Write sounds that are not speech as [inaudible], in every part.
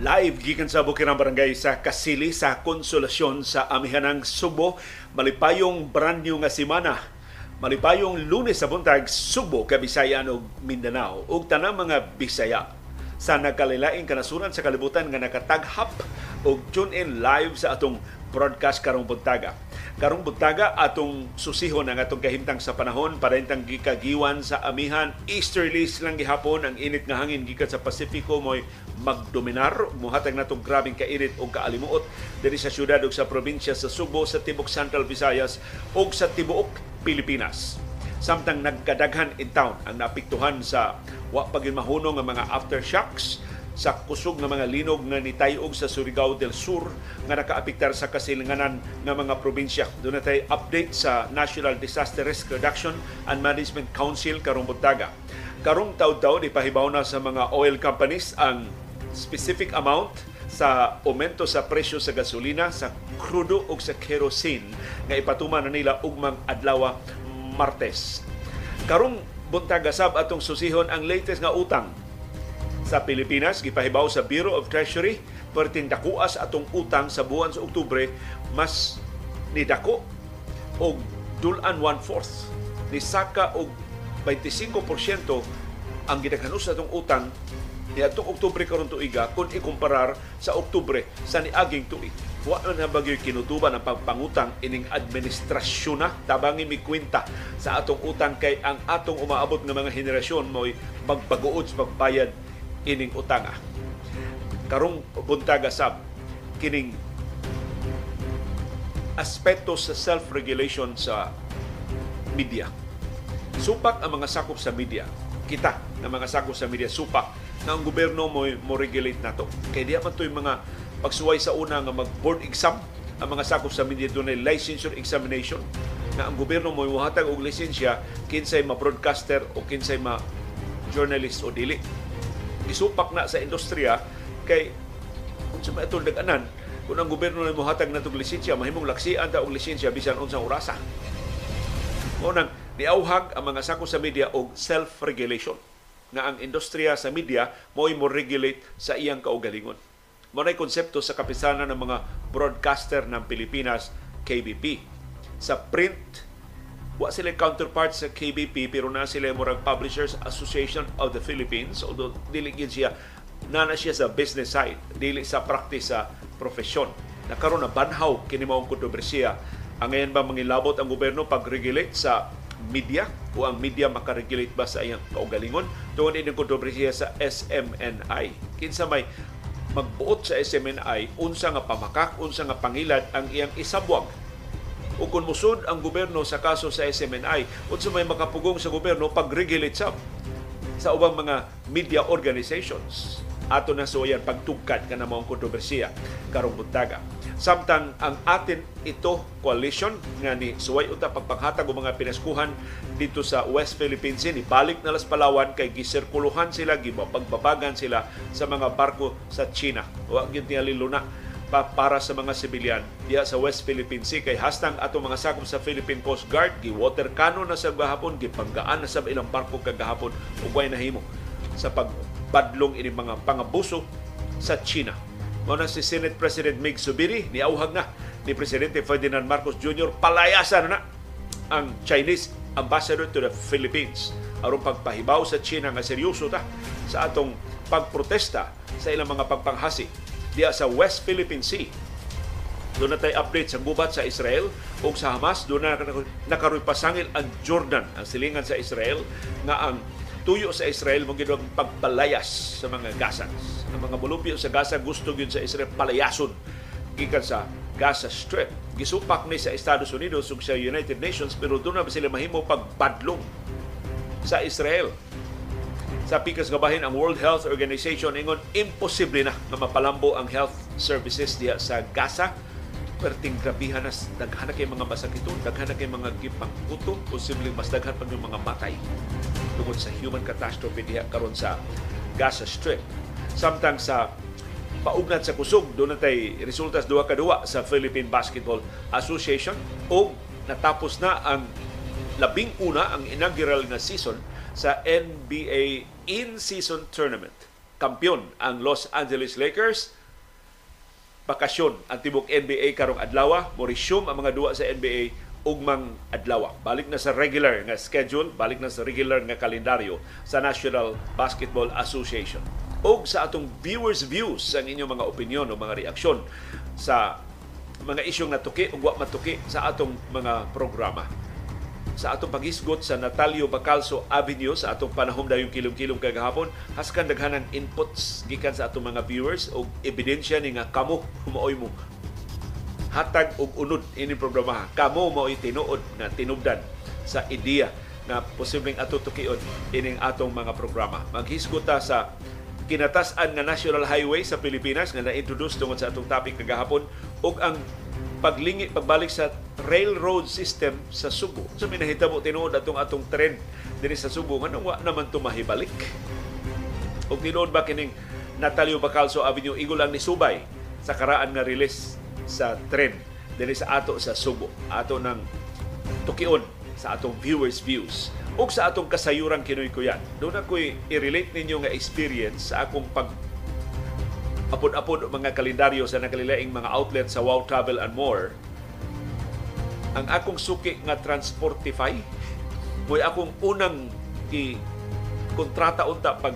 Live gikan sa Bukirang Barangay sa Kasili sa Konsolasyon sa Amihanang Subo. Malipayong brand new nga simana. Malipayong lunes sa buntag Subo, Kabisayan ug Mindanao ug tanang mga Bisaya sa nagkalilaing kanasuran sa kalibutan nga nakataghap og tune in live sa atong broadcast karong buntaga. Karong buntaga atong susihon ang atong kahimtang sa panahon para intang gikagiwan sa amihan easterlies lang gihapon ang init nga hangin gikan sa Pasifiko moy magdominar muhatag natong grabing kainit og kaalimuot diri sa syudad ug sa probinsya sa Subo sa tibok Central Visayas ug sa tibuok Pilipinas. Samtang nagkadaghan in town ang naapektuhan sa wa pagin mahunong nga mga aftershocks sa kusog ng mga linog nga nitayog sa Surigao del Sur nga nakaapektar sa kasilinganan ng mga probinsya. Doon natay update sa National Disaster Risk Reduction and Management Council karong buntaga. Karong taw-taw ipahibaw na sa mga oil companies ang specific amount sa aumento sa presyo sa gasolina, sa krudo o sa kerosene nga ipatuman na nila ugmang adlaw Martes. Karong buntaga sab atong susihon ang latest nga utang sa Pilipinas gipahibaw sa Bureau of Treasury perting dakuas atong utang sa buwan sa Oktubre mas ni dako og dulan one-fourth ni saka og 25% ang gidaghanos atong utang ni atong Oktubre karon tuiga kung ikumparar sa Oktubre sa niaging tuig. Wa na bagyo kinutuban ang pagpangutang ining administrasyon na tabangi mi kwenta sa atong utang kay ang atong umaabot nga mga henerasyon mo'y magbaguod sa pagbayad ining utanga. Karong buntaga sab kining aspeto sa self-regulation sa media. Supak ang mga sakop sa media. Kita na mga sakop sa media supak na ang gobyerno mo mo regulate nato. Kay diya man yung mga pagsuway sa una nga mag-board exam ang mga sakop sa media doon ay licensure examination na ang gobyerno mo iwahatag og lisensya kinsay ma-broadcaster o kinsay ma-journalist o dili. Isupak na sa industriya kay kung sa maitong daganan kung ang gobyerno na muhatag na lisensya mahimong laksian ta og lisensya bisan unsang orasa. Mo nang niauhag ang mga sako sa media og self-regulation na ang industriya sa media mo'y mo regulate sa iyang kaugalingon. Mo konsepto sa kapisanan ng mga broadcaster ng Pilipinas, KBP. Sa print, wa sila counterpart sa KBP pero na sila murag Publishers Association of the Philippines although dili gid siya na na siya sa business side dili sa practice sa profesyon nakaroon na banhaw kini maong kontrobersiya ang ngayon ba mangilabot ang gobyerno pag-regulate sa media o ang media makaregulate ba sa iyang kaugalingon. Tungod ining kontrobersiya sa SMNI kinsa may magbuot sa SMNI unsa nga pamakak unsa nga pangilad ang iyang isabwag. O kung musod ang gobyerno sa kaso sa SMNI unsa may makapugong sa gobyerno pag-regulate sa sa ubang mga media organizations. Ato na suwayan pagtugkad ka na kontrobersiya karong buntaga. Samtang ang atin ito coalition nga ni suway uta pagpanghatag og mga pinaskuhan dito sa West Philippine Sea ni balik na las Palawan kay gisirkuluhan sila gibapagbabagan sila sa mga barko sa China. Wa gyud niya luna pa para sa mga sibilyan diya sa West Philippine Sea kay hastang ato mga sakop sa Philippine Coast Guard gi water cannon na sa gahapon gipanggaan na sa ilang barko kagahapon ug way nahimo sa pagbadlong ini mga pangabuso sa China. Mao na si Senate President Mig Subiri ni auhag na ni Presidente Ferdinand Marcos Jr. palayasan na ang Chinese ambassador to the Philippines aron pagpahibaw sa China nga seryoso ta sa atong pagprotesta sa ilang mga pagpanghasi diya sa West Philippine Sea. Doon na tayo update sa gubat sa Israel o sa Hamas. Doon na nakaroy pasangil ang Jordan, ang silingan sa Israel, nga ang tuyo sa Israel mo ginawang pagpalayas sa mga Gazans. Ang mga bulupyo sa Gaza gusto yun sa Israel palayason gikan sa Gaza Strip. Gisupak ni sa Estados Unidos ug sa United Nations pero doon na sila mahimo pagbadlong sa Israel sa pikas gabahin ang World Health Organization ingon imposible na nga mapalambo ang health services diya sa Gaza perting grabihan na daghan na kay mga masakito, daghan na kay mga gipang kuto, posibleng mas daghan pa yung mga matay tungod sa human catastrophe diha karon sa Gaza Strip. Samtang sa paugnat sa kusog, doon natay resultas duha ka duwa sa Philippine Basketball Association o natapos na ang labing una ang inaugural nga season sa NBA in-season tournament Kampiyon ang Los Angeles Lakers. Bakasyon ang tibok NBA karong adlaw, mo resume ang mga duwa sa NBA ugmang adlaw. Balik na sa regular nga schedule, balik na sa regular nga kalendaryo sa National Basketball Association. Og sa atong viewers views ang inyong mga opinion o mga reaksyon sa mga isyong natuki o wa matuki sa atong mga programa sa atong paghisgot sa Natalio Bacalso Avenue sa atong panahon dayong kilom-kilom kagahapon haskan daghanang inputs gikan sa atong mga viewers o ebidensya ni nga kamo humaoy mo hatag og unod ini programa kamo mo tinuod na tinubdan sa ideya na posibleng atutukion ining atong mga programa maghisgot ta sa kinatasan nga national highway sa Pilipinas nga na-introduce tungod sa atong topic kagahapon ug ang paglingi pagbalik sa railroad system sa Subo. So minahitabo tinuod atong atong trend diri sa Subo nga wa naman tumahibalik. Og tinuod ba kining Natalio Bacalso Avenue igol ang ni Subay sa karaan nga release sa trend diri sa ato sa Subo. Ato ng tukion sa atong viewers views ug sa atong kasayuran kinoy ko yan. Doon ako'y i-relate ninyo nga experience sa akong pag apod-apod mga kalendaryo sa nakalilaing mga outlet sa Wow Travel and More, ang akong suki nga Transportify, mo'y akong unang i kontrata unta pag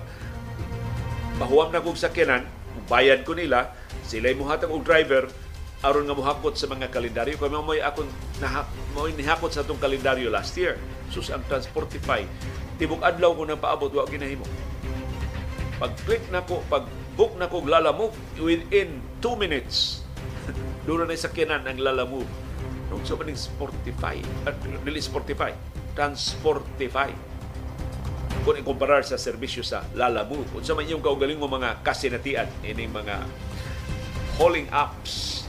pahuwam na kong sakyanan, bayad ko nila, sila'y muhatang og driver, aron nga muhakot sa mga kalendaryo. Kaya mo'y akong nahak, mo'y nihakot sa atong kalendaryo last year. Sus ang Transportify. Tibok adlaw ko nang paabot, wa ginahimo. Pag-click na ko, pag book na kong lalamove within 2 minutes. [laughs] Doon na sakyanan ang lalamove. Nung sa maning Sportify, at dili Sportify, Transportify. Kung ikumparar sa serbisyo sa Lalamove. Kung sa man yung kaugaling mo mga kasinatian, ining mga hauling apps.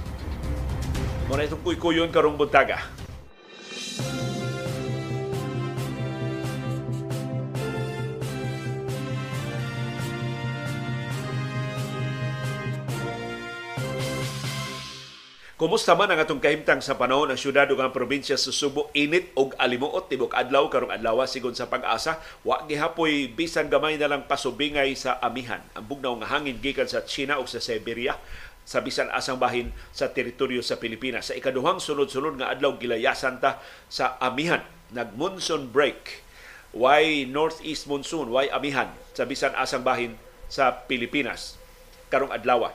Muna itong kuy-kuyon karong buntaga Kumusta man ang atong kahimtang sa panahon? Ng syudad ug ang probinsya sa Subo init og alimuot tibok adlaw karong adlaw sigon sa pag-asa wa gihapoy bisan gamay na lang pasubingay sa amihan. Ang bugnaw nga hangin gikan sa China ug sa Siberia sa bisan asang bahin sa teritoryo sa Pilipinas. Sa ikaduhang sunod-sunod nga adlaw gilayasan ta sa amihan nag monsoon break. Why northeast monsoon, why amihan sa bisan asang bahin sa Pilipinas karong adlaw.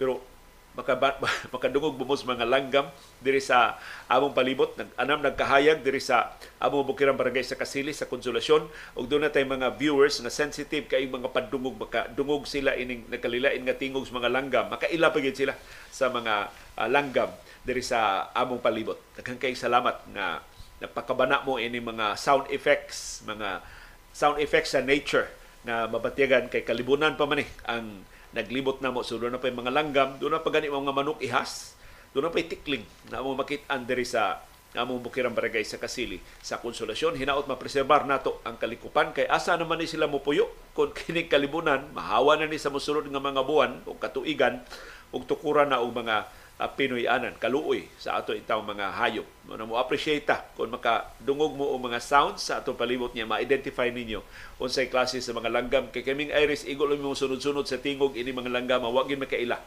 Pero makabat makadungog [laughs] bumos mga langgam diri sa among palibot. Nag-anam nagkahayag diri sa among bukirang barangay sa Kasili sa Konsolasyon. Ug doon natay mga viewers nga sensitive kay mga padungog makadungog sila ining nakalilain nga tingog sa mga langgam. Makaila pa sila sa mga uh, langgam diri sa among palibot. Daghang kay salamat nga nagpakabana mo ini mga sound effects mga sound effects sa nature na mabatyagan kay kalibunan pa man eh ang naglibot na mo. So doon na pa mga langgam, doon na pa gani mga manok ihas, doon na pa tikling. Na mo makit-an diri sa among bukirang barangay sa Kasili. Sa konsolasyon hinaot mapreserbar nato ang kalikupan. Kay asa naman ni sila mopuyo kung [laughs] kining kalibunan. Mahawa na ni sa mosunod nga mga buwan o katuigan ug tukuran na og mga uh, Pinoy-anan, kaluoy sa ato itang mga hayop. Mo na mo appreciate ta kung makadungog mo og mga sounds sa atong palibot niya, ma-identify ninyo. Unsay klase sa mga langgam. Kay kaming iris igol mo sunod-sunod sa tingog ini mga langgam, wa makaila.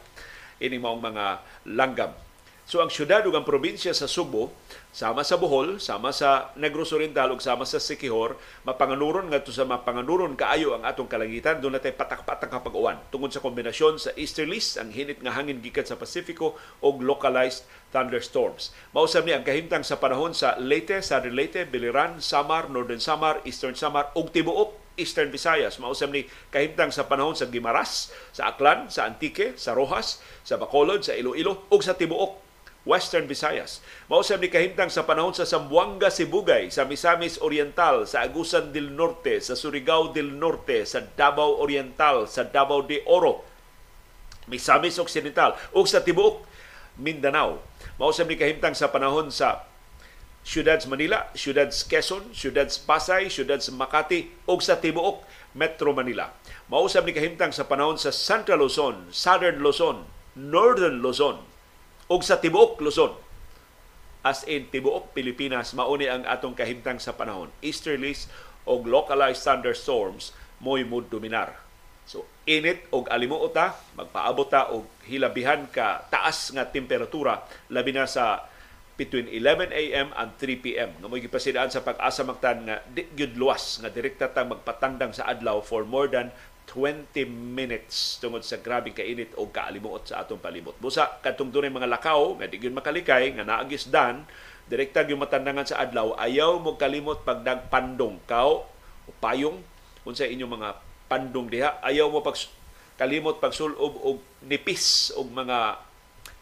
Ini maong mga langgam So ang syudad ug ang probinsya sa Subo sama sa Bohol, sama sa Negros Oriental ug sama sa Siquijor, mapanganuron ngadto sa mapanganuron kaayo ang atong kalangitan doon natay patak-patak nga pag-uwan tungod sa kombinasyon sa easterlies, ang hinit nga hangin gikan sa Pasifiko ug localized thunderstorms. Mausab ni ang kahimtang sa panahon sa Leyte, Southern Leyte, Biliran, Samar, Northern Samar, Eastern Samar ug tibuok Eastern Visayas. Mausap ni kahimtang sa panahon sa Gimaras, sa Aklan, sa Antique, sa Rojas, sa Bacolod, sa Iloilo ug sa tibuok Western Visayas. Mausap ni kahimtang sa panahon sa Sambuanga, Sibugay, sa Misamis Oriental, sa Agusan del Norte, sa Surigao del Norte, sa Davao Oriental, sa Davao de Oro, Misamis Occidental, o sa tibuok Mindanao. Mausap ni kahimtang sa panahon sa Ciudad Manila, Ciudad Quezon, Ciudad Pasay, Ciudad Makati, o sa tibuok Metro Manila. Mausap ni kahimtang sa panahon sa Central Luzon, Southern Luzon, Northern Luzon, ug sa tibuok Luzon. As in tibuok Pilipinas mauni ang atong kahimtang sa panahon. Easterlies og localized thunderstorms mo'y mood dominar So init og alimuot ta, magpaabot ta og hilabihan ka taas nga temperatura labi na sa between 11 a.m. and 3 p.m. nga mo gipasidaan sa pag-asa magtan nga di gyud luwas nga direkta tang magpatandang sa adlaw for more than 20 minutes tungod sa grabing kainit o kaalimuot sa atong palibot. Busa kadtong dunay mga lakaw nga di makalikay nga naagis dan direkta gyud matandangan sa adlaw ayaw mo kalimot pagdag pandong kao o payong unsa inyong mga pandong diha ayaw mo pag kalimot pagsulob og nipis og mga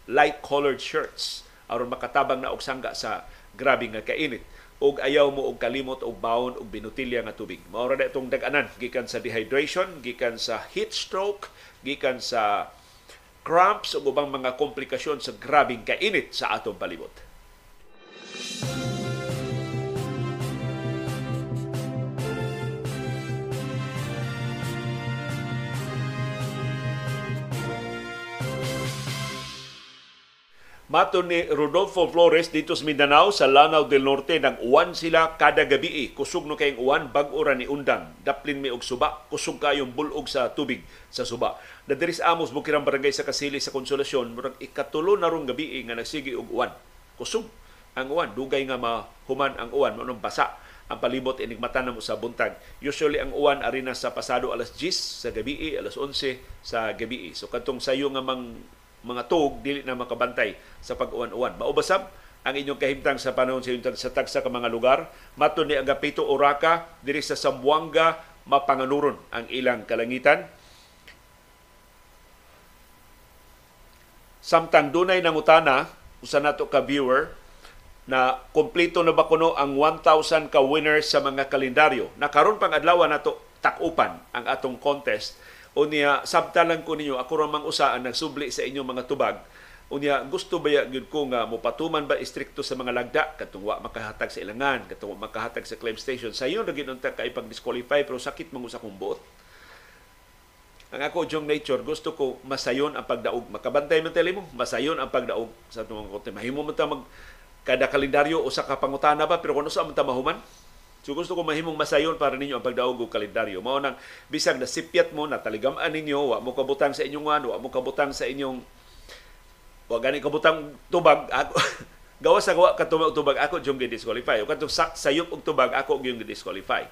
light colored shirts aron makatabang na og sangga sa grabe nga kainit og ayaw mo og kalimot og bawon og binutilya nga tubig. Mao ra itong dag-anan. Gikan sa dehydration gikan sa heat stroke gikan sa cramps ug ubang mga komplikasyon sa grabing kainit sa atong palibot Mato ni Rodolfo Flores dito sa Mindanao sa Lanao del Norte nang uwan sila kada gabi. Kusog no kayong uwan bag ora ni undang. Daplin mi og suba, kusog kayong bulog sa tubig sa suba. Nadiris amos bukirang barangay sa Kasili sa Konsolasyon, murag ikatulo na rong gabi nga nagsigi og uwan. Kusog ang uwan, dugay nga mahuman ang uwan, manong basa ang palibot inigmatan mo sa buntag. Usually ang uwan ari na sa pasado alas 10 sa gabi, alas 11 sa gabi. So katong sayo nga mang mga tug dili na makabantay sa pag-uwan-uwan. Maubasab ang inyong kahimtang sa panahon sa inyong sa tagsa ka mga lugar. Mato ni Agapito Oraka diri sa Sambuanga mapanganuron ang ilang kalangitan. Samtang dunay nangutana usa nato ka viewer na kompleto na ba kuno ang 1,000 ka winners sa mga kalendaryo. Nakaron pang adlaw nato takupan ang atong contest unya sabtalan ko ninyo ako ra mang usaan nagsubli sa inyong mga tubag. Unya gusto ba gyud ko nga mopatuman ba istrikto sa mga lagda? Katong wa makahatag sa ilangan katong wa makahatag sa claim station. Sayo ra gyud unta kay pag disqualify pero sakit man sa kong buot. Ang ako jong nature gusto ko masayon ang pagdaog. Makabantay man tali mo masayon ang pagdaog sa mga kote. Mahimo man ta mag kada kalendaryo usa ka pangutana ba pero kuno sa man ta mahuman So gusto ko mahimong masayon para ninyo ang pagdaog og kalendaryo. Mao nang bisag na sipyat mo na taligaman ninyo, wa mo kabutang sa inyong ano, wa mo kabutang sa inyong wa gani kabutang tubag ako [laughs] gawa sa gawa ka tubag ako jung disqualify o kadtong sayop og tubag ako gyung disqualify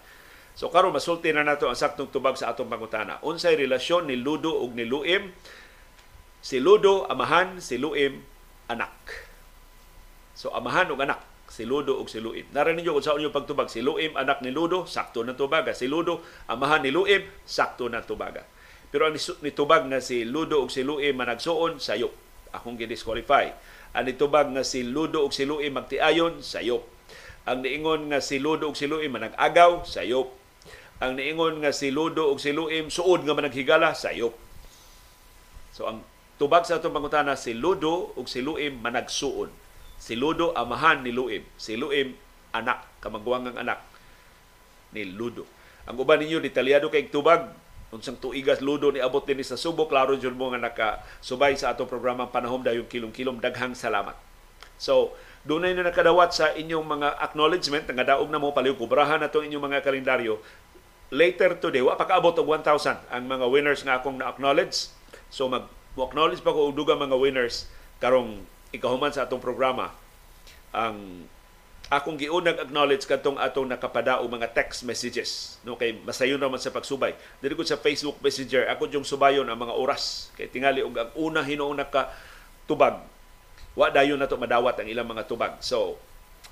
so karon masulti na nato ang saktong tubag sa atong pangutana. Unsay relasyon ni Ludo ug ni Luim? Si Ludo amahan. Si Luim anak. So amahan ug anak si Ludo ug si Luim. Narinig niyo kung saan yung pagtubag. Si Luim, anak ni Ludo, sakto na tubaga. Si Ludo, amahan ni Luim, sakto na tubaga. Pero ang nitubag na si Ludo ug si Luim managsuon, sayop. Akong gidisqualify. Ang nitubag na si Ludo ug si Luim magtiayon, sayop. Ang niingon nga si Ludo ug si Luim manag-agaw, sayop. Ang niingon nga si Ludo ug si Luim suod nga managhigala, sayop. So ang tubag sa atong pangutana si Ludo ug si Luim managsuon Si Ludo, amahan ni Luim. Si Luim, anak, kamagwangang anak ni Ludo. Ang uban ninyo, detalyado kay tubag, unsang tuigas ludo ni abot din sa subok. Klaro jud mo nga nakasubay sa atong programa panahom dayong kilom-kilom daghang salamat. So dunay na nakadawat sa inyong mga acknowledgement. Nga daog na mo paliw kubrahan nato inyong mga kalendaryo. Later today wa pa kaabot og 1000 ang mga winners nga akong na-acknowledge. So mag acknowledge pa ko og dugang mga winners karong ikahuman sa atong programa ang akong giunang acknowledge kadtong atong nakapadao mga text messages. No kay masayon naman sa pagsubay. Dili ko sa Facebook Messenger ako jung subayon ang mga oras. Kay tingali og ang una hinuon ka tubag wa dayon nato madawat ang ilang mga tubag. So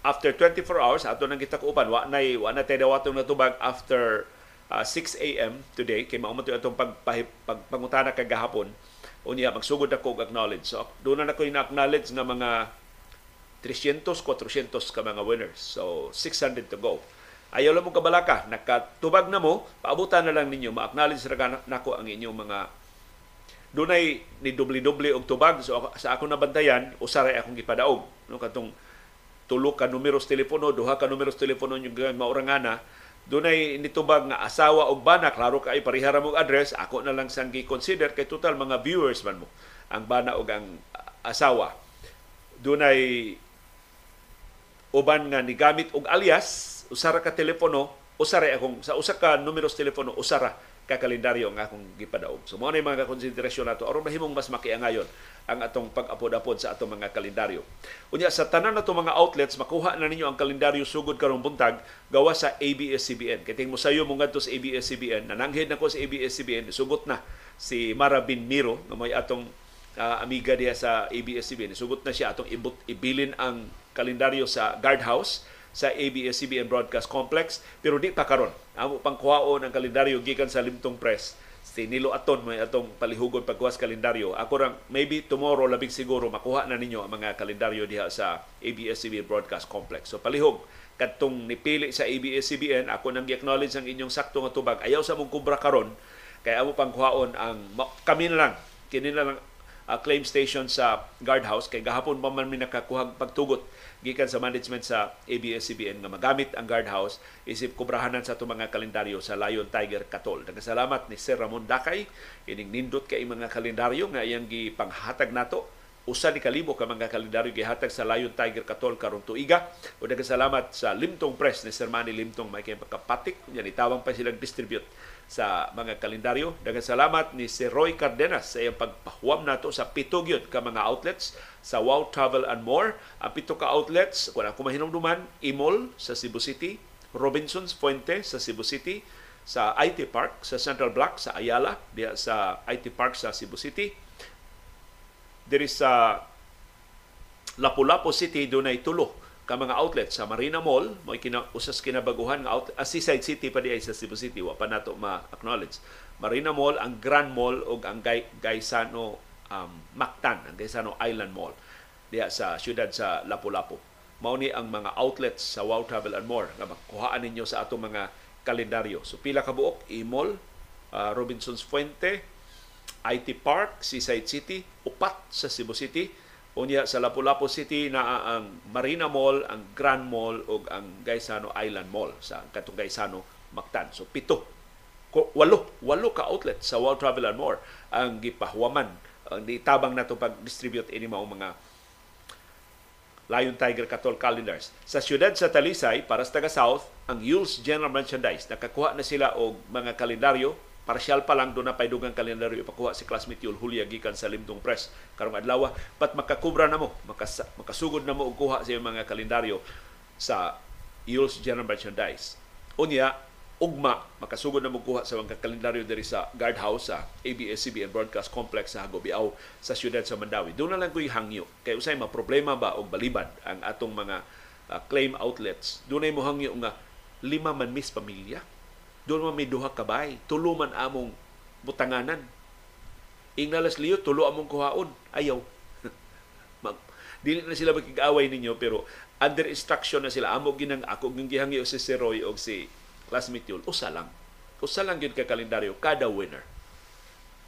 after 24 hours ato nang gitakupan wa nay wa na tay dawatong na tubag after uh, 6 a.m. today. Kay mao man atong pag, pag, pagpangutana kagahapon unya magsugod ako og acknowledge. So doon na ako ina-acknowledge nga mga 300, 400 ka mga winners. So 600 to go. Ayaw lang mo kabalaka, nakatubag na mo, paabutan na lang ninyo, ma-acknowledge ra nako ang inyong mga dunay ni dubli-dubli og tubag so sa ako nabantayan usaray akong gipadaog no katong tulo ka numeros telepono duha ka numeros telepono yung maurangana dunay nitubag nga asawa og bana klaro kay parihara mo address ako na lang sang gi-consider kay total mga viewers man mo ang bana og ang asawa. Dunay uban nga ni gamit og alias usara ka telepono usara akong sa usa ka numeros telepono usara ka kalendaryo nga akong gipadaog. So mao na mga konsiderasyon nato aron mahimong mas makiangayon ang atong pag-apod-apod sa atong mga kalendaryo. Unya sa tanan nato mga outlets makuha na ninyo ang kalendaryo sugod karong buntag gawa sa ABS-CBN. Kay mo sayo mo ngadto sa ABS-CBN, nananghid nako sa ABS-CBN, sugot na si Mara Bin Miro nga may atong uh, amiga diya sa ABS-CBN. Sugot na siya atong ibut, ibilin ang kalendaryo sa guardhouse sa ABS-CBN Broadcast Complex. Pero di pa karon. Amo pang kuhaon ang kalendaryo gikan sa Limtong Press. Si Nilo Aton may atong palihugon pagkuwas kalendaryo. Ako rang maybe tomorrow labing siguro makuha na ninyo ang mga kalendaryo diha sa ABS-CBN Broadcast Complex. So palihog kadtong nipili sa ABS-CBN ako nang gi-acknowledge ang inyong sakto nga tubag. Ayaw sa mong kubra karon. Kay amo pang kuhaon ang kami na lang kini na lang uh, claim station sa guardhouse. Kay gahapon pa man mi nakakuha pagtugot gikan sa management sa ABS-CBN nga magamit ang guardhouse isip kubrahanan sa itong mga kalendaryo sa Lion Tiger Katol. Nagkasalamat ni Sir Ramon Dakay. Ining nindot kay mga kalendaryo nga iyang gipanghatag nato. Usa ni kalibo ka mga kalendaryo gihatag sa Lion Tiger Katol karong tuiga. O nagkasalamat sa Limtong Press ni Sir Manny Limtong may kay pagkapatik. Nya nitawang pa silang distribute sa mga kalendaryo. Daghang salamat ni si Roy Cardenas sa iyang pagpahuam nato sa pito ka mga outlets sa Wow Travel and More. Ang pito ka outlets, kung ako mahinumduman, Imol sa Cebu City, Robinson's Fuente sa Cebu City, sa IT Park sa Central Block sa Ayala, diya sa IT Park sa Cebu City. Diri sa Lapu-Lapu City dunay tulo ka mga outlet sa Marina Mall mo kina usas kinabaguhan nga outlet ah, Seaside City pa di ay sa Cebu City wa pa nato ma-acknowledge. Marina Mall ang Grand Mall ug ang Gay, Gaisano um, Mactan ang Gaisano Island Mall diya sa syudad sa Lapu-Lapu. Mao ni ang mga outlets sa Wow Travel and More nga makuhaan ninyo sa atong mga kalendaryo. So pila ka buok Imol uh, Robinson's Fuente IT Park Seaside City upat sa Cebu City Unya sa Lapu-Lapu City na ang Marina Mall, ang Grand Mall ug ang Gaisano Island Mall sa katong Gaisano Mactan. So pito walo walo ka outlet sa World Travel and More ang gipahuwaman ang ditabang nato pag-distribute ini mao mga Lion Tiger Katol calendars. Sa siyudad sa Talisay, para sa taga South, ang Yule's General Merchandise, nakakuha na sila og mga kalendaryo Parsyal pa lang doon na paydugang kalendaryo ipakuha si classmate Yul Hulya gikan sa Limtong Press karong adlaw pat makakubra na mo makas, makasugod na mo og kuha sa mga kalendaryo sa Yul's General Merchandise. Unya, ugma makasugod na mo kuha sa mga kalendaryo diri sa guardhouse sa ABS-CBN Broadcast Complex sa Hagobiao sa siyudad sa Mandawi. Doon na lang ko'y hangyo. Kay usay ma problema ba og balibad ang atong mga uh, claim outlets. Doon ay mo hangyo nga lima man mis pamilya doon man may duha ka man among butanganan. Ingnalas liyo, tulo among kuhaon. Ayaw. [laughs] Dili na sila magkig-away ninyo pero under instruction na sila. Amo ginang ako ng gihangyo si si Roy o si classmate yun. Usa lang. Usa lang yun ka kalendaryo kada winner.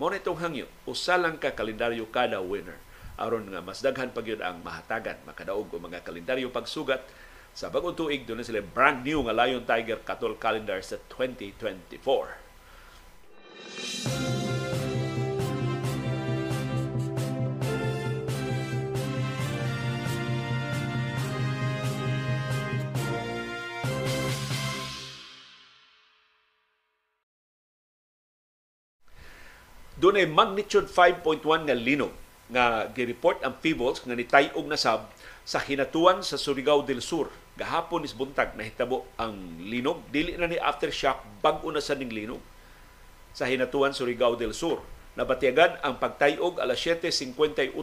Mo na itong hangyo. Usa lang ka kalendaryo kada winner. aron nga mas daghan pa gyud ang mahatagan makadaog og mga kalendaryo pagsugat sa bagong tuig, doon sila brand new nga Lion Tiger Katol Calendar sa 2024. doon ay magnitude 5.1 nga linog nga gi-report ang Peebles nga nitayog na sab sa hinatuan sa Surigao del Sur gahapon is buntag nahitabo ang linog. Dili na ni aftershock bag-o na sa ning linog. Sa hinatuan Surigao del Sur nabatiagan ang pagtayog alas 7:58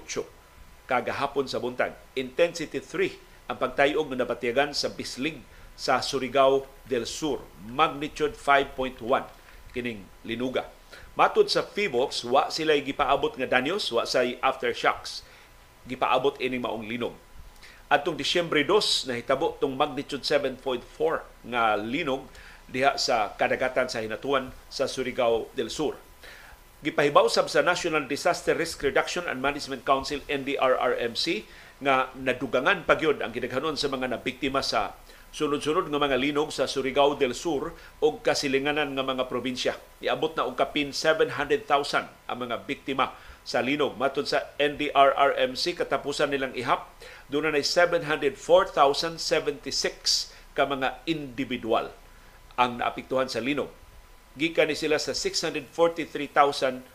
kagahapon sa buntag. Intensity 3 ang pagtayog nga nabatiagan sa Bislig sa Surigao del Sur. Magnitude 5.1 kining linuga. Matud sa PHIVOLS wa sila gipaabot nga danyos wa say aftershocks. Gipaabot ini maong linog Atong Disyembre 2 nahitabo tong magnitude 7.4 nga linog diha sa kadagatan sa hinatuan sa Surigao del Sur. Gipahibaw sab sa National Disaster Risk Reduction and Management Council NDRRMC nga nadugangan pagyod ang gidaghanon sa mga nabiktima sa sunod-sunod nga mga linog sa Surigao del Sur o kasilinganan nga mga probinsya. Iabot na og kapin 700,000 ang mga biktima sa linog. Matod sa NDRRMC, katapusan nilang ihap, doon na 704,076 ka mga individual ang naapektuhan sa linog. gikan ni sila sa 643,220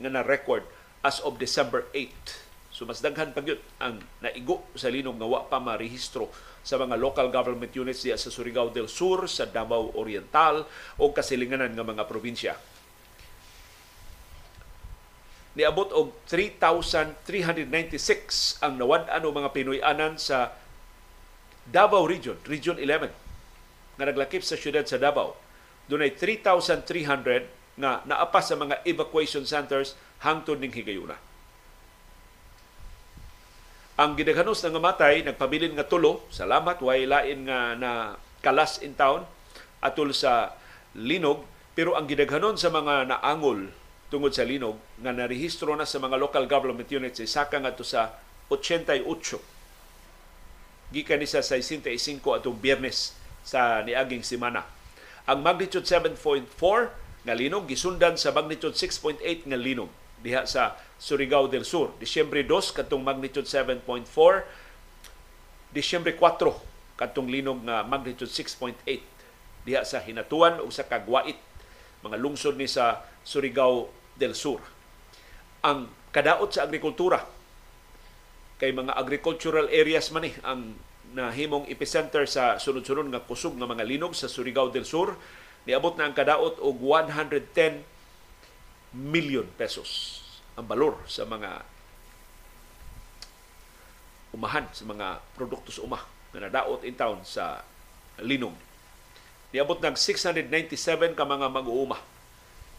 nga na record as of December 8. So mas daghan pa gyud ang naigo sa linog nga wa pa marehistro sa mga local government units diya sa Surigao del Sur, sa Davao Oriental o kasilinganan nga mga probinsya. Niabot og 3,396 ang nawad-an o mga Pinoy-anan sa Davao Region, Region 11, nga naglakip sa syudad sa Davao. Doon ay 3,300 nga naapas sa mga evacuation centers hangtod ning higayuna. Ang gidaghanos nga matay nagpabilin nga tulo, salamat way lain nga na kalas in town atol sa linog, pero ang gidaghanon sa mga naangol tungod sa linog nga narehistro na sa mga local government units isaka nga to sa 88 gikan ni sa 65 atong biyernes sa niaging semana. Ang magnitude 7.4 nga linog gisundan sa magnitude 6.8 nga linog diha sa Surigao del Sur. Disyembre 2 katong magnitude 7.4, Disyembre 4 katong linog nga magnitude 6.8 diha sa Hinatuan o sa Kagwait, mga lungsod ni sa Surigao del Sur. Ang kadaot sa agrikultura kay mga agricultural areas man eh, ang nahimong epicenter sa sunod-sunod nga kusog nga mga linog sa Surigao del Sur niabot na ang kadaot og 110 million pesos ang balor sa mga umahan sa mga produkto sa umah na nadaot in town sa linog. Niabot ng 697 ka mga mag-uuma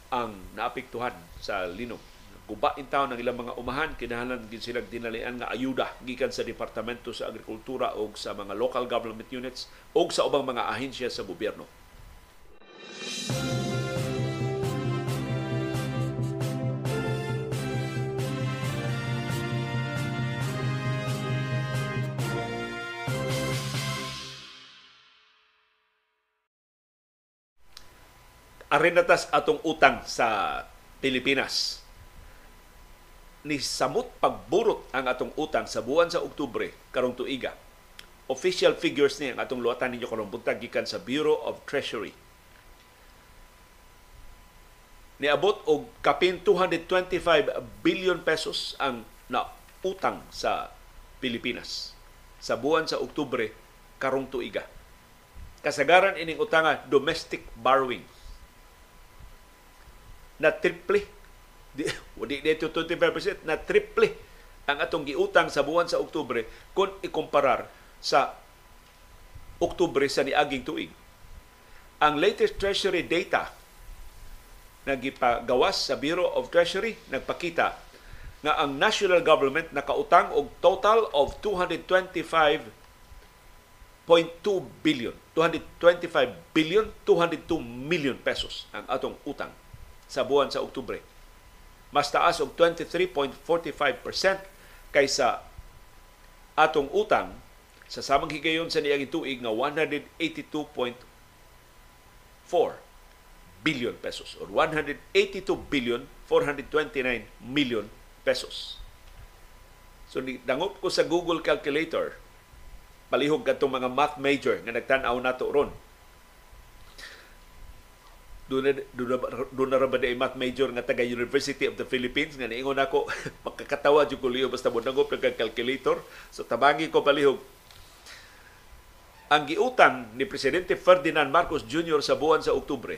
ang naapektuhan sa linog. Guba in town ang ilang mga umahan, kinahanglan gid sila dinalian nga ayuda gikan sa Departamento sa Agrikultura o sa mga local government units o sa ubang mga ahensya sa gobyerno. Arenatas atong utang sa Pilipinas. Ni samot pagburot ang atong utang sa buwan sa Oktubre karong tuiga. Official figures ni ang atong luwatan ninyo karong buntag gikan sa Bureau of Treasury. Niabot og kapin 225 billion pesos ang nautang sa Pilipinas sa buwan sa Oktubre karong tuiga. Kasagaran ining utanga domestic borrowing na triple. Di, [laughs] di dito 25% na triple ang atong giutang sa buwan sa Oktubre kung ikumparar sa Oktubre sa niaging tuig. Ang latest treasury data na gipagawas sa Bureau of Treasury nagpakita nga ang national government nakautang og total of 225 2.2 billion. 225 billion 202 million pesos ang atong utang sa buwan sa Oktubre. Mas taas og 23.45% kaysa atong utang sa samang higayon sa niaging tuig nga 182.4 billion pesos or 182 billion 429 million pesos. So dangop ko sa Google Calculator palihog kadtong mga math major nga nagtan-aw nato ron doon na, ba na major nga taga University of the Philippines nga niingon ako [laughs] makakatawa jud ko liyo basta mo nangop ng calculator. So tabangi ko palihog ang giutang ni presidente Ferdinand Marcos Jr. sa buwan sa Oktubre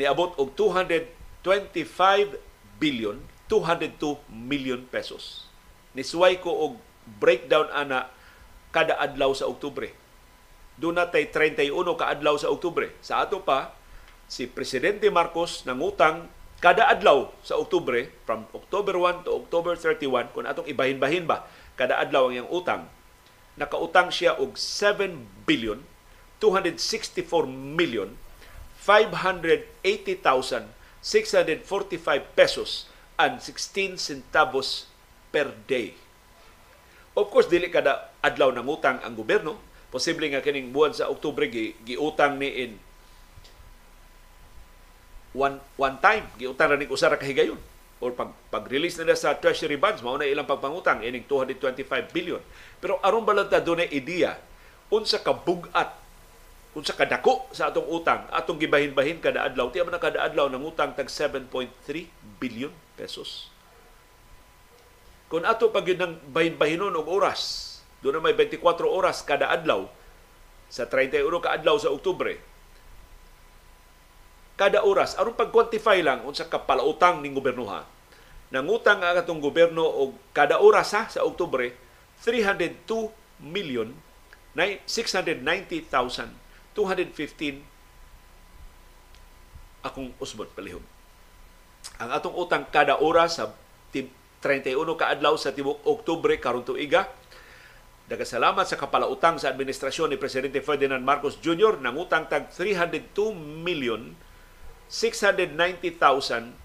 niabot og 225 billion 202 million pesos. Nisuway ko og breakdown ana kada adlaw sa Oktubre doon natay 31 kaadlaw sa Oktubre. Sa ato pa, si Presidente Marcos nangutang kada adlaw sa Oktubre, from October 1 to October 31, kung atong ibahin-bahin ba, kada adlaw ang iyang utang, nakautang siya og 7 billion 264 million 580,645 pesos and 16 centavos per day. Of course, dili kada adlaw nangutang ang gobyerno, posible nga kining buwan sa Oktubre gi, giutang ni in one one time. Giutang ra ni usa ra ka higayon or pag pag-release nila sa treasury bonds mao na ilang pagpangutang ining 225 billion. Pero aron ba lang ta dunay ideya unsa ka bugat kung sa kadako sa atong utang, atong gibahin-bahin kada adlaw, tiya man kada adlaw ng utang tag 7.3 billion pesos. Kung ato pag yun ng bahin-bahinon og oras, doon na may 24 oras kada adlaw, sa 31 ka adlaw sa Oktubre, kada oras, aron pag-quantify lang unsa ka palautang ning gobernoha, nangutang ang atong gobyerno og kada oras ha, sa Oktubre, 302 million 690,215 akong usbon palihog. Ang atong utang kada oras sa 31 ka adlaw sa tibok Oktubre karon tuiga Dagasalamat sa kapalautang sa administrasyon ni Presidente Ferdinand Marcos Jr. nangutang tag 302 million 690,860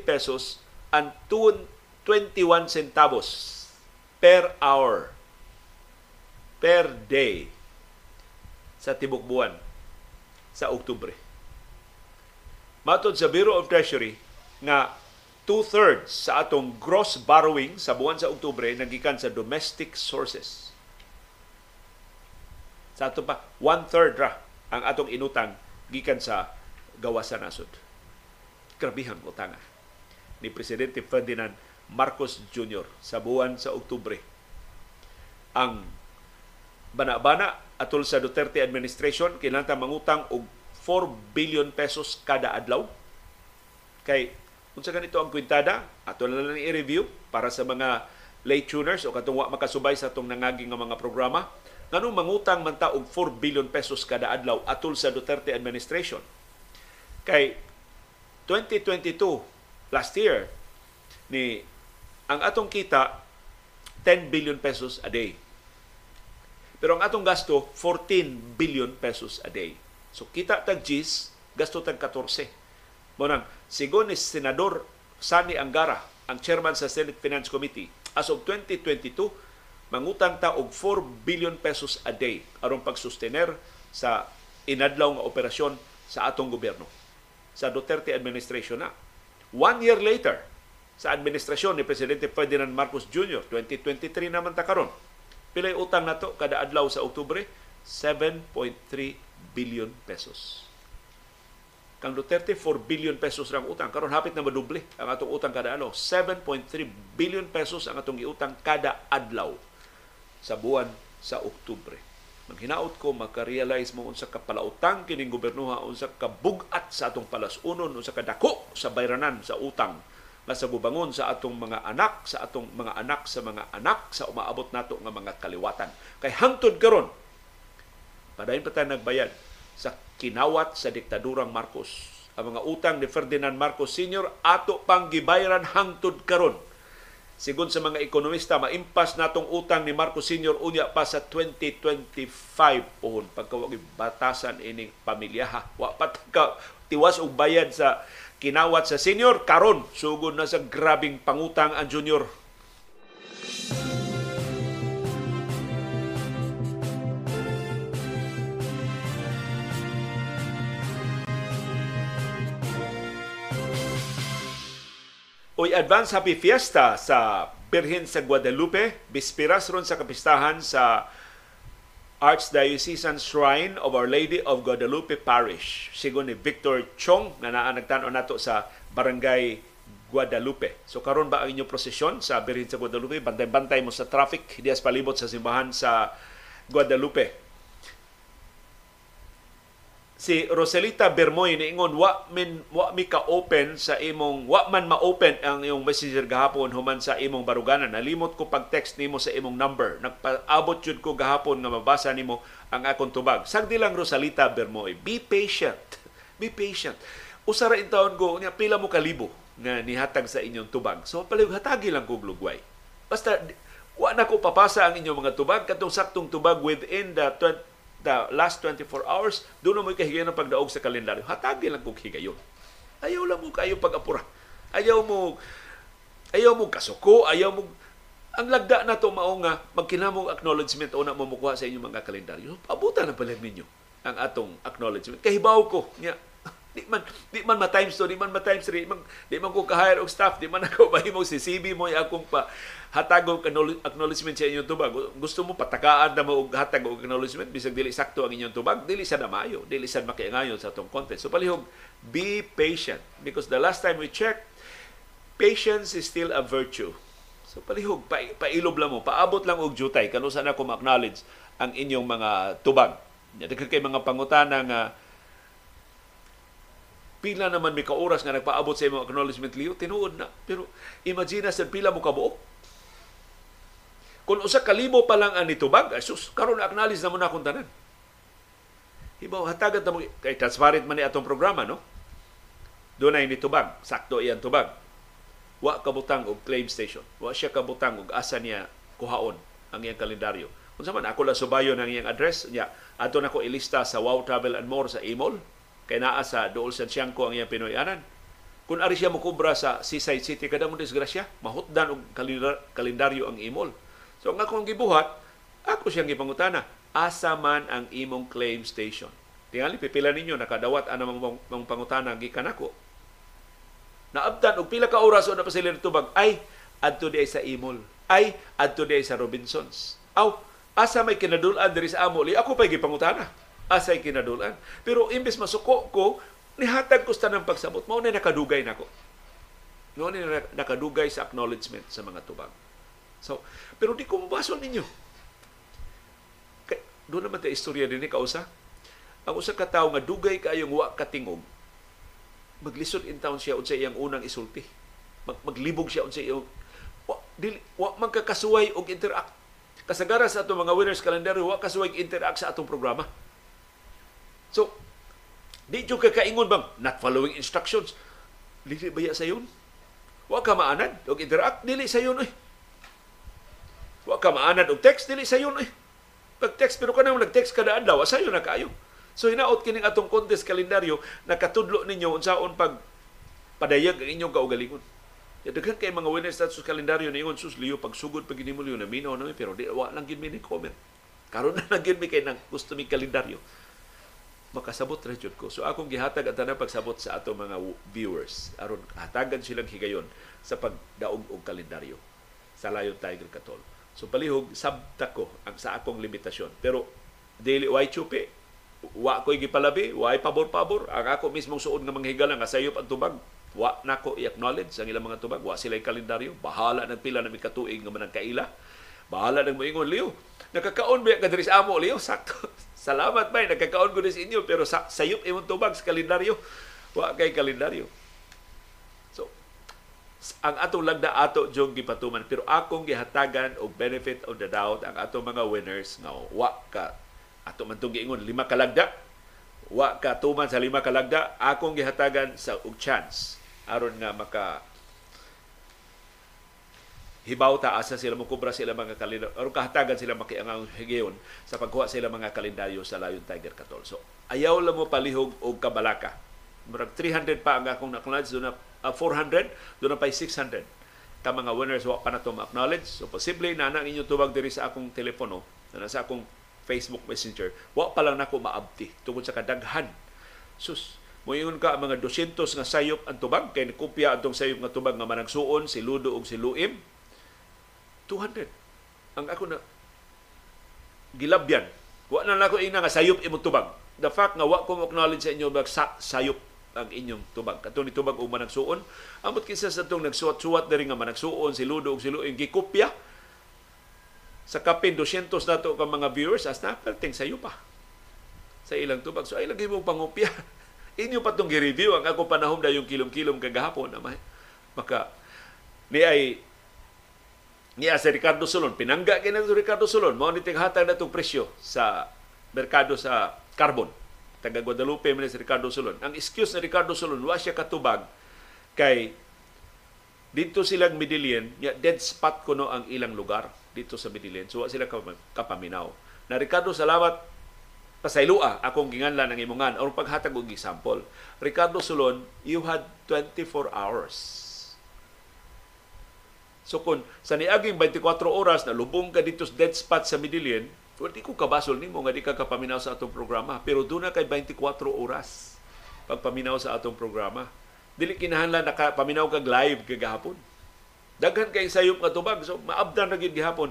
pesos and 21 centavos per hour per day sa tibok buwan sa Oktubre. Matod sa Bureau of Treasury nga two-thirds sa atong gross borrowing sa buwan sa Oktubre nagikan sa domestic sources. Sa ato pa, one-third ra ang atong inutang gikan sa gawas sa nasod. Krabihang utanga ni Presidente Ferdinand Marcos Jr. sa buwan sa Oktubre. Ang bana-bana atol sa Duterte administration kinahanglan mangutang og 4 billion pesos kada adlaw kay unsa ganito ang kwintada ato na lang i-review para sa mga late tuners o katong wa makasubay sa atong nangaging nga mga programa nganong mangutang man ta og 4 billion pesos kada adlaw atol sa Duterte administration kay 2022 last year ni ang atong kita 10 billion pesos a day pero ang atong gasto, 14 billion pesos a day. So kita tag G's, gasto tag 14. Munang, sigon ni Senador Sani Angara, ang chairman sa Senate Finance Committee, as of 2022, mangutang ta og 4 billion pesos a day aron pagsustener sa inadlaw nga operasyon sa atong gobyerno sa Duterte administration na. One year later, sa administrasyon ni Presidente Ferdinand Marcos Jr., 2023 naman ta karon Pilay utang nato kada adlaw sa Oktubre? 7.3 billion pesos. Kang Duterte, 4 billion pesos rang utang. Karon hapit na maduble ang atong utang kada adlaw. 7.3 billion pesos ang atong giutang kada adlaw sa buwan sa Oktubre. Manghinaot ko, makarealize mo unsa ka palautang kining gobernoha, unsa ka bugat sa atong palasunon, unsa ka dako sa bayranan sa utang nga sa bubangon sa atong mga anak, sa atong mga anak sa mga anak sa umaabot nato nga mga kaliwatan. Kay hangtod karon padayon pa tayo nagbayad sa kinawat sa diktadurang Marcos. Ang mga utang ni Ferdinand Marcos Sr. ato pang gibayaran hangtod karon. Sigon sa mga ekonomista, maimpas natong utang ni Marcos Sr. unya pa sa 2025 pohon pagkawag batasan ining pamilyaha. Wa pa tiwas og bayad sa kinawat sa senior karon sugod na sa grabing pangutang ang junior Uy, advance happy fiesta sa Birhen sa Guadalupe. Bispiras ron sa kapistahan sa Archdiocesan Shrine of Our Lady of Guadalupe Parish. Sigon ni Victor Chong na naa nagtan nato sa Barangay Guadalupe. So karon ba ang inyong prosesyon sa Birhen sa Guadalupe? Bantay-bantay mo sa traffic dias palibot sa simbahan sa Guadalupe si Roselita Bermoy niingon wa min wa mi ka open sa imong wa man ma-open ang imong messenger gahapon human sa imong baruganan. Nalimot ko pag text nimo sa imong number. Nagpaabot jud ko gahapon nga mabasa nimo ang akong tubag. Sagdi lang Rosalita Bermoy be patient. Be patient. Usara in taon ko nya pila mo kalibo nga nihatag sa inyong tubag. So palig hatagi lang kog lugway. Basta wa na ko papasa ang inyong mga tubag. Katong saktong tubag within the 20 the last 24 hours, doon mo kahigayon ng pagdaog sa kalendaryo. Hatagin lang kong higayon. Ayaw lang mo kayo pag-apura. Ayaw mo ayaw mo kasuko, ayaw mo ang lagda na to mao nga magkinamong acknowledgement o na mamukuha sa inyong mga kalendaryo. Abutan na pala ninyo ang atong acknowledgement. Kahibaw ko, nya, Di man di man ma times 2, di man ma times 3, di man, di man ko ka-hire og staff, di man ako [laughs] mahimo si CB mo akong pa hatag og acknowledgement sa inyong tubag. Gusto mo patakaan na mo og hatag og acknowledgement bisag dili sakto ang inyong tubag, dili sa namayo, dili sa makiangayon sa atong content. So palihog be patient because the last time we checked, patience is still a virtue. So palihog, pa, pailob lang mo, paabot lang og jutay, kano sana ko ma-acknowledge ang inyong mga tubag. Daghan kay mga pangutana nga pila naman may kauras nga nagpaabot sa imong acknowledgement liyo, tinuod na. Pero imagine sa pila mo kabuok. Kung usa kalibo pa lang ang nitubag, sus, karon acknowledge na mo na akong tanan. Hibaw, hatagan ta mo, kay transparent man ni atong programa, no? Doon ay nitubag, sakto iyan tubag. Wa kabutang og claim station. Wa siya kabutang og asa niya kuhaon ang iyang kalendaryo. Kung man, ako lang subayo ng iyang address, niya, ato na ko ilista sa Wow Travel and More sa email, kay naa sa Dool Santiago ang iyang Pinoyanan. Kung ari siya mukubra sa Seaside City, kada mo disgrasya, mahutdan og kalendaryo ang imol. So ang akong gibuhat, ako siyang gipangutana, asa man ang imong claim station. Tingali pipila ninyo nakadawat ana mang, mang pangutana gikan ako. Naabtan og pila ka oras o napasilir tubag ay adto di sa imol. Ay adto di sa Robinsons. Aw asa may kinadulan diri sa amo, ako pa'y gipangutana asay kinadulan. Pero imbes masuko ko, nihatag ko sa ng pagsabot. Mao na nakadugay nako. Mao na nakadugay sa acknowledgement sa mga tubag. So, pero di ko mabasol ninyo. Kay, doon naman ta istorya din ni kausa. Ang usa ka tawo nga dugay kayong wa katingog, maglisod in town siya unsa iyang unang isulti. Mag, maglibog siya unsa iyang wa, dili, wa man kakasuway og interact. Kasagaran sa atong mga winners calendar, wa kasuway interact sa atong programa So, di jud ka kaingon bang not following instructions. Dili ba sa yun? Wa ka maanad og interact dili sa yun eh. Wa ka maanad og text dili sa yun eh. Pag text pero kanang nag-text kada adlaw sa yun na kayo. So hinaot kining atong contest kalendaryo nakatudlo ninyo unsaon pag padayag ang inyong kaugalingon. Ya daghan kay mga winners status kalendaryo na ingon sus liyo pagsugod pag mo liyo na minaw na pero di wa lang gid mi comment. Karon na lang gid kay nang gusto mi kalendaryo makasabot ra jud ko. So akong gihatag ang tanang pagsabot sa ato mga viewers aron hatagan silang higayon sa pagdaog og kalendaryo sa Lion Tiger Katol. So palihog sabta ko ang sa akong limitasyon. Pero daily why chupi wa ko'y gipalabi, wa pabor-pabor. Ang ako mismong suod nga mga higala nga sayop ang. Wa nako i-acknowledge ang ilang mga tubag. Wa sila kalendaryo. Bahala ng pila na may katuig nga manang kaila. Bahala ng moingon, Leo. Nakakaon ba ka sa amo, Leo? [laughs] Sakto. Salamat ba, nagkakaon ko sa inyo, pero sa, sayop imong tubag sa kalendaryo. Wa kay kalendaryo. So, ang atong lagda ato jong gipatuman pero akong gihatagan og benefit of the doubt ang atong mga winners nga wa ka ato man tong giingon lima ka wa ka tuman sa lima ka lagda akong gihatagan sa og chance aron nga maka hibaw ta asa sila mo kubra sila mga kalendaryo aron kahatagan sila makiangang higayon sa pagkuha sila mga kalendaryo sa Lion Tiger Katol. So ayaw lang mo palihog og kabalaka. Murag 300 pa ang akong na-acknowledge doon na uh, 400, doon na pa 600 ka mga winners wa pa na to ma-acknowledge. So posible na na inyo tubag diri sa akong telepono, na sa akong Facebook Messenger, wa pa lang nako maabti tungod sa kadaghan. Sus, Moingon ka mga 200 nga sayop ang tubag kay kopya atong sayop nga tubag nga managsuon si Ludo ug si Luim 200. Ang ako na gilabyan. Wa na nako ina nga sayop imong tubag. The fact nga wa ko acknowledge sa inyo bag sa, sayop ang inyong tubag. Kato ni tubag og managsuon. Amot kinsa sa tong nagsuwat-suwat diri nga managsuon si Ludo og si Luing gikopya sa kapin 200 nato ka mga viewers as na perting sayo pa sa ilang tubag. So ay lagi mo pangopya. [laughs] Inyo pa tong gi-review ang ako panahon da yung kilom-kilom kagahapon na maka ni ay niya si Ricardo Solon. Pinangga kay na Ricardo Solon. Mao ni hatag na presyo sa merkado sa carbon. Taga Guadalupe man si Ricardo Solon. Ang excuse ni Ricardo Solon, wa siya katubag kay dito silang Midillion, ya dead spot kuno ang ilang lugar dito sa Midillion. So wa sila kapaminaw. Na Ricardo, salamat pasaylua akong ginganlan ng imongan or paghatag og example. Ricardo Solon, you had 24 hours So kung sa niaging 24 oras na lubong ka dito sa dead spot sa well, di ko kabasol nimo nga di ka kapaminaw sa atong programa. Pero doon na kay 24 oras pagpaminaw sa atong programa. Dili kinahanglan naka paminaw kag live kagahapon. Daghan kay sayop nga tubag so maabdan na gid gihapon.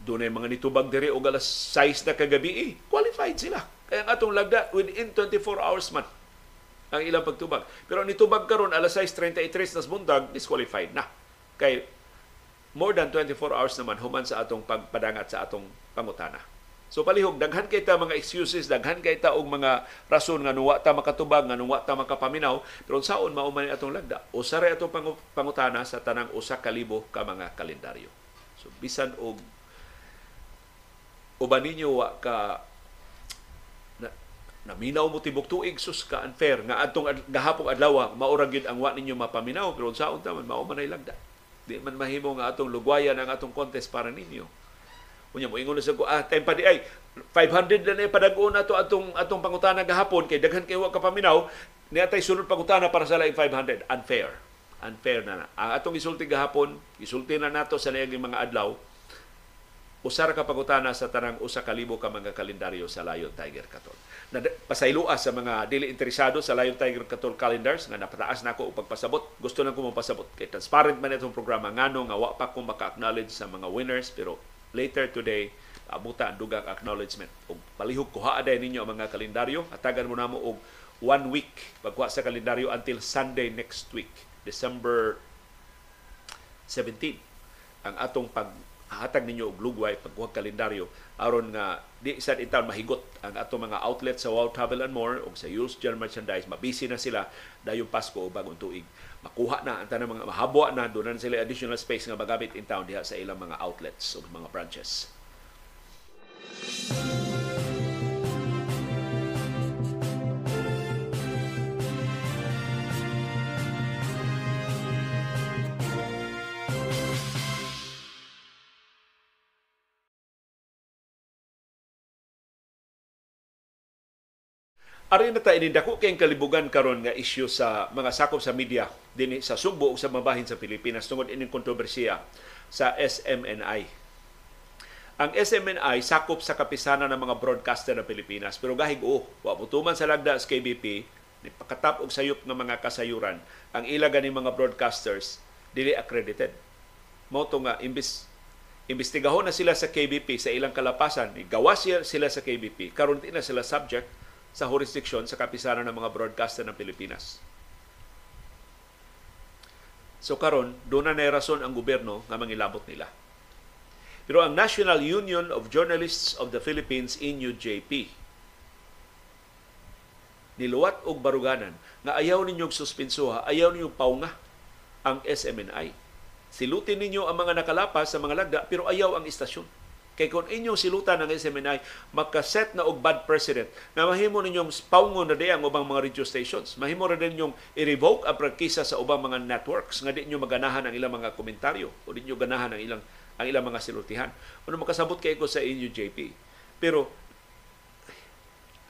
Doon mga nitubag diri og alas 6 na kagabi, eh, qualified sila. Kaya ang atong lagda within 24 hours man ang ilang pagtubag. Pero nitubag karon alas 6:33 nas buntag disqualified na. Kay more than 24 hours naman human sa atong pagpadangat sa atong pangutana. So palihog daghan kay ta mga excuses, daghan kay ta og mga rason nga nuwa ta makatubag, nga nuwa ta makapaminaw, pero saon mao man atong lagda. Usa ra atong pangutana sa tanang usa ka libo ka mga kalendaryo. So bisan og uban ninyo wa ka na, naminaw mo tibok tuig sus ka unfair nga adtong gahapon adlaw maura gyud ang wa ninyo mapaminaw pero saon ta man mao man lagda. Di man mahimo nga atong lugwayan ang atong contest para ninyo. Unya mo ingon sa ko ah time pa di ay 500 na ni padag-on ato atong atong pangutana gahapon kay daghan kay wa ka paminaw ni atay sunod pangutana para sa laing 500 unfair. Unfair na, na. ang atong isulti gahapon isulti na nato sa laing mga adlaw usara ka pangutana sa tanang usa ka libo ka mga kalendaryo sa Lion Tiger Katol. Na pasaylua sa mga dili interesado sa Lion Tiger Katol calendars nga napataas na ako og pagpasabot. Gusto lang ko mapasabot kay transparent man itong programa. Ngano nga wa pa ko maka-acknowledge sa mga winners pero later today abuta ang dugang acknowledgement. Ug palihog kuha aday ninyo ang mga kalendaryo. Hatagan mo namo og one week. Pagkuha sa kalendaryo until Sunday next week December 17 ang atong pag hatag ninyo og lugway pagkuha kalendaryo. Aron nga di sad intaw mahigot ang atong mga outlet sa Wow Travel and More ug sa Yules General Merchandise. Mabisi na sila dayong Pasko o bagong tuig. Makuha na ang tanang mga mahabwa na doon sila additional space nga magamit in town diha sa ilang mga outlets o mga branches. Ari na ta inidako kay kalibugan karon nga isyu sa mga sakop sa media dinhi sa Sugbo ug sa mabahin sa Pilipinas tungod ining kontrobersiya sa SMNI. Ang SMNI sakop sa kapisanan ng mga broadcaster ng Pilipinas pero gahig o wa mutuman sa lagda sa KBP ni pakatap og sayop ng mga kasayuran ang ilaga ni mga broadcasters dili accredited. Mo nga imbis imbestigahon na sila sa KBP sa ilang kalapasan, gawas sila sa KBP, karon na sila subject sa jurisdiction sa kapisanan ng mga broadcaster ng Pilipinas. So karon doon na rason ang gobyerno nga mangilabot nila. Pero ang National Union of Journalists of the Philippines, NUJP, niluwat og baruganan nga ayaw ninyong suspensuha, ayaw ninyong paunga ang SMNI. Silutin ninyo ang mga nakalapas sa mga lagda pero ayaw ang istasyon Kay kung inyong silutan ng SMNI, makaset na og bad precedent na mahimo ninyong paungon na ang ubang mga radio stations. Mahimo ra din yung i-revoke ang prangkisa sa ubang mga networks nga di nyo maganahan ang ilang mga komentaryo o di nyo ganahan ang ilang ang ilang mga silutihan. Ano makasabot kay ko sa inyo JP. Pero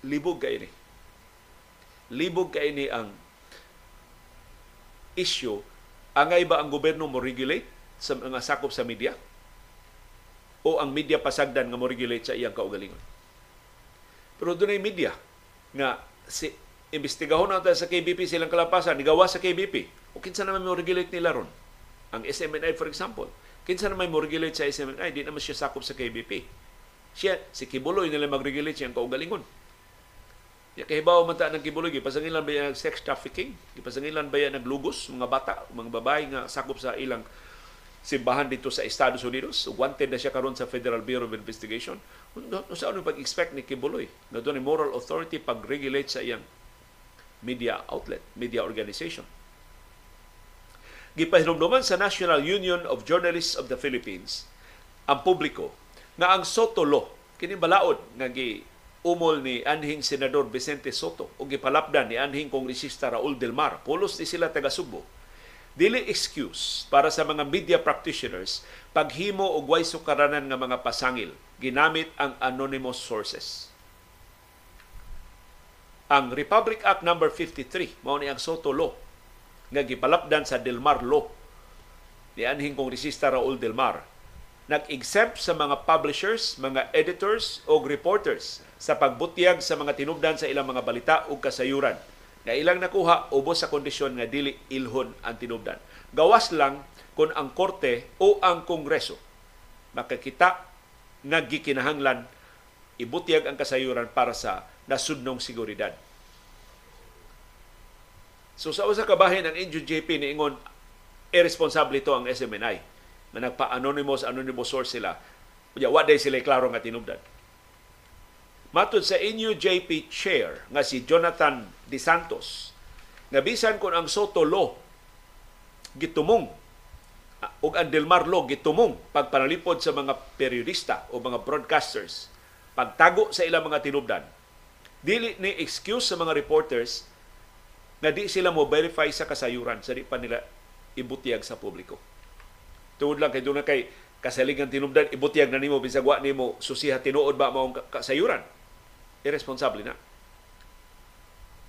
libog kay ni. Libog kay ni ang issue angay ba ang gobyerno mo regulate sa mga sakop sa media? O ang media pasagdan nga mo regulate sa iyang kaugalingon. Pero doon ay media nga si imbestigahon natin sa KBP silang kalapasan, nigawa sa KBP. O kinsa naman mo regulate nila ron? Ang SMNI for example. Kinsa naman mo regulate sa SMNI? Di naman siya sakop sa KBP. Siya, si Kibuloy nila mag-regulate siyang kaugalingon. Ya kahibaw man ta ng kibuloy gipasangilan ba yan sex trafficking? Gipasangilan ba yan naglugos mga bata, mga babae nga sakop sa ilang simbahan dito sa Estados Unidos. Wanted na siya karon sa Federal Bureau of Investigation. No, no, sa ano pag-expect ni Kibuloy? Na doon moral authority pag-regulate sa iyang media outlet, media organization. Gipahinumduman sa National Union of Journalists of the Philippines ang publiko na ang Soto Law, kini balaod nga gi umol ni anhing senador Vicente Soto o gipalapdan ni anhing kongresista Raul Del Mar. Pulos ni sila taga Subo dili excuse para sa mga media practitioners paghimo og way sukaranan nga mga pasangil ginamit ang anonymous sources. Ang Republic Act number no. 53 mao ni ang Soto Law nga gipalapdan sa Delmar Law ni anhing kongresista Raul Delmar nag-exempt sa mga publishers, mga editors o reporters sa pagbutyag sa mga tinubdan sa ilang mga balita o kasayuran nga ilang nakuha ubos sa kondisyon nga dili ilhon ang tinubdan. Gawas lang kung ang korte o ang kongreso makakita nga gikinahanglan ibutyag ang kasayuran para sa nasudnong seguridad. So sa usa ka bahin ang NUJP niingon irresponsible ito ang SMNI na nagpa-anonymous anonymous source sila. Kaya wa day sila klaro nga tinubdan. Matod sa NUJP chair nga si Jonathan De Santos, nga bisan ang Soto Law gitumong ug ang Delmar Law gitumong pagpanalipod sa mga periodista o mga broadcasters pagtago sa ilang mga tinubdan dili ni excuse sa mga reporters na di sila mo verify sa kasayuran sa di pa nila ibutyag sa publiko. Tuod lang kay na kay kasaligan tinubdan ibutyag na nimo bisag wa nimo susiha tinuod ba maong kasayuran. Irresponsible na.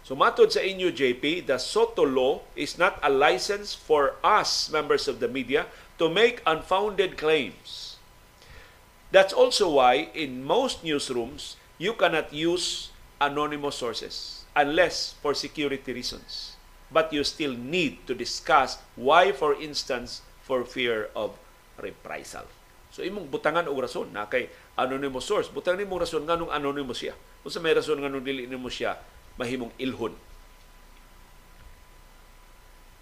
So matod sa inyo JP, the Soto law is not a license for us members of the media to make unfounded claims. That's also why in most newsrooms you cannot use anonymous sources unless for security reasons. But you still need to discuss why, for instance, for fear of reprisal. So imong butangan og rason na kay anonymous source. Butang nimo rason nganong anonymous siya. Unsa may rason nganong dili nimo siya mahimong ilhon.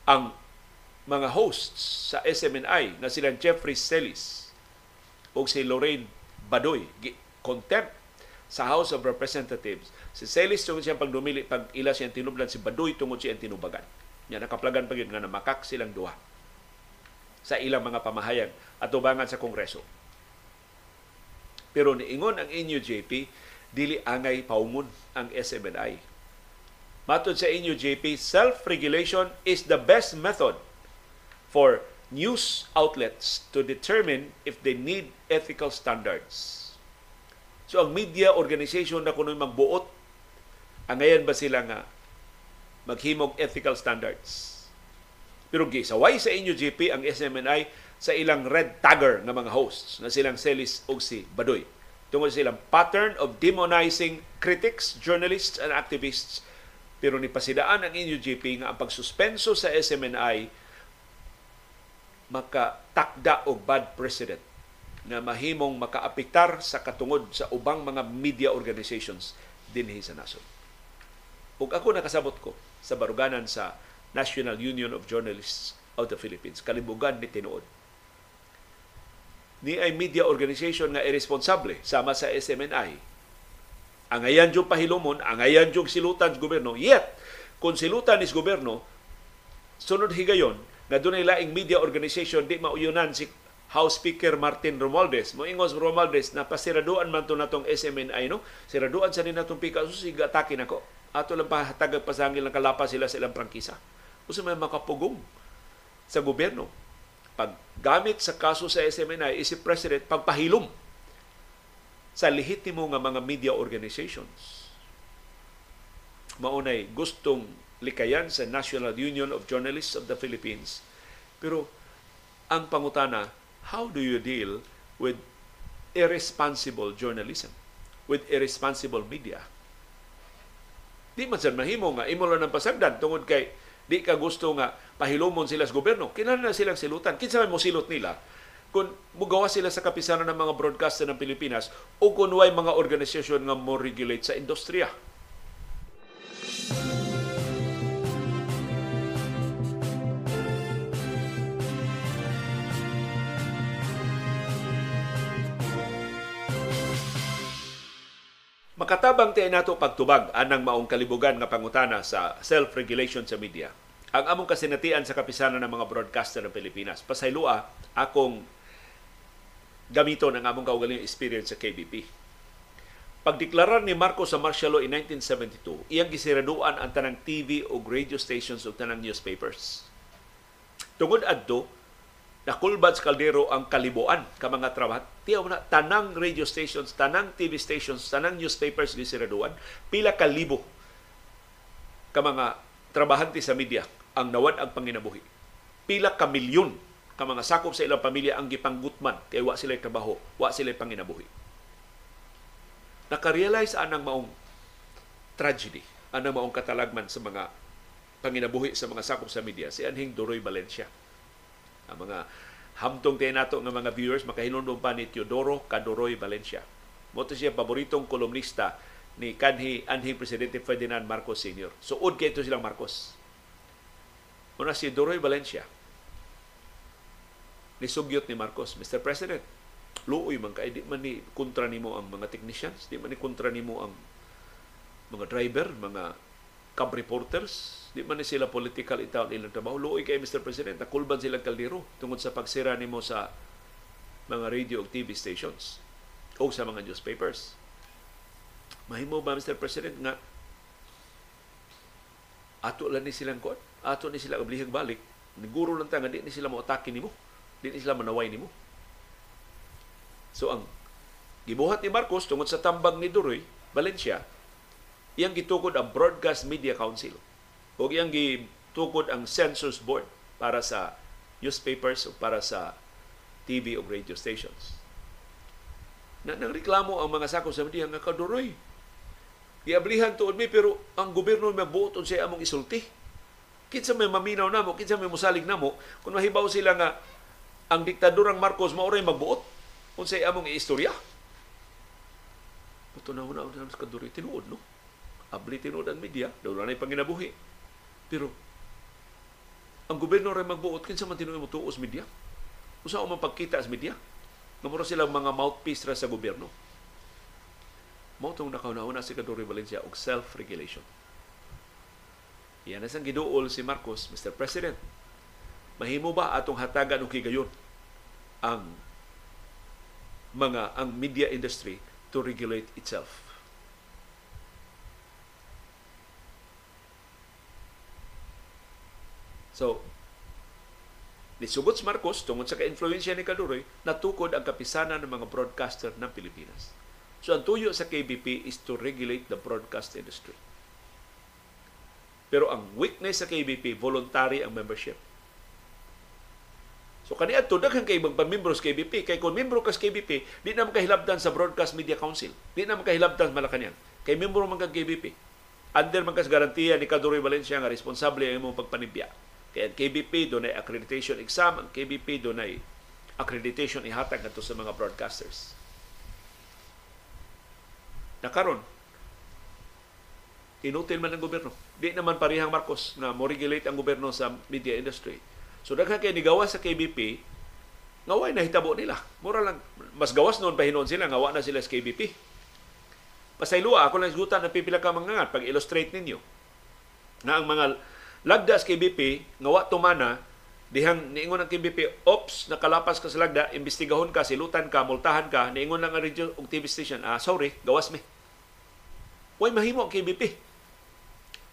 Ang mga hosts sa SMNI na silang Jeffrey Celis o si Lorraine Badoy contempt sa House of Representatives Si Celis tungod siya pagdumili pag ila siyang tinublan si Baduy tungod siya tinubagan. Nya nakaplagan pa yun nga namakak silang duha sa ilang mga pamahayag at tubangan sa Kongreso. Pero niingon ang NUJP, dili angay paungon ang SMNI. Matod sa NUJP, self-regulation is the best method for news outlets to determine if they need ethical standards. So ang media organization na kuno'y magbuot Angayan ba sila nga maghimog ethical standards? Pero gisaway sa inyo GP ang SMNI sa ilang red tagger nga mga hosts na silang Celis o si Badoy. Tungod silang pattern of demonizing critics, journalists, and activists. Pero ni pasidaan ang inyo GP nga ang pagsuspenso sa SMNI makatakda og bad precedent na mahimong makaapektar sa katungod sa ubang mga media organizations dinhi sa nasod. Ug ako nakasabot ko sa baruganan sa National Union of Journalists of the Philippines, kalibugan ni tinuod. Ni ay media organization nga irresponsable sama sa SMNI. Angayan yung pahilumon, angayan yung silutan sa gobyerno. Yet, kung silutan is gobyerno, sunod higayon, na doon laing media organization di mauyunan si House Speaker Martin Romualdez. Moingos Romualdez na pasiraduan man to natong SMNI no. Siraduan sa ni natong pika so siga atake nako ato lang pahatagag pasangil ng kalapa sila sa ilang prangkisa. Usa may makapugong sa gobyerno. Paggamit sa kaso sa SMNI, isip President pagpahilom sa lehitimo nga mga media organizations. Maunay gustong likayan sa National Union of Journalists of the Philippines. Pero ang pangutana, how do you deal with irresponsible journalism, with irresponsible media? Di man sad mahimo nga imo lang ng pasagdan tungod kay di ka gusto nga pahilomon sila sa gobyerno. Kinahanglan na silang silutan. Kinsa man mo silot nila kung mugawa sila sa kapisanan ng mga broadcaster ng Pilipinas o kung way mga organisasyon nga mo regulate sa industriya. Makatabang tayo nato pagtubag anang maong kalibugan nga pangutana sa self-regulation sa media. Ang among kasinatian sa kapisanan ng mga broadcaster ng Pilipinas. Pasaylua akong gamiton ang among kaugaling experience sa KBP. Pagdeklarar ni Marcos sa martial law in 1972, iyang gisiraduan ang tanang TV o radio stations o tanang newspapers. Tungod adto, nakulbad sa kaldero ang kalibuan ka mga trabaho. Tiyaw na tanang radio stations, tanang TV stations, tanang newspapers ni Siraduan, pila ka libo ka mga trabahante sa media ang nawad ang panginabuhi. Pila ka milyon ka mga sakop sa ilang pamilya ang gipanggutman kay wa sila trabaho, wa sila panginabuhi. Nakarealize anang maong tragedy, anang maong katalagman sa mga panginabuhi sa mga sakop sa media si anhing Doroy Valencia. Ang mga hamtong tayo nato ng mga viewers makahinundong pa ni Teodoro Cadoroy Valencia. Moto siya paboritong kolumnista ni kanhi anhing presidente Ferdinand Marcos Sr. Suod kay ito silang Marcos. Una si Doroy Valencia. Nisugyot ni Marcos, Mr. President, luoy man kay di man ni kontra nimo ang mga technicians, di man ni kontra nimo ang mga driver, mga cab reporters, di man ni sila political itaw ilang trabaho. Luoy kay Mr. President, nakulban sila kaldero tungod sa pagsira nimo sa mga radio o TV stations o sa mga newspapers. Mahimo ba Mr. President nga ato lang ni silang kuat, ato ni sila kablihag balik, niguro lang ta nga di ni sila mo atake nimo, di sila manaway nimo. So ang gibuhat ni Marcos tungod sa tambag ni Duroy, Valencia, iyang gitukod ang Broadcast Media Council o iyang gitukod ang Census Board para sa newspapers o para sa TV o radio stations. Na nangreklamo ang mga sakop sa media nga kaduroy. Giablihan tuod mi pero ang gobyerno may buoton siya among isulti. Kinsa may maminaw namo, kinsa may musalig namo kung mahibaw sila nga ang diktadurang Marcos maoray magbuot unsay among iistorya. Puto na una sa kaduroy tinuod no. Abli tinuod ang media, daw na panginabuhi. Pero ang gobyerno ray magbuot kinsa man tinuod mo tuos media. Usa man pagkita sa media. Namuro sila mga mouthpiece ra sa gobyerno. Mao tong nakauna-una si Kaduri Valencia og self-regulation. Yan ang giduol si Marcos, Mr. President. Mahimo ba atong hatagan og higayon ang mga ang media industry to regulate itself? So, Nisugot si Marcos tungod sa ka-influensya ni Kaduroy, natukod ang kapisanan ng mga broadcaster ng Pilipinas. So ang tuyo sa KBP is to regulate the broadcast industry. Pero ang weakness sa KBP, voluntary ang membership. So kani adto daghang kay magpamembro sa KBP kay kung membro ka sa KBP, di na makahilabtan sa Broadcast Media Council. Di na makahilabtan sa Malacañang. Kay membro man kag KBP. Under man kas garantiya ni Kaduroy Valencia nga responsable ang imong pagpanimpya. Kaya ang KBP doon ay accreditation exam, ang KBP doon ay accreditation ihatag nato sa mga broadcasters. Nakaron, inutil man ng gobyerno. Di naman parihang Marcos na mo regulate ang gobyerno sa media industry. So daghan kay nigawa sa KBP, ngaway na hitabo nila. Mura lang, mas gawas noon pahinon sila, ngawa na sila sa KBP. Pasaylua, ako lang isutan ng pipila ka mga pag-illustrate ninyo na ang mga Lagda sa KBP, ngawa tumana, dihang niingon ang KBP, ops, nakalapas ka sa lagda, imbestigahon ka, silutan ka, multahan ka, niingon lang ang radio o TV station, ah, sorry, gawas me. Why mahimo ang KBP?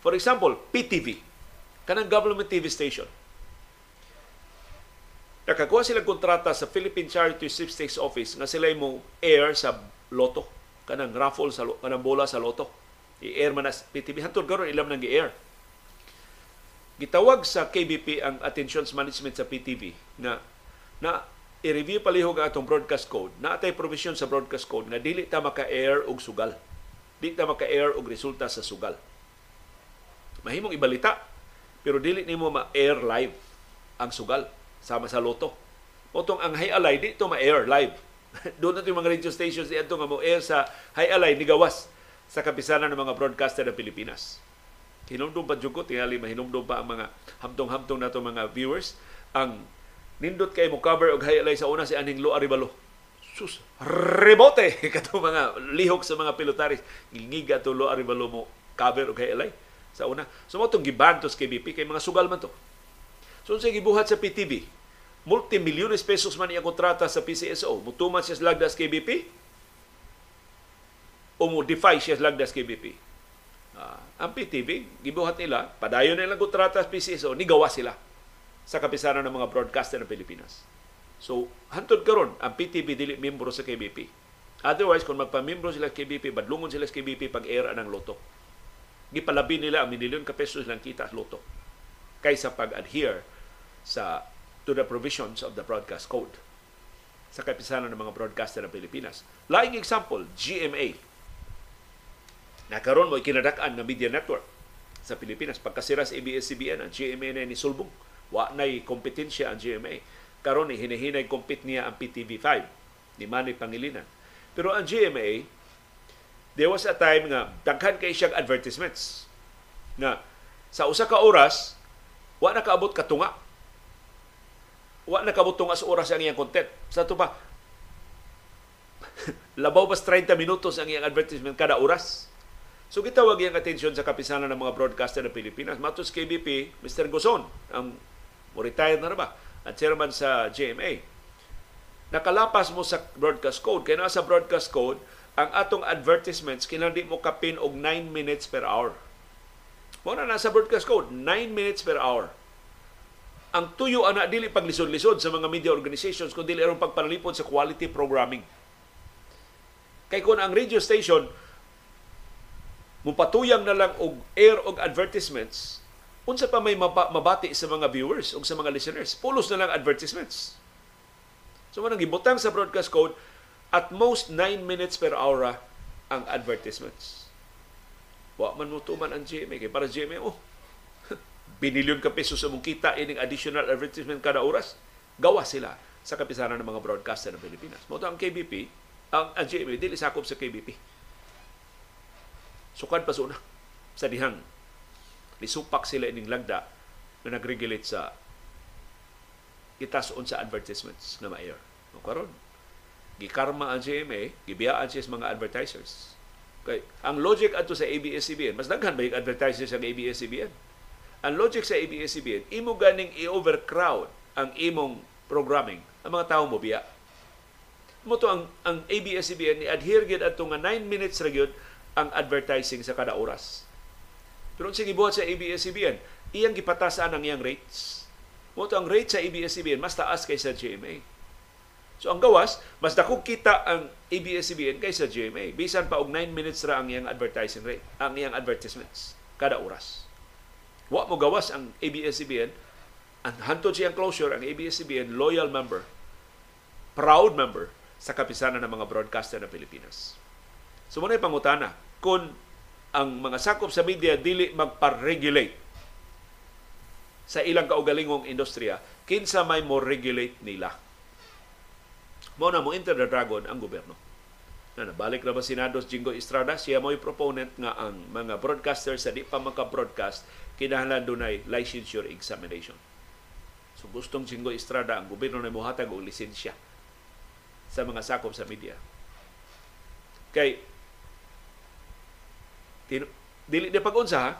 For example, PTV, kanang government TV station. Nakakuha sila kontrata sa Philippine Charity Sweepstakes Office nga sila mo air sa loto, kanang raffle sa kanang bola sa loto. I-air man na PTV hantod karon ilam nang gi-air gitawag sa KBP ang attentions management sa PTV na na i-review palihog ang atong broadcast code na atay provision sa broadcast code nga dili ta maka-air og sugal. Dili ta maka-air og resulta sa sugal. Mahimong ibalita pero dili nimo ma-air live ang sugal sama sa loto. Otong ang Hay Alay di to ma-air live. [laughs] Doon natin mga radio stations di nga mo air sa Hay Alay ni gawas sa kapisanan ng mga broadcaster ng Pilipinas. Hinumdum pa jud tingali mahinumdum pa ang mga hamtong-hamtong nato mga viewers ang nindot kay mo cover og highlight sa una si aning Lo Aribalo. Sus, rebote [laughs] kato mga lihok sa mga pilotaris. Ngingiga to Lo Aribalo mo cover og highlight sa una. So mo tong gibantos kay BP kay mga sugal man to. So sa gibuhat sa PTV, multi-milyones pesos man iya kontrata sa PCSO. Mutuman siya sa lagdas kay o mo defy siya sa lagdas kay BP uh, ang PTV, gibuhat nila, padayon nilang kontrata sa PCSO, nigawa sila sa kapisanan ng mga broadcaster ng Pilipinas. So, hantod karon ang PTV dili membro sa KBP. Otherwise, kung magpamembro sila sa KBP, badlungon sila sa KBP pag-era ng loto. Gipalabi nila ang milyon ka pesos lang kita sa loto kaysa pag-adhere sa to the provisions of the broadcast code sa kapisanan ng mga broadcaster ng Pilipinas. Laing example, GMA, Nakaroon mo kinadak-an nga media network sa Pilipinas. Pagkasira sa ABS-CBN, ang GMA na ni Sulbong. Wa na'y kompetensya ang GMA. Karon ni hinahinay compete niya ang PTV5 ni Manny Pangilinan. Pero ang GMA, there was a time nga daghan kay siyang advertisements na sa usa ka oras wa na kaabot katunga wa na kaabot tunga sa oras ang iyang content. Sa to pa [laughs] labaw pas 30 minutos ang iyang advertisement kada oras. So gitawag iyang atensyon sa kapisanan ng mga broadcaster ng Pilipinas. Matos KBP Mr. Gozon ang mo retired na ba? At chairman sa GMA nakalapas mo sa broadcast code. Kaya sa broadcast code ang atong advertisements kinahanglan mo kapin og 9 minutes per hour. Mo na nasa broadcast code, 9 minutes per hour. Ang tuyo ana dili paglisod-lisod sa mga media organizations kundi dili aron pagpanalipod sa quality programming. Kay kung ang radio station mupatuyang na lang og air og advertisements, unsa pa may mabati sa mga viewers o sa mga listeners, pulos na lang advertisements. So manang gibutang sa broadcast code, at most 9 minutes per hour ang advertisements. Wa man mo tuman ang GMA. Kaya para GMA, oh, binilyon ka pesos sa mong kita ining additional advertisement kada oras. Gawa sila sa kapisanan ng mga broadcaster ng Pilipinas. Mo ang KBP, ang, ang GMA, dili sakop sa KBP. Sukad pa suna sa dihang lisupak sila ining lagda na nag-regulate sa itason sa advertisements na ma-air. O karon, gikarma ang GMA, gibiyaan siya sa mga advertisers Kay, ang logic ato sa ABS-CBN, mas daghan ba yung advertisers sa ABS-CBN? Ang logic sa ABS-CBN, imo ganing i-overcrowd ang imong programming. Ang mga tao mo biya. Mo to ang, ang ABS-CBN ni adhere gid ato nga 9 minutes ra gyud ang advertising sa kada oras. Pero sige buhat sa ABS-CBN, iyang gipatasan ang iyang rates. Mo to ang rate sa ABS-CBN mas taas kaysa GMA. So ang gawas, mas dakog kita ang ABS-CBN kaysa GMA. Bisan pa og 9 minutes ra ang iyang advertising rate, ang iyang advertisements kada oras. Wa mo gawas ang ABS-CBN ang hantod siyang closure ang ABS-CBN loyal member, proud member sa kapisanan ng mga broadcaster ng Pilipinas. So muna pangutana, kung ang mga sakop sa media dili magpa-regulate sa ilang kaugalingong industriya, kinsa may mo regulate nila Mao mo enter the dragon ang gobyerno. Na nabalik na ba si Nados Jingo Estrada, siya mo'y proponent nga ang mga broadcasters sa di pa maka-broadcast kinahanglan dunay licensure examination. So gustong Jingo Estrada ang gobyerno na muhatag og lisensya sa mga sakop sa media. Kay tin, dili di pag-unsa ha,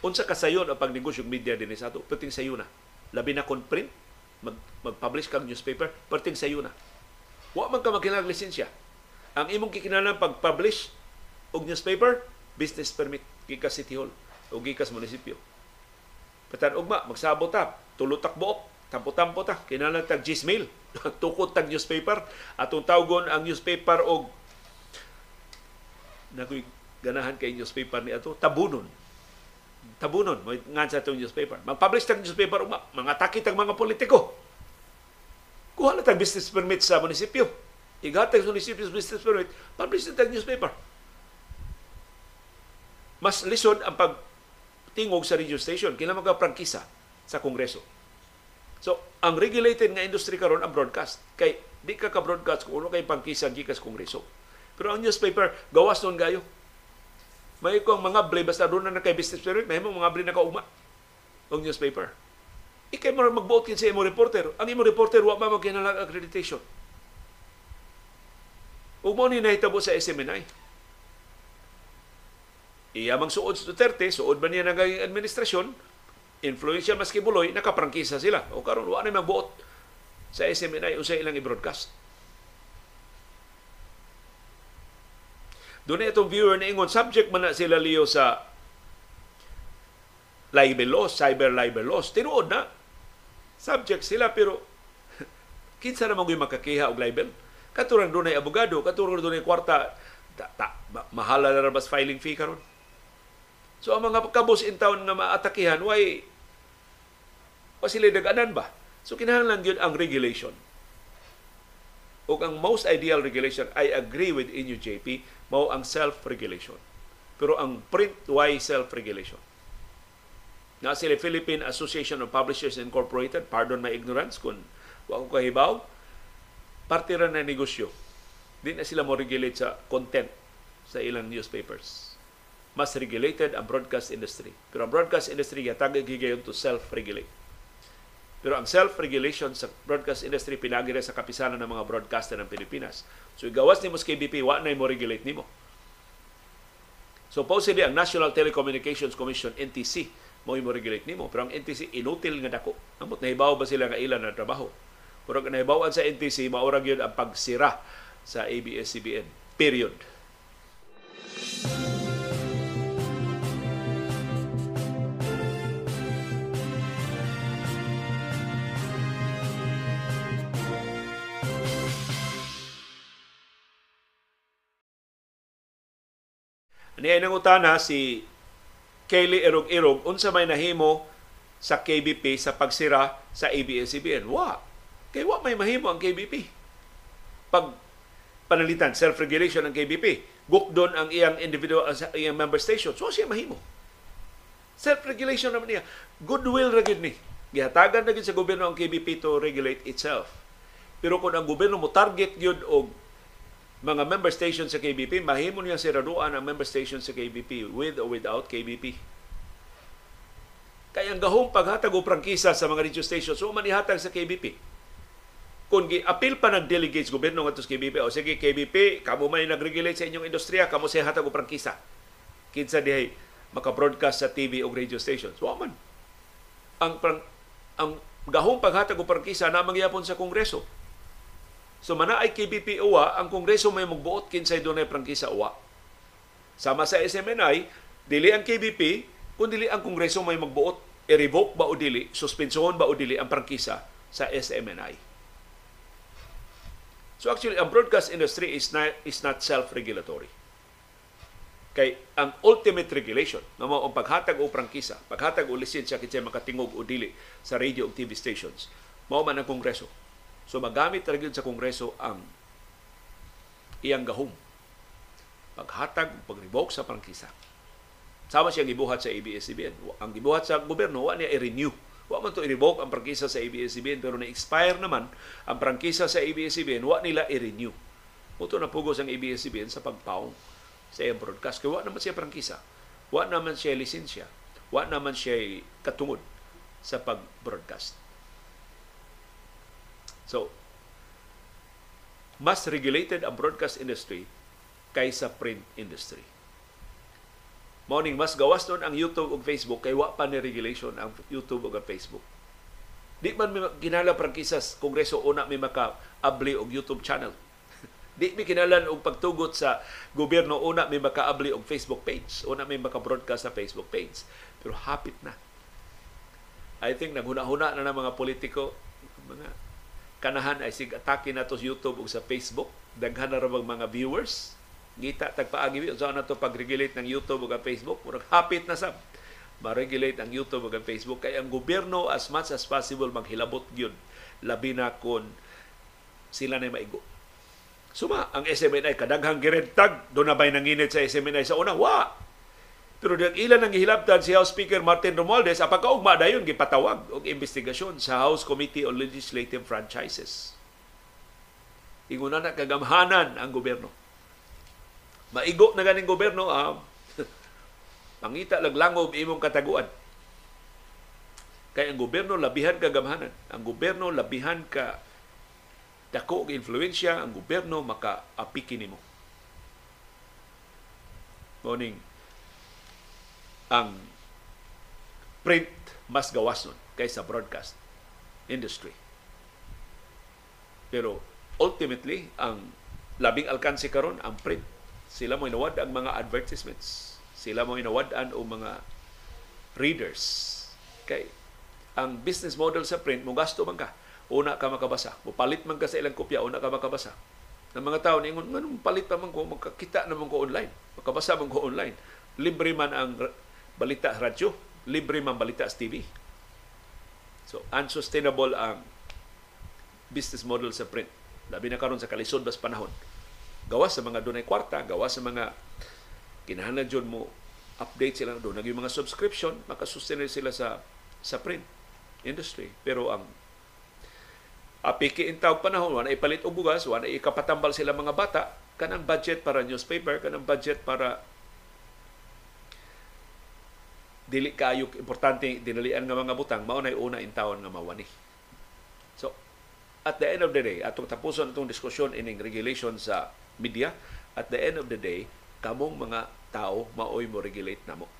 unsa kasayon ang pagnegosyo media dinhi sa ato, perting sayo na. Labi na kon print, mag, mag-publish kang newspaper, perting sayo na Wa man ka magkinahanglan lisensya. Ang imong kikinahanglan pag-publish og newspaper, business permit gikas City Hall o gikas munisipyo. Patan ugma magsabot ta, tulutak buok, tampo-tampo ta, kinahanglan tag Gmail, [laughs] tukod tag newspaper. Atong tawgon ang newspaper og nagoy ganahan kay newspaper ni ato tabunon. Tabunon mo nga sa itong newspaper. Mag-publish tag newspaper ugma. Mga takit ang mga politiko. Kuha na tag business permit sa munisipyo. Igatag sa munisipyo business permit, publish na tag newspaper. Mas lisod ang pagtingog sa radio station kailan magka-prangkisa sa Kongreso. So, ang regulated nga industry karon ang broadcast. Kay di ka ka-broadcast kung ano kay pangkisa gikas Kongreso. Pero ang newspaper, gawas nun gayo. May kong mga blay, basta doon na kay business permit, may mga blay na kauma. Ang newspaper ikay mo magbuot kin sa imo reporter. Ang imo reporter wa pa magkinalang accreditation. Ug mo ni nahitabo sa SMNI. Iyamang suod sa Duterte, suod ba niya naging administrasyon, influential maski buloy, nakaprangkisa sila. O karon wa na magbuot sa SMNI o sa ilang i-broadcast. Doon itong viewer na ingon, subject man na sila liyo sa libel laws, cyber libel laws. Tinuod na subject sila pero [laughs] kinsa naman yung makakiha og libel katurang dunay abogado katurang dunay kwarta ta, ta, mahala na rabas filing fee karon so ang mga kabos in town nga maatakihan why wa sila daganan ba so kinahanglan gyud ang regulation ug ang most ideal regulation I agree with inyo JP mao ang self regulation pero ang print why self regulation Na sila Philippine Association of Publishers Incorporated, pardon my ignorance kung wa ko kahibaw, parte ra na negosyo. Di na sila mo regulate sa content sa ilang newspapers. Mas regulated ang broadcast industry. Pero ang broadcast industry yatagay gigayon to self-regulate. Pero ang self-regulation sa broadcast industry pinagi sa kapisanan ng mga broadcaster ng Pilipinas. So igawas nimo sa KBP, wa na mo regulate nimo. So supposedly ang National Telecommunications Commission NTC mo mo regulate nimo pero ang NTC inutil nga dako. Amot nahibaw ba sila nga ilan na trabaho? Pero ang nahibawan sa NTC maurag yun ang pagsira sa ABS-CBN. Period. Niya nang utana si Kelly Erog-Erog unsa may nahimo sa KBP sa pagsira sa ABS-CBN. Wa. Kay wa may mahimo ang KBP. Pag panalitan self-regulation ng KBP, gukdon ang iyang individual ang iyang member station. So siya mahimo. Self-regulation naman niya. Goodwill ra gyud ni. Gihatagan na gyud sa gobyerno ang KBP to regulate itself. Pero kung ang gobyerno mo target gyud og mga member station sa KBP, mahimo niya siraduan ang member station sa KBP with or without KBP. Kaya ang gahong paghatag o prangkisa sa mga radio stations, so manihatag sa KBP. Kung gi-appeal pa ng delegates gobyerno nga sa KBP, o sige KBP, kamo may nag-regulate sa inyong industriya, kamo sa hatag o prangkisa. Kinsa dihay maka-broadcast sa TV o radio stations. Wa man. Ang, prang, ang gahong paghatag o prangkisa na mangyapon sa Kongreso So mana ay KBP uwa, ang Kongreso may magbuot kinsay dunay prangkisa uwa. Sama sa SMNI, dili ang KBP, kung dili ang Kongreso may magbuot, i-revoke ba o dili, suspensoon ba o dili ang prangkisa sa SMNI. So actually, ang broadcast industry is not, is not self-regulatory. Kay ang ultimate regulation na mo ang paghatag o prangkisa, paghatag o lisensya kinsay makatingog o dili sa radio o TV stations, mao man ang Kongreso So magamit ra sa Kongreso ang iyang gahom. Paghatag, pag-revoke sa prangkisa. Sama siyang gibuhat sa ABS-CBN. Ang gibuhat sa gobyerno, wa niya i-renew. Wa man to i-revoke ang prangkisa sa ABS-CBN pero na-expire naman ang prangkisa sa ABS-CBN, wa nila i-renew. Muto na pugos ang ABS-CBN sa pagpaong sa iyang broadcast. Kaya wa naman siya prangkisa. Wa naman siya lisensya. Wa naman siya katungod sa pag-broadcast. So, mas regulated ang broadcast industry kaysa print industry. Morning, mas gawas nun ang YouTube ug Facebook kay wa pa ni regulation ang YouTube ug ang Facebook. Di man may kinala prangkisas kongreso una may maka-abli og YouTube channel. [laughs] Di mi kinalan og pagtugot sa gobyerno una may maka-abli og Facebook page, una may maka-broadcast sa Facebook page. Pero hapit na. I think naghuna-huna na ng mga politiko, mga kanahan ay sig atake na to sa YouTube o sa Facebook. Daghan na ra mga viewers? Ngita tagpaagi unsa na to pag-regulate ng YouTube o Facebook? Murag hapit na sab. Ma-regulate ang YouTube o ang Facebook. Kay ang gobyerno as much as possible maghilabot gyud. Labi na kon sila na maigo. Suma, ang SMNI kadaghang girentag do na bay nanginit sa SMNI sa una? Wa pero ang ilan ang gihilabtan si House Speaker Martin Romualdez, ang pagkaugma dayon gipatawag og investigasyon sa House Committee on Legislative Franchises. Inguna na kagamhanan ang gobyerno. Maigo na ganing gobyerno, ah, [laughs] pangita laglangob imong kataguan. Kaya ang gobyerno labihan ka gamhanan. Ang gobyerno labihan ka dako og influensya, ang gobyerno maka-apiki nimo. Morning ang print mas gawas nun kaysa broadcast industry. Pero ultimately, ang labing alkansi karon ang print. Sila mo inawad ang mga advertisements. Sila mo inawad-an o mga readers. Kay ang business model sa print, mo gasto man ka. Una ka makabasa. Mupalit man ka sa ilang kopya, una ka makabasa. Ng mga tao, ningon, man, palit pa man ko, magkakita naman ko online. Makabasa man ko online. Libre man ang balita radyo, libre man balita sa TV. So, unsustainable ang business model sa print. Labi na karon sa kalisod bas panahon. Gawas sa mga dunay kwarta, gawas sa mga kinahanglan jud mo update sila doon. Naging mga subscription, makasustenil sila sa sa print industry. Pero ang apiki in panahon, wala ipalit og bugas, wala ikapatambal sila mga bata, kanang budget para newspaper, kanang budget para dili kayo importante dinalian nga mga butang mao nay una in taon nga mawani. So at the end of the day, atong tapuson itong diskusyon ining regulation sa media, at the end of the day, kamong mga tao maoy mo regulate namo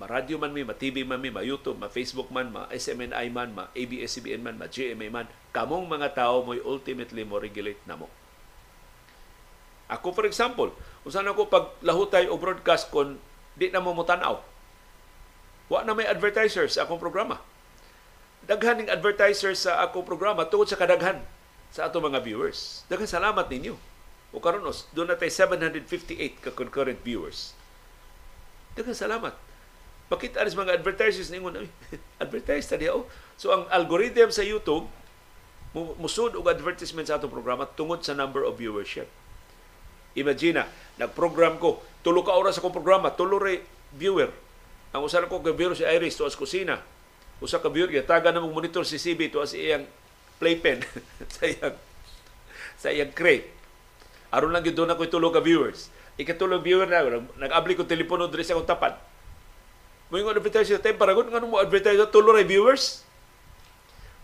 ma-radio man mi, ma-TV man mi, ma-YouTube, ma-Facebook man, ma-SMNI man, ma-ABS-CBN man, ma-GMA man, kamong mga tao mo'y ultimately mo regulate na mo. Ako for example, kung saan ako pag lahutay o broadcast kon di na mo mutanaw. Wa na may advertisers sa akong programa. Daghan ng advertisers sa akong programa tungod sa kadaghan sa ato mga viewers. Daghan salamat ninyo. O karon os, doon na tayo 758 ka concurrent viewers. Daghan salamat Pakita sa mga advertisers ningon, [laughs] advertise ta diha. Oh. So ang algorithm sa YouTube musud og advertisement sa atong programa tungod sa number of viewership. Imagine, nag-program ko, tulo ka oras akong programa, tulo ray viewer. Ang usa ko ka viewer si Iris to as kusina. Usa ka ya taga na monitor si CB to as iyang playpen [laughs] sa iyang sa iyang crate. Aron lang gyud na ko tulo ka viewers. Ikatulo viewer na nag-abli ko telepono diri sa akong tapat mo yung advertise sa time paragon nga mo advertise sa tulo ray viewers.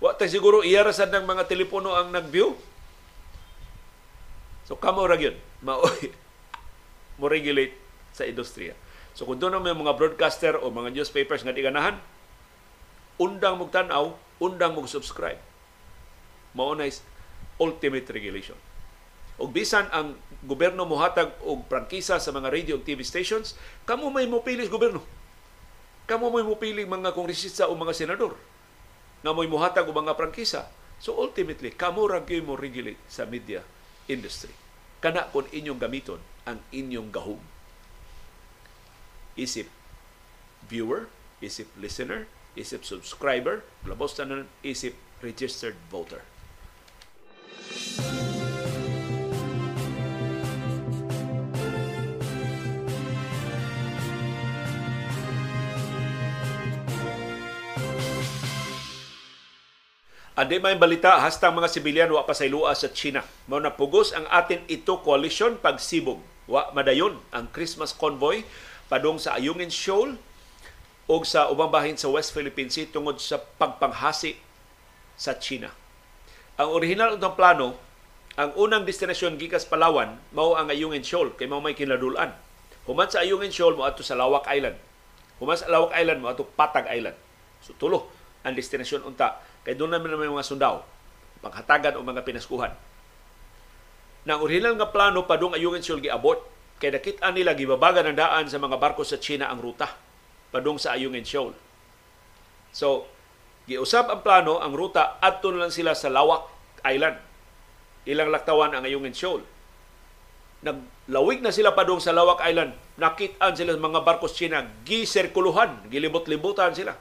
Wa tay siguro iyara sad ng mga telepono ang nag-view. So kamo ra gyud maoy mo regulate sa industriya. So kung doon may mga broadcaster o mga newspapers nga ganahan, undang mong tanaw, undang mong subscribe. Mao na ultimate regulation. Og bisan ang gobyerno mohatag og prangkisa sa mga radio ug TV stations, kamo may mopilis gobyerno kamo mo'y mupiling mga kongresista o mga senador nga mo'y muhatag o mga prangkisa. So ultimately, kamo ra mo regulate sa media industry. Kana kung inyong gamiton ang inyong gahom. Isip viewer, isip listener, isip subscriber, labos na isip registered voter. Andi may balita hastang mga sibilyan wa pasaylua sa China. Mao na pugos ang atin ito coalition pagsibog. Wa madayon ang Christmas convoy padung sa Ayungin Shoal o sa ubang bahin sa West Philippine Sea tungod sa pagpanghasi sa China. Ang original utang plano, ang unang destinasyon gikas Palawan mao ang Ayungin Shoal kay mao may kinadulan. Human sa Ayungin Shoal mo ato sa Lawak Island. Human sa Lawak Island mo ato Patag Island. So tulo ang destinasyon unta Kay doon namin may mga sundao, panghatagan o mga pinaskuhan. Na ang original nga plano padung ayungin sul giabot kay nakita nila gibabagan ang daan sa mga barko sa China ang ruta padung sa Ayungin Shoal. So, giusab ang plano, ang ruta adto lang sila sa Lawak Island. Ilang laktawan ang Ayungin Shoal. Naglawig na sila padung sa Lawak Island. Nakitaan sila sa mga barko sa China, gisirkuluhan, gilibot-libutan sila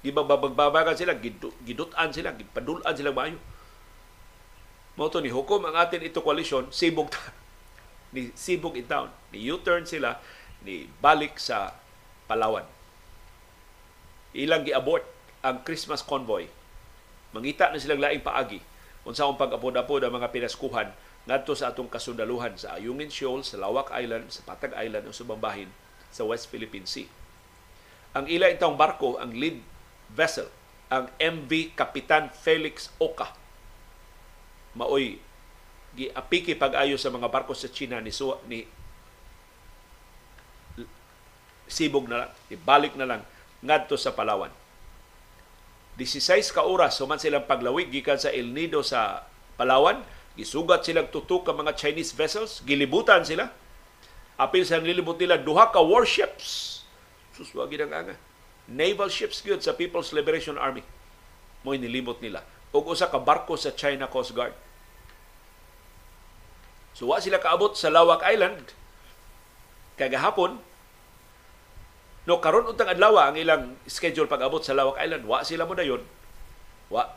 Gibabagbagan sila, gidutan sila, gipadulan sila bayo. Mo ni hukom ang atin ito koalisyon, sibog ta. Ni sibog in town. Ni U-turn sila, ni balik sa Palawan. Ilang giabort ang Christmas convoy. Mangita na silang laing paagi kung saan pag-apod-apod ang mga pinaskuhan ngadto sa atong kasundaluhan sa Ayungin Shoal, sa Lawak Island, sa Patag Island o sa Bambahin sa West Philippine Sea. Ang ila itong barko, ang lead vessel, ang MV Kapitan Felix Oka. Maoy giapiki pag-ayo sa mga barko sa China ni Suwa, ni sibog na lang, ibalik na lang ngadto sa Palawan. 16 ka oras human silang paglawig gikan sa El Nido sa Palawan, gisugat silang tutok ka mga Chinese vessels, gilibutan sila. Apil sa nilibot nila duha ka warships. Suswagi ng anga naval ships gyud sa People's Liberation Army mo nilimot nila ug usa ka barko sa China Coast Guard so wa sila kaabot sa Lawak Island kagahapon no karon untang adlaw ang ilang schedule pag-abot sa Lawak Island wa sila mo dayon wa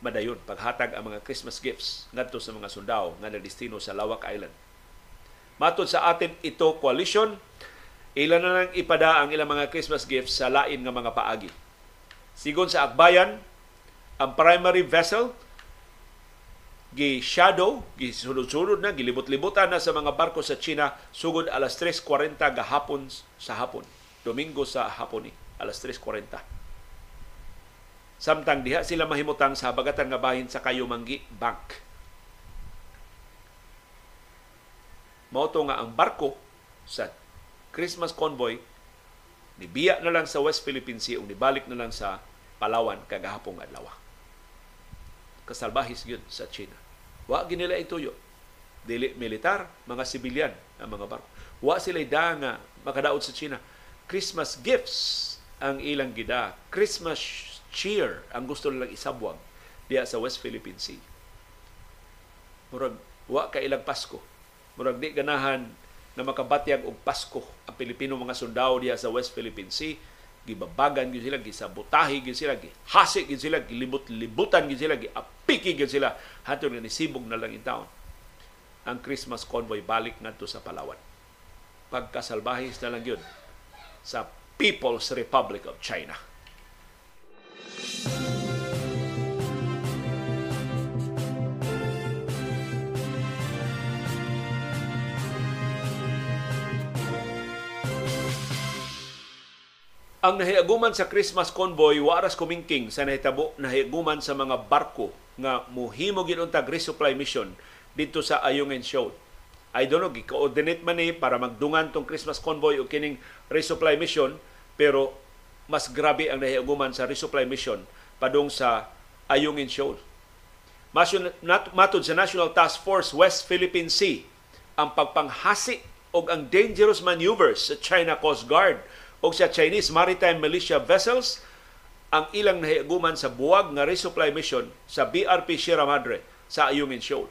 madayon paghatag ang mga Christmas gifts ngadto sa mga sundao nga nagdestino sa Lawak Island. Matod sa atin ito coalition, Ilan na lang ipada ang ilang mga Christmas gifts sa lain nga mga paagi. Sigon sa Akbayan, ang primary vessel gi shadow gi sunod-sunod na gilibot-libutan na sa mga barko sa China sugod alas 3:40 gahapon sa hapon Domingo sa hapon ni alas 3:40 Samtang diha sila mahimutang sa habagatan nga bahin sa Kayumanggi Bank. Mao nga ang barko sa Christmas convoy nibiya na lang sa West Philippine Sea ug nibalik na lang sa Palawan kagahapong adlaw. Kasalbahis yun sa China. Wa ginila ituyo. Dili militar, mga sibilyan ang mga barko. Wa sila da nga makadaot sa China. Christmas gifts ang ilang gida. Christmas cheer ang gusto nilang isabwag diya sa West Philippine Sea. Murag wa ka ilang Pasko. Murag di ganahan na makabatyag og Pasko ang Pilipino mga sundao diya sa West Philippine Sea gibabagan gyud sila gisabutahi gyud sila gihasik gyud sila gilibot-libutan gyud sila giapiki gyud sila. Hatun nga nisibog na lang in town ang Christmas convoy balik ngadto sa Palawan. Pagkasalbahis na lang yun sa People's Republic of China Ang nahiaguman sa Christmas convoy waras kumingking sa nahitabo nahiaguman sa mga barko nga muhimo ginuntag resupply mission dito sa Ayungin Show. I don't know, gi-coordinate man ni para magdungan tong Christmas convoy o kining resupply mission pero mas grabe ang nahiaguman sa resupply mission padung sa Ayungin Shoal. Matod sa National Task Force West Philippine Sea, ang pagpanghasi o ang dangerous maneuvers sa China Coast Guard o sa Chinese Maritime Militia vessels ang ilang nahiaguman sa buwag nga resupply mission sa BRP Sierra Madre sa Ayungin Shoal.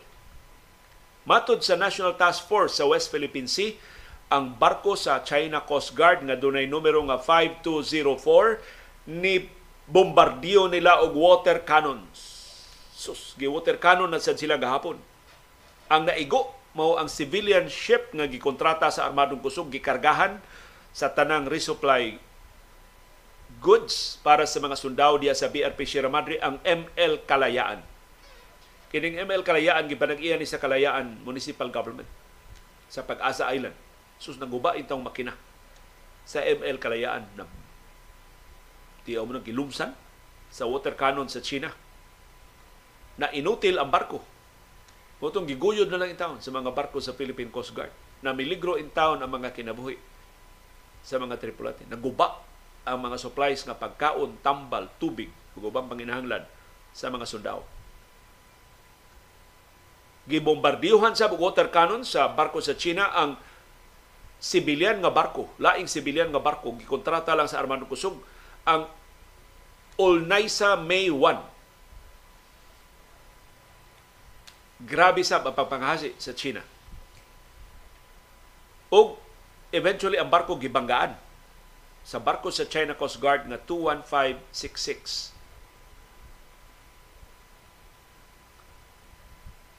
Matod sa National Task Force sa West Philippine Sea, ang barko sa China Coast Guard nga dunay numero nga 5204 ni bombardiyo nila og water cannons. Sus, gi water cannon na sad sila gahapon. Ang naigo mao ang civilian ship nga gikontrata sa armadong kusog gikargahan sa tanang resupply goods para sa mga sundao diya sa BRP Sierra Madre ang ML Kalayaan. Kining ML Kalayaan gipanag-iya ni sa Kalayaan Municipal Government sa Pag-asa Island. Sus naguba itong makina sa ML Kalayaan na di mo nang gilumsan sa water cannon sa China na inutil ang barko. Mutong giguyod na lang in sa mga barko sa Philippine Coast Guard na miligro in town ang mga kinabuhi sa mga tripulante. Naguba ang mga supplies nga pagkaon, tambal, tubig, ug panginahanglan sa mga sundao. Gibombardiyohan sa water cannon sa barko sa China ang sibilyan nga barko, laing sibilyan nga barko gikontrata lang sa Armando Kusog ang Olnaisa May 1. Grabe sa pagpapangahasi sa China. O eventually ang barko gibanggaan sa barko sa China Coast Guard nga 21566.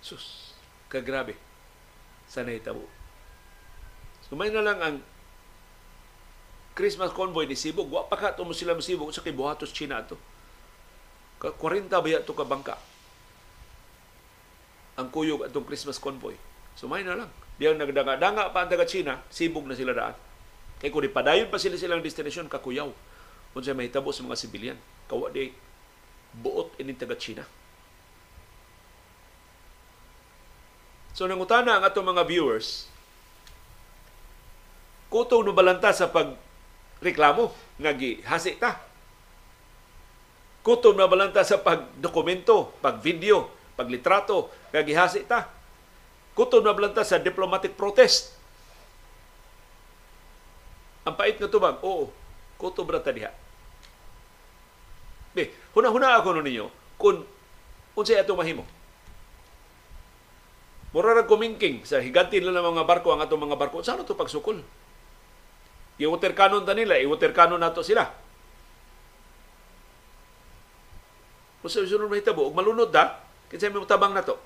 Sus, kagrabe sa nahitabo. Sumay na lang ang Christmas convoy ni Cebu. Wa pa ka mo sila Cebu sa kibuhatos China to. 40 ba to ka bangka ang kuyog atong Christmas convoy. Sumay na lang. Diyan nagdanga-danga pa ang taga China, sibog na sila daan. Kaya kung ipadayon pa sila silang destinasyon, kakuyaw. Kung siya mahitabo sa mga sibilyan. Kawa di buot ini taga China. So nangutana ang atong mga viewers, kutong nubalanta sa pagreklamo nga gihasi ta. Kutom na balanta sa pagdokumento, pagvideo, paglitrato, nga gihasi ta Kutob na blanta sa diplomatic protest. Ang pait nga tubag, oo, kutob ra diha. Be, huna-huna ako no ninyo kung unsay ato mahimo. Mura ra kumingking sa higanti nila mga barko ang atong mga barko. Saan ito pagsukol? I-water cannon ta nila, i-water cannon nato sila. Kung sa sunod mahitabo, malunod da, kasi may tabang na to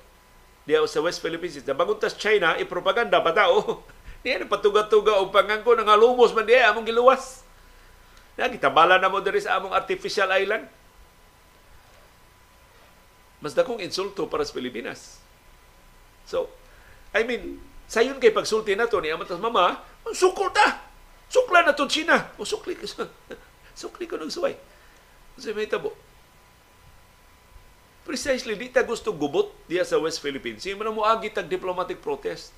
diya sa West Philippines Sea. Baguntas China, ipropaganda pa tao. [laughs] Niya patuga-tuga o pangangko nga lumos man diya among giluwas. Na gitabala na mo diri sa among artificial island. Mas dakong insulto para sa Pilipinas. So, I mean, sayon kay pagsulti nato ni amatas mama, sukol ta. Sukla na to China. O sukli [laughs] sukli ko ng suway. Kasi may tabo. Precisely, di ta gusto gubot diya sa West Philippines. Yung mo agi tag diplomatic protest.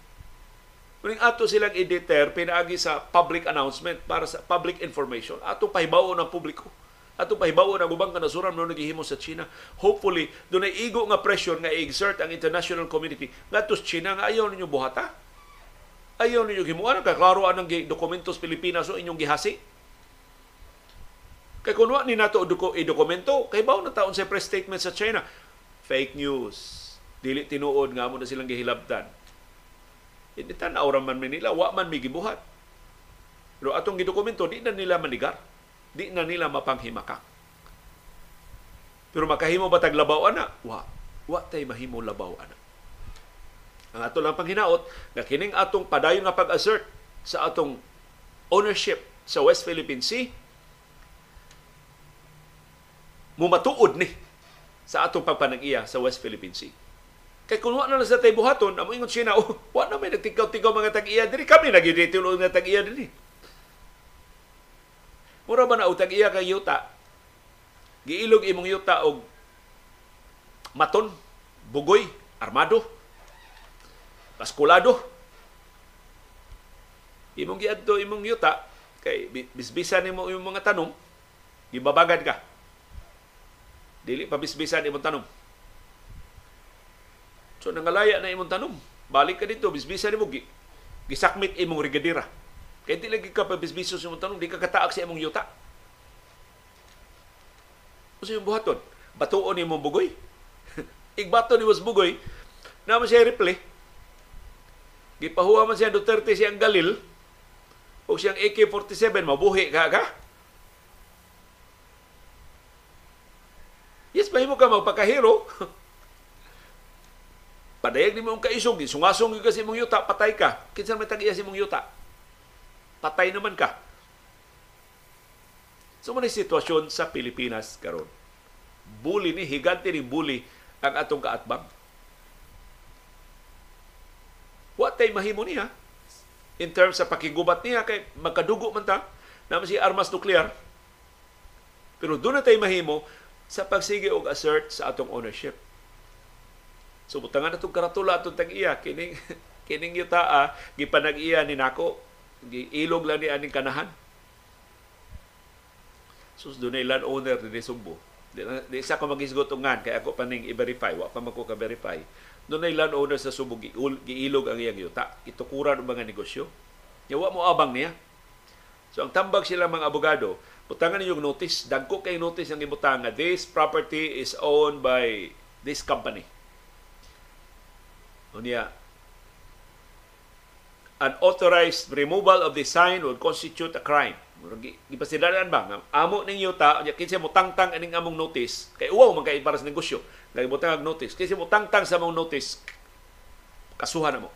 Kuning ato silang i-deter, pinaagi sa public announcement para sa public information. Ato pahibawo ng publiko. Ato pahibawo ng ubang kanasuran mo naghihimo sa China. Hopefully, doon ay igo nga pressure nga i-exert ang international community nga to China nga ayaw ninyo buhata. Ayaw ninyo himuan. Kaklaro anang dokumentos Pilipinas o inyong gihasi. Kay kunwa ni nato i-dokumento, kay bawo na taon sa press statement sa China. Fake news. Dili tinuod nga mo na silang gihilabtan hindi tanaw man nila, wa man may gibuhat. Pero atong gidokumento, di na nila manigar. Di na nila mapanghimakak. Pero makahimo ba taglabaw ana? Wa. Wa tay mahimo labaw ana. Ang ato lang panghinaot, nga kining atong padayon nga pag-assert sa atong ownership sa West Philippine Sea, mumatuod ni sa atong pagpanag-iya sa West Philippine Sea. Kay kung wala na sa tayo buhaton, amo ingon siya na, oh, wala na may nagtikaw-tikaw mga tag-iya diri. Kami nag-iditulo nga tag-iya diri. Mura ba na utag iya kay yuta? Giilog imong yuta og maton, bugoy, armado, paskulado. Imong giadto imong yuta kay bisbisan nimo imong mga tanong, gibabagad ka. Dili pa bisbisan imong tanong So nangalaya na imong tanom. Balik ka dito, bisbisa ni mo, gisakmit imong rigadira. Kaya di lagi ka pa bisbiso sa imong tanom, di ka kataak sa imong yuta. Kasi yung buhaton, batuon imong bugoy. [laughs] Igbato ni was bugoy, naman siya replay. Gipahuwa man siya Duterte siyang Galil, o siyang AK-47, mabuhi ka ka. Yes, mahimo ka magpakahero. [laughs] Padayag ni mong kaisog, sungasong yung kasi mong yuta, patay ka. Kinsa may tag-iya si mong yuta? Patay naman ka. So, muna sitwasyon sa Pilipinas karon. Bully ni, higante ni bully ang atong kaatbang. What tay mahimo niya? In terms sa pakigubat niya, kay magkadugo man ta, naman si armas nuklear. Pero doon na tayo mahimo sa pagsige og assert sa atong ownership. So butangan na itong karatula itong tag-iya. Kining, [laughs] kining yutaa, gipanag-iya ni nako. Giilog lang ni aning kanahan. So doon ay landowner ni Sumbo. Di, di isa ko magisgot ngan kaya ako pa ning i-verify. Wa pa man ko ka-verify. Doon ay landowner sa Sumbo, giilog ang iyang yuta. Itukuran ang mga negosyo. Yawa mo abang niya. So ang tambag sila mga abogado, butangan ninyong notice, dagko kay notice ang ibutang this property is owned by this company. Unya, unauthorized removal of the sign would constitute a crime. Gipasidalan ba? Amo ning yuta kinsa mo tangtang aning among notice? Kay uwaw man kay para sa negosyo. Kay mo tangag notice. Kinsa mo tangtang sa among notice? Kasuhan na mo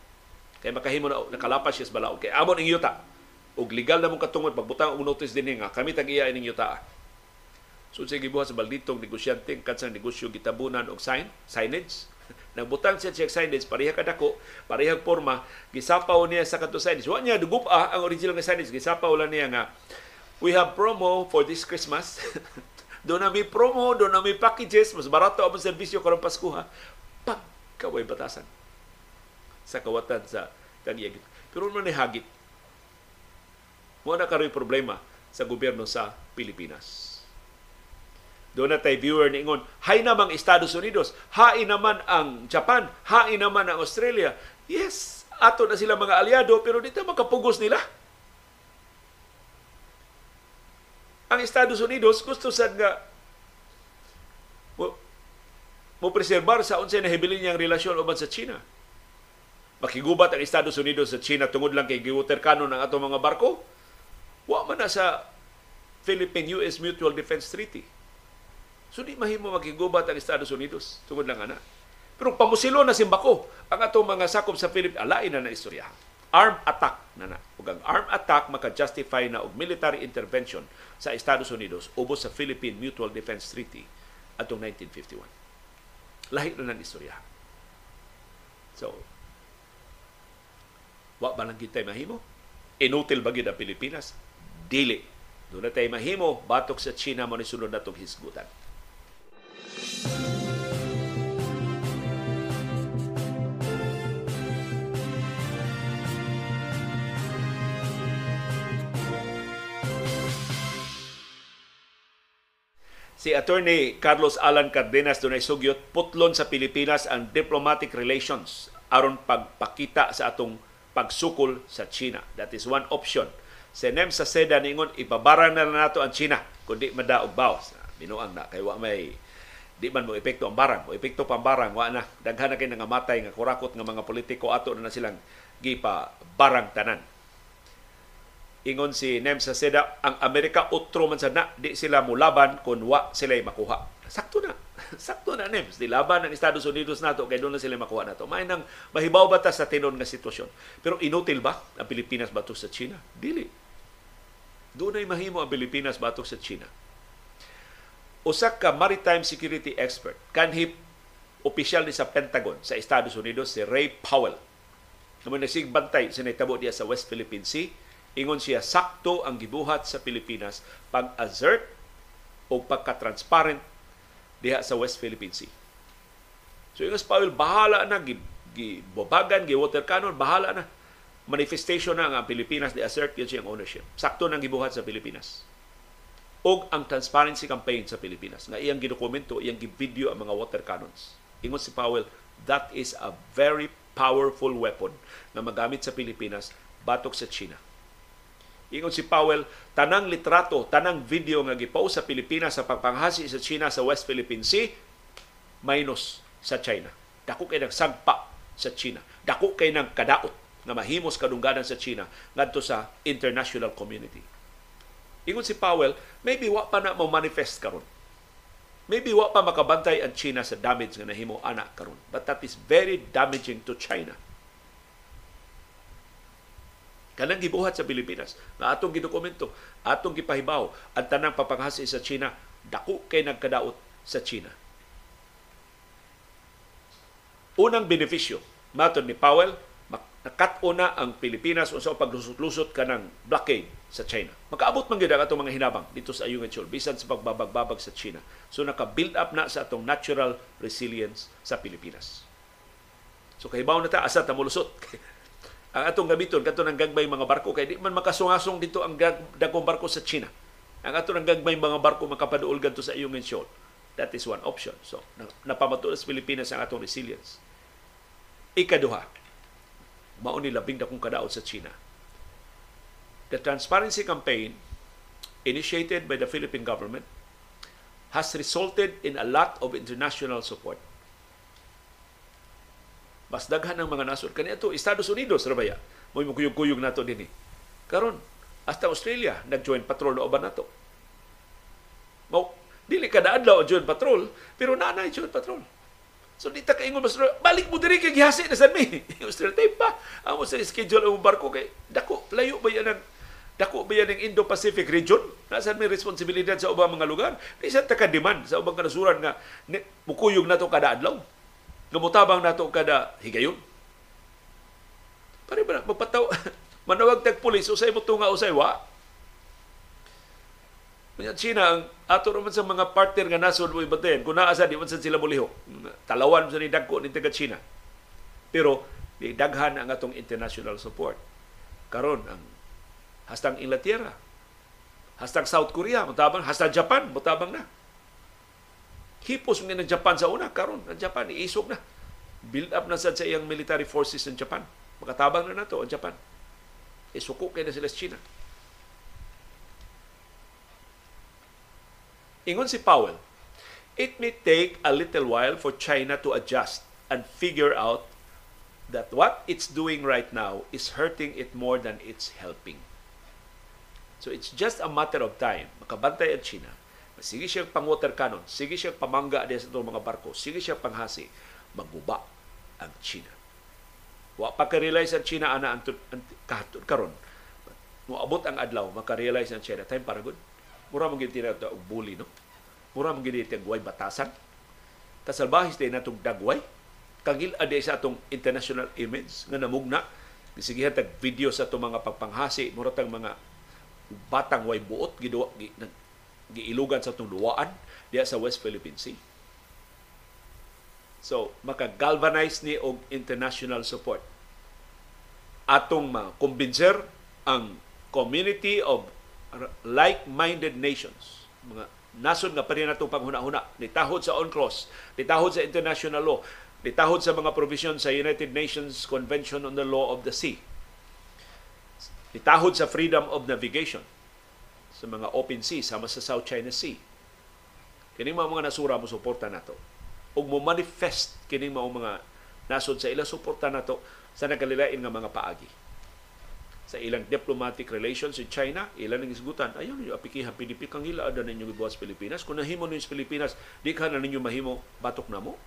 kay makahimo na nakalapas siya sa balaod. Kay amo ning yuta ug legal na mong katungod pagbutang og notice dinhi nga kami tag-iya ining yuta so sige buhat sa balditong negosyante kansang negosyo gitabunan og sign signage [laughs] Nagbutang siya check signage, pareha kadako, parehang forma, gisapaw niya sa kanto signage. Wa niya dugupa ang original nga signage, gisapaw lang niya nga, we have promo for this Christmas. [laughs] doon na may promo, doon na may packages, mas barato ang serbisyo karong Pasko ha. Pag kaway batasan sa kawatan sa tagiyagit. Pero ano ni hagit? Mo na karoy problema sa gobyerno sa Pilipinas. Doon na tayo viewer ni Ingon, hay namang Estados Unidos, hay naman ang Japan, hay naman ang Australia. Yes, ato na sila mga aliado, pero dito makapugos nila. Ang Estados Unidos, gusto sad nga mo, preserbar sa unsay nahibilin niyang relasyon uban sa China. Makigubat ang Estados Unidos sa China tungod lang kay giwater kanon ang atong mga barko. Wa man na sa Philippine-US Mutual Defense Treaty So di mahimo magigubat ang Estados Unidos tungod lang ana. Pero pamusilo na simbako ang atong mga sakop sa Philippines alain na na istorya. armed attack na na. Ug ang armed attack maka-justify na og military intervention sa Estados Unidos ubos sa Philippine Mutual Defense Treaty atong 1951. Lahi na ng istorya. So, wa ba lang kitay mahimo? Inutil ba gid ang Pilipinas? Dili. Doon na tayo mahimo, batok sa China mo ni sunod na itong hisgutan. Si Attorney Carlos Alan Cardenas dunay sugyot putlon sa Pilipinas ang diplomatic relations aron pagpakita sa atong pagsukol sa China. That is one option. Si Nem sa seda ningon ipabarang na nato ang China kundi madaog bawas. Binuang na kay wa may di man mo epekto ang barang. Mo epekto pa ang barang wa na daghan na kay nangamatay nga kurakot nga mga politiko ato na, na silang gipa barang tanan ingon si Nem sa Seda, ang Amerika utro man sa na, di sila mulaban kung wa sila makuha. Sakto na. [laughs] Sakto na, Nem. Di laban ng Estados Unidos nato, kaya doon na sila makuha nato. May nang mahibaw ba ta sa tinon nga sitwasyon. Pero inutil ba ang Pilipinas batok sa China? Dili. Doon ay mahimo ang Pilipinas batok sa China. Usak ka maritime security expert, kanhip opisyal ni sa Pentagon sa Estados Unidos, si Ray Powell. Naman nasigbantay sa naitabo diya sa West Philippine Sea, Ingon siya, sakto ang gibuhat sa Pilipinas pag-assert o pagka-transparent diha sa West Philippine Sea. So yung Powell, bahala na, gibobagan, gi-water cannon, bahala na. Manifestation na ang Pilipinas di assert yun siyang ownership. Sakto nang gibuhat sa Pilipinas. O ang transparency campaign sa Pilipinas. Nga iyang gidokumento, iyang givideo ang mga water cannons. Ingon si Powell, that is a very powerful weapon na magamit sa Pilipinas batok sa China Ingon si Powell, tanang litrato, tanang video nga gipost sa Pilipinas sa pagpanghasi sa China sa West Philippine Sea, minus sa China. Dako kay nagsagpa sa China. Dako kay nang kadaot na mahimos kadungganan sa China ngadto sa international community. Ingon si Powell, maybe wa pa na mo manifest karon. Maybe wa pa makabantay ang China sa damage nga nahimo ana karon. But that is very damaging to China kanang gibuhat sa Pilipinas nga atong gidokumento atong gipahibaw ang tanang papanghasi sa China dako kay nagkadaot sa China unang benepisyo maton ni Powell nakat-una ang Pilipinas unsa paglusot-lusot kanang blockade sa China. Makaabot man gyud atong mga hinabang dito sa ayong Chol bisan sa pagbabag-babag sa China. So naka-build up na sa atong natural resilience sa Pilipinas. So kahibaw na ta asa ta molusot. [laughs] ang atong gamiton kadto ng gagbay mga barko kay di man makasungasong dito ang dagkong barko sa China. Ang ato ng gagbay mga barko makapaduol gadto sa iyong shoal. That is one option. So, napamato sa Pilipinas ang atong resilience. Ikaduha, mao ni labing dakong kadaot sa China. The transparency campaign initiated by the Philippine government has resulted in a lot of international support. Mas daghan ang mga nasod. Kani ato Estados Unidos ra baya mo kuyog-kuyog nato dinhi karon hasta Australia nag-join patrol na uban nato. Mo dili kada adlaw join patrol pero nanay join patrol So di ta kaingon mas balik mo diri kay gihasi na sad mi. [laughs] Australia tay pa. Amo sa schedule ang barko kay dako layo ba yan ang dako ba yan ang Indo-Pacific region? Nasa may responsibilidad sa ubang mga lugar? Di sa taka demand sa ubang kanasuran nga mukuyog na to kada adlaw Gamutabang nato kada higayon. Pare ba magpataw [laughs] manawag tag pulis usay mo tunga usay wa. Kunya China ang ato naman sa mga partner nga nasod mo ibaten kung naa sa di man sila muliho. Talawan sa ni dagko ni taga China. Pero di daghan ang atong international support. Karon ang hastang Inglaterra, hastang South Korea, mutabang hastang Japan, mutabang na Hipos nga ng Japan sa una, karon ang Japan iisog na. Build up na sa iyang military forces ng Japan. Makatabang na nato ang Japan. Isuko kay na sila sa China. Ingon si Powell, it may take a little while for China to adjust and figure out that what it's doing right now is hurting it more than it's helping. So it's just a matter of time. Makabantay ang China Sige siya pang water cannon, sige siya pamangga diya sa mga barko, sige siya panghasi, magbuba ang China. Wa pa ka-realize ang China ana ang karon. Moabot ang adlaw, maka-realize ang China time para good. Mura man gid tinatawag og bully no. Mura man gid tagway batasan. Kasalbahis din natong dagway. Kagil ade sa atong international image nga namugna. Sige tag video sa atong mga pagpanghasi, mura tang mga batang way buot giduwa gi, giilugan sa atong luwaan diya sa West Philippine Sea. So, maka-galvanize ni og international support. Atong ma-convincer ang community of like-minded nations, mga nasod nga parin natong panghuna-huna, nitahod sa UNCLOS, nitahod sa international law, nitahod sa mga provision sa United Nations Convention on the Law of the Sea, nitahod sa freedom of navigation sa mga open sea sama sa South China Sea. Kini mga nasura mo suporta nato. Ug mo manifest kining mao mga nasod sa ilang suporta nato sa nagkalilain nga mga paagi sa ilang diplomatic relations sa China, ilang ning isgutan, ayaw ninyo apikihan PDP kang ila ada ninyo gibuhat sa Pilipinas. Kung nahimo ninyo sa Pilipinas, di ka na ninyo mahimo batok na mo.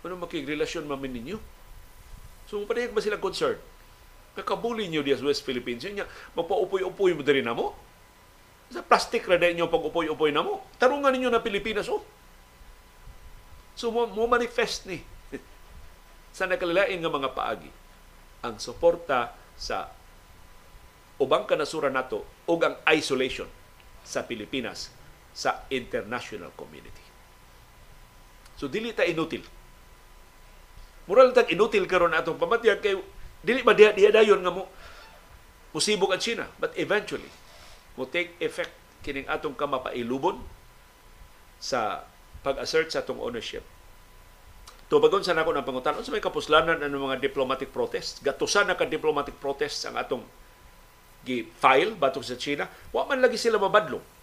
Ano makigrelasyon mamin ninyo? So, padayag ba sila concern? Kakabuli niyo diya sa West Philippines. Yun niya, magpa-upoy-upoy mo din na mo. Sa plastic na din niyo pag-upoy-upoy na mo. Tarungan ninyo na Pilipinas, oh. So mo manifest ni [laughs] sa nakalilain nga mga paagi ang suporta sa ubang kanasura nato ug ang isolation sa Pilipinas sa international community. So dili ta inutil. Moral tag inutil karon atong pamatiyag kay dili ba diha diha dayon nga mo musibok ang China but eventually mo take effect kining atong kamapailubon sa pag-assert sa atong ownership. Tubagon sa nako ng pangutan, sa may kapuslanan ng mga diplomatic protest, gatusan na ka diplomatic protest ang atong gi-file batok sa China, wa man lagi sila mabadlong.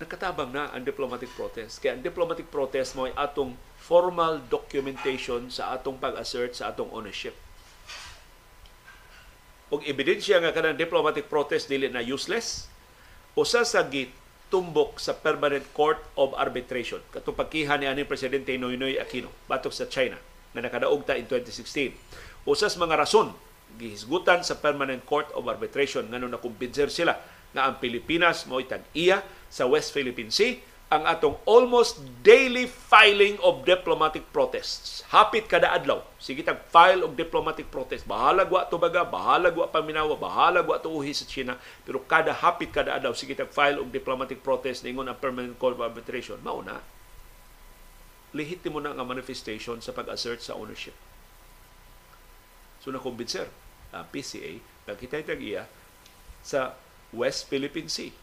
Nagkatabang na ang diplomatic protest. Kaya ang diplomatic protest mo ay atong formal documentation sa atong pag-assert sa atong ownership. Og ebidensya nga kanang diplomatic protest dili na useless, usa sa git tumbok sa Permanent Court of Arbitration. Katong pagkihan ni aning Presidente Noynoy Aquino batok sa China na nakadaog ta in 2016. Usas mga rason gihisgutan sa Permanent Court of Arbitration ngano nakumbinser sila nga ang Pilipinas mo itag iya sa West Philippine Sea ang atong almost daily filing of diplomatic protests. Hapit kada adlaw. Sige tag file og diplomatic protest. Bahala gwa to baga, bahala gwa paminawa, bahala gwa to uhi sa China. Pero kada hapit kada adlaw, sige tag file og diplomatic protest ningon ang Permanent Court of Arbitration. Mauna. Lehitimo na nga manifestation sa pag-assert sa ownership. So nakumbinser ang PCA nagkitay tag iya sa West Philippine Sea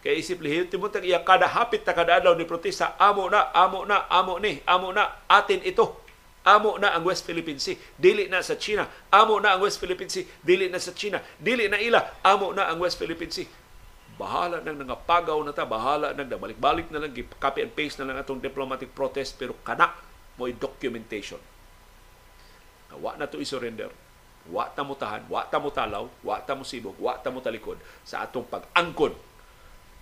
Kay isip lihit mo iya kada hapit ta kada adlaw ni protesta, amo na, amo na, amo ni, amo na, atin ito. Amo na ang West Philippine Sea, dili na sa China. Amo na ang West Philippine Sea, dili na sa China. Dili na ila, amo na ang West Philippine Sea. Bahala nang nangapagaw na ta, bahala nang balik-balik na lang, copy and paste na lang atong diplomatic protest, pero kana mo'y documentation. Wa na to i-surrender. Wa ta mo tahan, wa ta mo talaw, wa ta mo sibog, wa ta mo talikod sa atong pag-angkon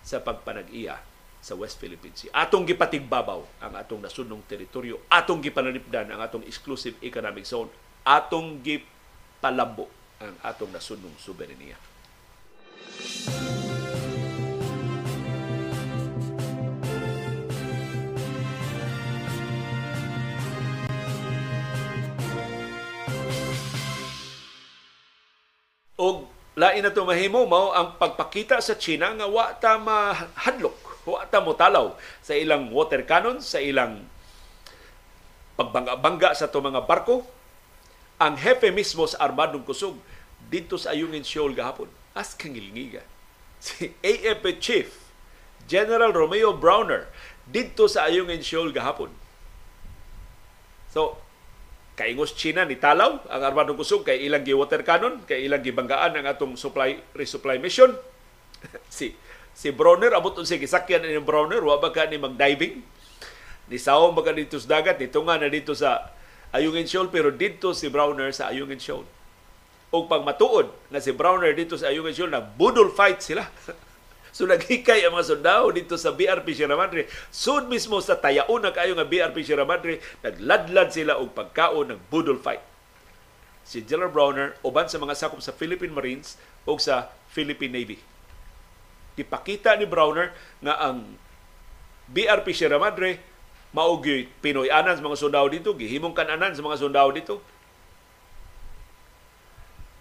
sa pagpanag-iya sa West Philippine Sea. Atong gipatigbabaw ang atong nasunong teritoryo, atong gipanalipdan ang atong exclusive economic zone, atong gipalambo ang atong nasunong soberenya. Lain na mahimo mao ang pagpakita sa China nga wa ta mahadlok, wa ta mo talaw sa ilang water cannon, sa ilang pagbangga-bangga sa to mga barko. Ang hepe mismo sa armadong kusog dito sa Ayungin Shoal gahapon. As kangilngiga. [laughs] Si AFP Chief General Romeo Browner dito sa Ayungin Shoal gahapon. So, kaingos China ni talaw ang armadong kusog kay ilang gi water cannon kay ilang gibanggaan ang atong supply resupply mission. [laughs] Si si Bronner abot unsa gisakyan ni Bronner wa ba ka ni mag-diving? Ni saw ba ka dito sa dagat? Dito nga na dito sa Ayungin Shoal pero dito si Browner sa Ayungin Shoal. Ug pag matuod nga si Browner dito sa Ayungin Shoal na budol fight sila [laughs] So naghikay [laughs] ang mga sundao dito sa BRP Sierra Madre. Sud mismo sa tayaon na kayo nga BRP Sierra Madre, nagladlad sila og pagkaon ng budol fight. si General Browner uban sa mga sakop sa Philippine Marines o sa Philippine Navy. Ipakita ni Browner nga ang BRP Sierra Madre maugi Pinoy anan sa mga sundao dito, gihimong kananan sa mga sundao dito.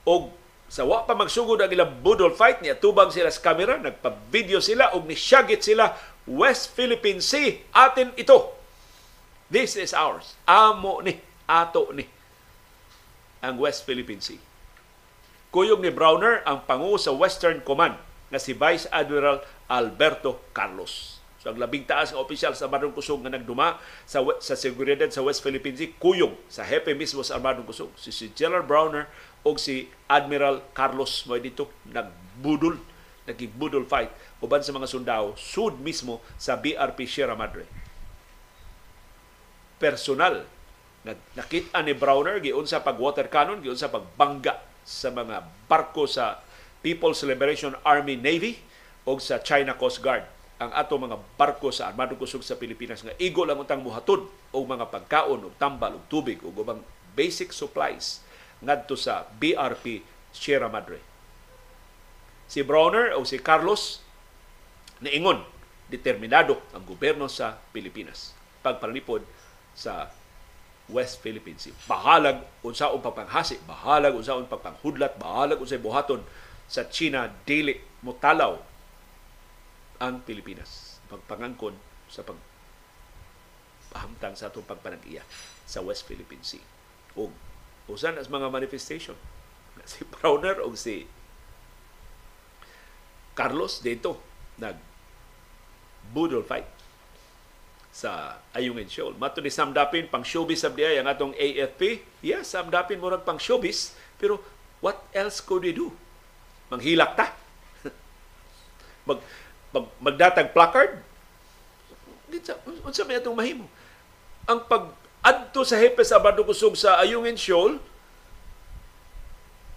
Og sa wa pa magsugod ang ilang budol fight niya tubang sila sa camera nagpa-video sila og ni nisyagit sila West Philippine Sea. Atin ito. This is ours. Amo ni ato ni ang West Philippine Sea. Kuyog ni Browner ang pangu sa Western Command na si Vice Admiral Alberto Carlos. So ang labing taas nga opisyal sa Armadong Kusog nga nagduma sa sa seguridad sa West Philippine Sea kuyong sa hepe mismo sa Armadong Kusog. Si, si General Browner o si Admiral Carlos mo dito nagbudol nagigbudol fight uban sa mga sundao sud mismo sa BRP Sierra Madre. Personal nakita ni Browner giun sa pag water cannon giun sa pagbangga sa mga barko sa People's Liberation Army Navy o sa China Coast Guard ang ato mga barko sa Armadong Kusog sa Pilipinas nga igo lang untang muhatod og mga pagkaon og tambal og tubig ug ubang basic supplies ngadto sa BRP Sierra Madre. Si Browner o si Carlos niingon determinado ang gobyerno sa Pilipinas pagpanalipod sa West Philippine Sea. Bahalag unsaon pagpanghasi, bahalag unsaon pagpanghudlat, bahalag unsay buhaton sa China dili mutalaw ang Pilipinas. Pagpangangkon sa pag pahamtang sa atong pagpanag-iya sa West Philippine Sea. O usan as mga manifestation [laughs] si Browner o si Carlos dito nag budol fight sa Ayungin Shoal. Mato ni Sam Dapin, pang showbiz sa ang atong AFP. Yes, Sam Dapin murag pang showbiz, pero what else could we do? Manghilak ta. [laughs] Mag mag, magdatag placard, unsa may atong mahimo. Ang pag adto sa hepes sa Kusog sa Ayungin Shoal,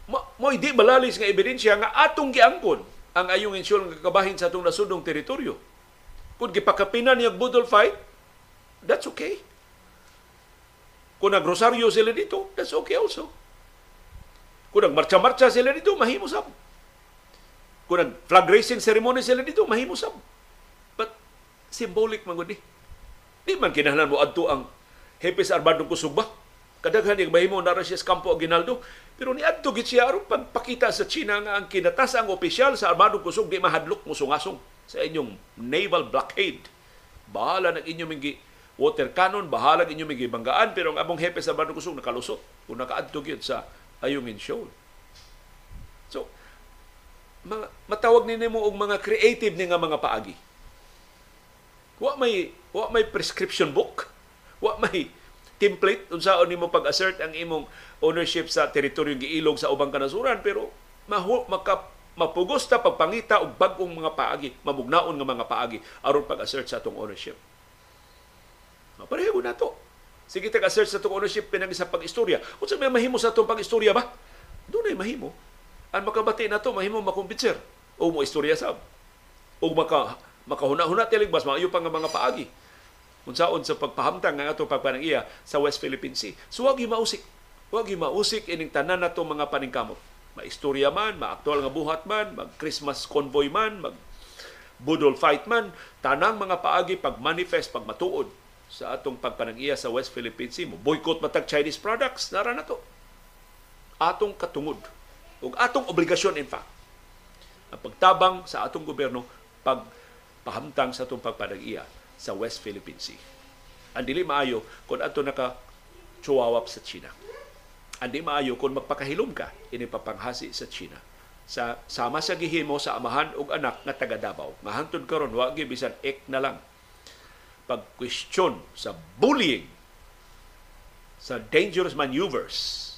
mo, mo hindi malalis nga ebidensya nga atong giangkon ang Ayungin Shoal nga kabahin sa atong nasudong teritoryo. Kung gipakapinan niya budol fight, that's okay. Kung nagrosaryo sila dito, that's okay also. Kung nagmarcha-marcha sila dito, mahimo sab. Kung nag-flag raising ceremony sila dito, mahimo sab. But symbolic man gud Di man kinahanglan mo adto ang Hepes Armando Kusog ba? Kadaghan yung mahimo na siya sa Campo Aguinaldo. Pero ni adto gid siya pagpakita sa China nga ang kinatas ang opisyal sa Armando Kusog di mahadlok mo sungasong sa inyong naval blockade. Bahala ng inyong mingi water cannon, bahala ng inyong mingi banggaan, pero ang among Hepes Armando Kusog nakalusot kung nakaadto gyud sa Ayungin Shoal. So, mga, matawag ni mo og mga creative ni nga mga paagi. Wa may wa may prescription book, may template unsaon nimo pag-assert ang imong ownership sa teritoryo giilog sa ubang kanasuran pero mahu, maka, mapugos ta pagpangita og bag-ong mga paagi, mamugnaon nga mga paagi aron pag-assert sa atong ownership. Pareho na to. Sige tag-assert sa atong ownership pinag sa pag-istorya. Unsa may mahimo sa atong pag-istorya ba? Dunay mahimo ang makabati na to mahimo makumbitser o mo istorya sab o maka makahuna-huna tiligbas maayo pa nga mga paagi unsaon sa pagpahamtang nga ato pagpanangiya sa West Philippine Sea. So wag mausik wag mausik ining tanan nato mga paningkamot. Maistorya man maaktual nga buhat man mag Christmas convoy man mag budol fight man tanang mga paagi pag manifest pag matuod sa atong pagpanangiya sa West Philippine Sea. Boycott matag Chinese products nara na to. Atong katungod. Ug atong obligasyon in fact ang pagtabang sa atong gobyerno pag pahamtang sa atong pagpanag-iya sa West Philippine Sea. Ang dili maayo kung ato naka chuwawap sa China. Ang di maayo kung magpakahilom ka ini papanghasi sa China. Sa sama sa gihimo sa amahan ug anak nga taga Davao. Mahangtod karon wa gi bisan ek na lang pag question sa bullying sa dangerous maneuvers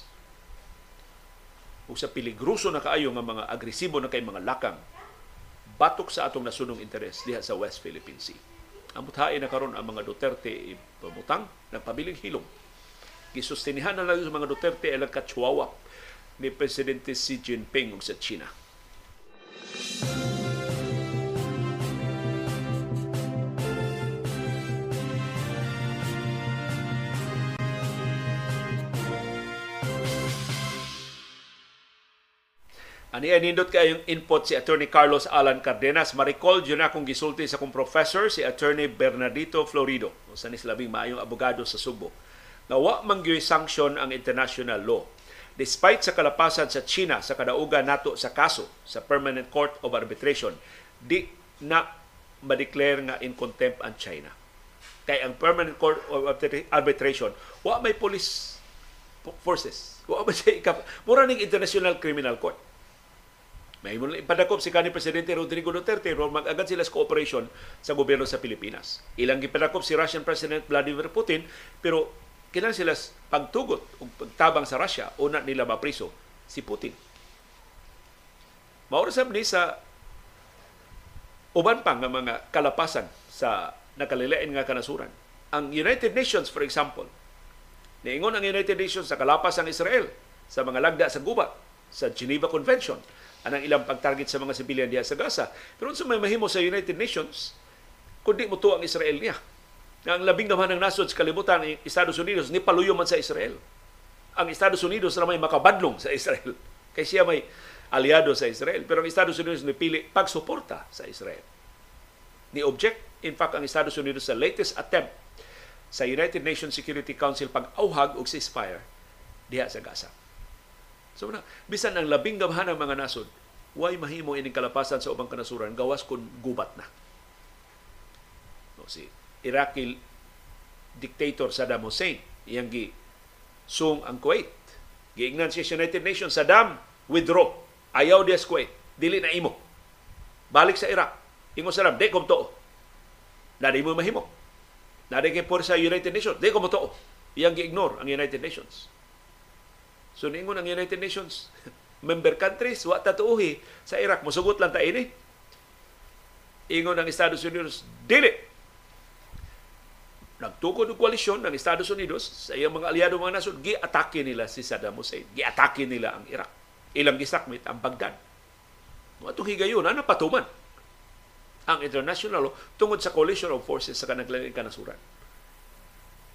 ug sa peligroso na kaayo nga mga agresibo na kay mga lakang batok sa atong nasunong interes diha sa West Philippine Sea. Ang muthain na karon ang mga Duterte pamutang nagpabiling hilom. Gisustinihan na lang sa mga Duterte ilang katswawa ni Presidente Xi Jinping sa China. Ani nindot kayong input si Attorney Carlos Alan Cardenas. Ma-recall yun akong gisulti sa kong professor, si Attorney Bernardito Florido. Sa ni labing maayong abogado sa Subo. Na wa man sanction ang international law. Despite sa kalapasan sa China sa kadaugan nato sa kaso sa Permanent Court of Arbitration, di na ma-declare nga in contempt ang China. Kay ang Permanent Court of Arbitration, wa may police forces. Wa ba siya [laughs] ikap... Mura ning International Criminal Court may mo ipadakop si kanhi Presidente Rodrigo Duterte ro mag-agad sila sa cooperation sa gobyerno sa Pilipinas. Ilang gipadakop si Russian President Vladimir Putin pero kinahanglan sila pagtugot o pagtabang sa Russia una nila mapriso si Putin. Maura ni sa uban pa nga mga kalapasan sa nakalilain nga kanasuran. Ang United Nations, for example, niingon ang United Nations sa kalapas ang Israel sa mga lagda sa gubat sa Geneva Convention anang ilang pagtarget sa mga sibilyan diha sa Gaza. Pero sa may mahimo sa United Nations, kundi mo ang Israel niya. Nga ang labing naman ng nasod sa kalibutan ng Estados Unidos, ni paluyo man sa Israel. Ang Estados Unidos na may makabadlong sa Israel. [laughs] Kaya siya may aliado sa Israel. Pero ang Estados Unidos nipili pagsuporta sa Israel. Ni object, in fact, ang Estados Unidos sa latest attempt sa United Nations Security Council pag-auhag og ceasefire diha sa Gaza. So na, bisan ang labing gamhan ng mga nasod, way mahimo ining kalapasan sa ubang kanasuran gawas kun gubat na. No, si Iraqi dictator Saddam Hussein, iyang gi sung ang Kuwait. Giingnan siya sa United Nations, Saddam, withdraw. Ayaw diya sa Kuwait. Dili na imo. Balik sa Iraq. Ingo Saddam, di kom to. Nadi mo mahimo. Nadi kay sa United Nations, di to. Iyang gi-ignore ang United Nations. So ningon ang United Nations, [laughs] member countries, wa tatuuhi sa Iraq. Musugot lang ta ini. Ingon ang Estados Unidos, dili. Nagtukod ng koalisyon ng Estados Unidos sa iyang mga aliado mga nasod, gi-atake nila si Saddam Hussein. Gi-atake nila ang Iraq. Ilang gisakmit ang Baghdad. Atong higayon, ano patuman ang international law tungod sa coalition of forces sa kanaglaing kanasuran.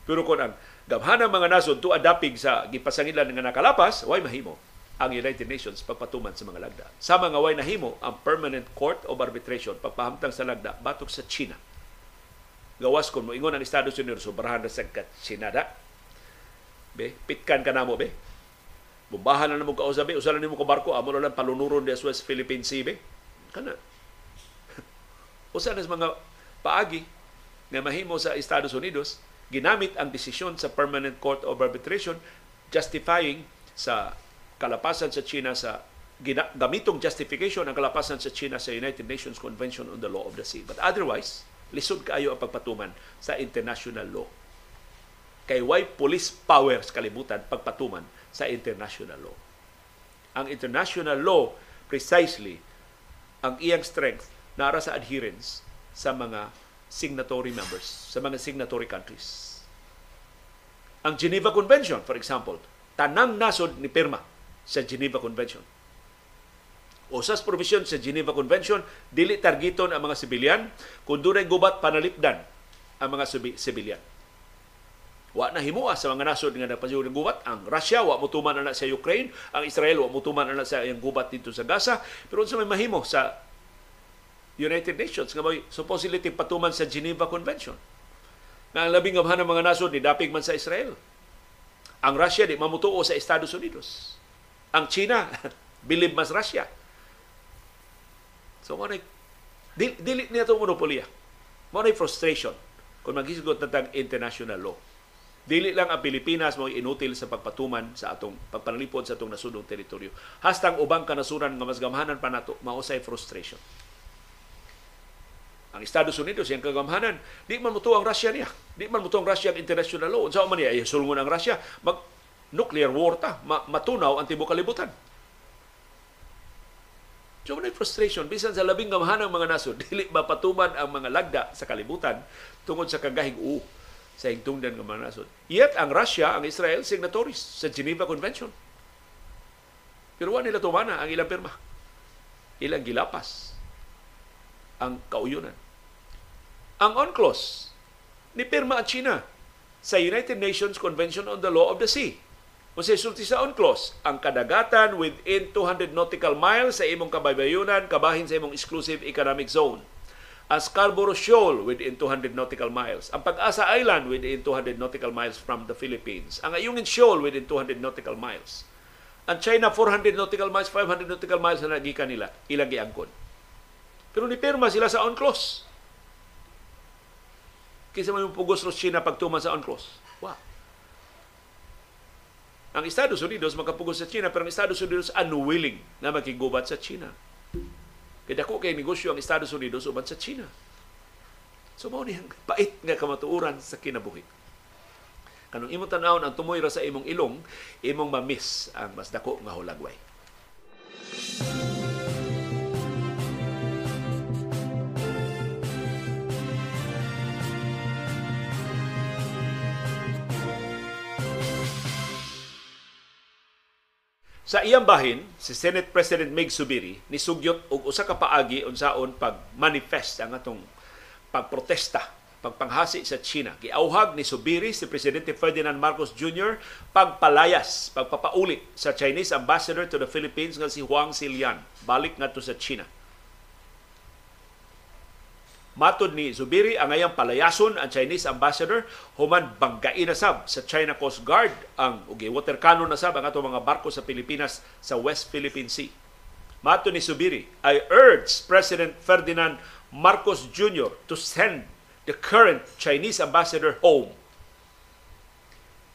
Pero kung ang gamhanang mga nasod to adapig sa gipasangilan nga nakalapas, way mahimo ang United Nations pagpatuman sa mga lagda. Sa mga way nahimo ang Permanent Court of Arbitration pagpahamtang sa lagda batok sa China. Gawas kon mo ingon ang Estados Unidos sobrahan sa Sinada. Be, pitkan ka namo be. Bubahan na namo ka usabi, usalan nimo ko barko amo na lang palunuron di West Philippine Sea be. Kana. [laughs] Usa na mga paagi nga mahimo sa Estados Unidos ginamit ang desisyon sa Permanent Court of Arbitration justifying sa kalapasan sa China sa gamitong justification ang kalapasan sa China sa United Nations Convention on the Law of the Sea. But otherwise, lisod kaayo ang pagpatuman sa international law. Kay why police powers kalibutan pagpatuman sa international law. Ang international law precisely ang iyang strength nara sa adherence sa mga signatory members, sa mga signatory countries. Ang Geneva Convention, for example, tanang nasod ni pirma sa Geneva Convention. Usas provision sa Geneva Convention, dili targeton ang mga sibilyan, kung dunay gubat panalipdan ang mga sibilyan. Wa na himua sa mga nasod nga nagpasiyo ng gubat. Ang Russia, wa mutuman na sa Ukraine. Ang Israel, wa mutuman na sa iyang gubat dito sa Gaza. Pero sa may mahimo sa United Nations nga may supposedly patuman sa Geneva Convention. Nga ang labing gamhan ng mga nasod ni dapig man sa Israel. Ang Russia di mamutuo sa Estados Unidos. Ang China [laughs] bilib mas Russia. So mo dili, dili niya itong monopolya. Mo frustration kung maghisgot na tag international law. Dili lang ang Pilipinas mo inutil sa pagpatuman sa atong pagpanalipod sa atong nasudong teritoryo. Hastang ubang kanasuran nga mas gamhanan pa nato mausay frustration ang Estados Unidos, yung kagamhanan, di man muto ang Russia niya. Di man muto ang Russia ang international law. Sa man niya, ay sulngon ang Russia, mag nuclear war ta, ma- matunaw ang tibuok kalibutan. So, may frustration. Bisan sa labing gamhanang mga nasod, [laughs] dili mapatuman ang mga lagda sa kalibutan tungod sa kagahig u sa higtungdan ng mga nasod. Yet, ang Russia, ang Israel, signatories sa Geneva Convention. Pero wala nila tumana ang ilang pirma. Ilang gilapas ang kauyunan. Ang UNCLOS, ni pirma at China sa United Nations Convention on the Law of the Sea. O sa sulti sa UNCLOS, ang kadagatan within 200 nautical miles sa imong kabaybayunan kabahin sa imong exclusive economic zone. Ang Scarborough Shoal within 200 nautical miles. Ang Pag-asa Island within 200 nautical miles from the Philippines. Ang Ayungin Shoal within 200 nautical miles. Ang China 400 nautical miles, 500 nautical miles na nagikan nila, ilang giangkon. Pero ni pirma sila sa UNCLOS. Kisa may pugos ros China pagtuman sa UNCLOS. Wow. Ang Estados Unidos makapugos sa China pero ang Estados Unidos unwilling na makigubat sa China. Kaya dako kay negosyo ang Estados Unidos uban sa China. So mao ni pait nga kamatuoran sa kinabuhi. Kanong imong tan-awon ang tumoy ra sa imong ilong, imong mamiss ang mas dako nga hulagway. Sa iyang bahin, si Senate President Mig Subiri nisugyot og usa ka paagi unsaon pag-manifest ang atong pagprotesta, pagpanghasi sa China. Giauhag ni Subiri si Presidente Ferdinand Marcos Jr. pagpalayas, pagpapauli sa Chinese Ambassador to the Philippines nga si Huang Xilian balik ngadto sa China. Matod ni Zubiri, ang ngayang palayason ang Chinese ambassador human banggain na sab sa China Coast Guard ang ugi water cannon na sab ang ato mga barko sa Pilipinas sa West Philippine Sea. Matod ni Zubiri, I urge President Ferdinand Marcos Jr. to send the current Chinese ambassador home.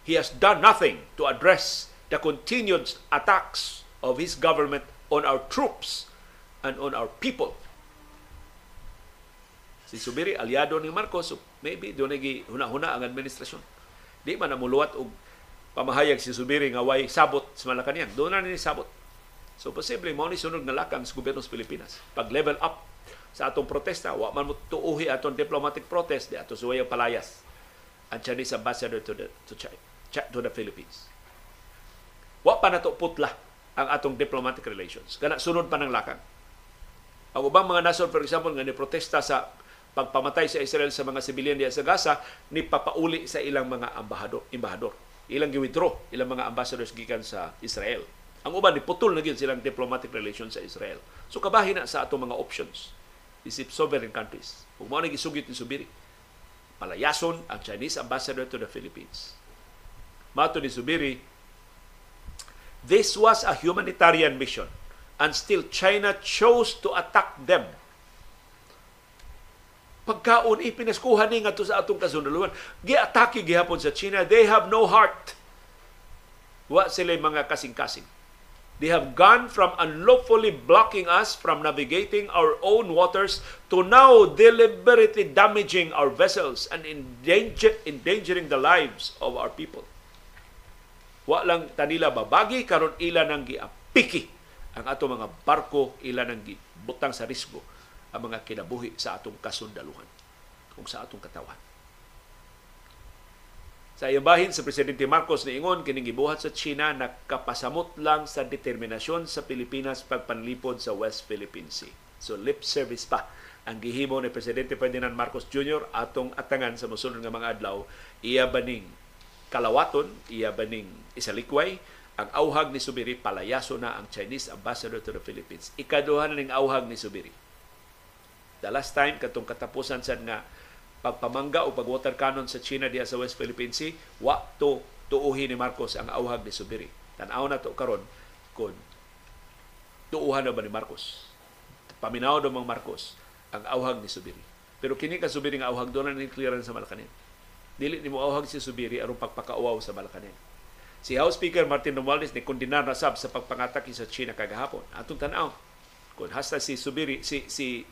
He has done nothing to address the continued attacks of his government on our troops and on our people Si Subiri, aliado ni Marcos, so maybe doon nagi huna-huna ang administrasyon. Di man namuluwat og pamahayag si Subiri nga way sabot sa Malacanang. Doon na ni sabot. So posible mo ni sunod nga lakang sa gobyerno sa Pilipinas. Pag level up sa atong protesta, wa man mo tuuhi atong diplomatic protest di ato suway palayas ang Chinese ambassador to the to China, to the Philippines. Wa pa nato putla ang atong diplomatic relations. Kana sunod pa ng lakang. Ang ubang mga nasod, for example, nga ni protesta sa pagpamatay sa Israel sa mga sibilyan diya sa Gaza ni papauli sa ilang mga ambahador, embahador. Ilang gi-withdraw ilang mga ambassadors gikan sa Israel. Ang uban ni putol na gyud silang diplomatic relations sa Israel. So kabahin na sa ato mga options isip sovereign countries. Kung mo gisugit ni Subiri, palayason ang Chinese ambassador to the Philippines. Mato ni Subiri, this was a humanitarian mission and still China chose to attack them pagkaon ipinaskuhan ni ngadto sa atong kasundaluhan giatake gihapon sa China they have no heart. Wa sila mga kasing-kasing. They have gone from unlawfully blocking us from navigating our own waters to now deliberately damaging our vessels and endanger, endangering the lives of our people. Wa lang tanila babagi karon ila nang giapiki ang ato mga barko ila nang gibutang sa risgo ang mga kinabuhi sa atong kasundaluhan kung sa atong katawan. Sa iyang bahin, sa Presidente Marcos niingon kining gibuhat sa China nakapasamot lang sa determinasyon sa Pilipinas pagpanlipod sa West Philippine Sea. So lip service pa ang gihimo ni Presidente Ferdinand Marcos Jr. atong atangan sa mosunod nga mga adlaw iya baning kalawaton, iya baning isalikway, ang auhag ni Subiri palayaso na ang Chinese ambassador to the Philippines. Ikaduha na ning auhag ni Subiri The last time katong katapusan sad nga pagpamangga o pag-water cannon sa China diha sa West Philippine Sea, wa tuuhi ni Marcos ang auhag ni Subiri. Tan-aw na to karon kun tuuhan na ba ni Marcos. Paminaw do mang Marcos ang auhag ni Subiri. Pero kini ka Subiri nga auhag doon na ni clearance sa Malacañang. Dili ni mo auhag si Subiri aron pagpakauaw sa Malacañang. Si House Speaker Martin Romualdez ni kondinar na sab sa pagpangatake sa China kagahapon. Atong tan-aw kun hasta si Subiri si si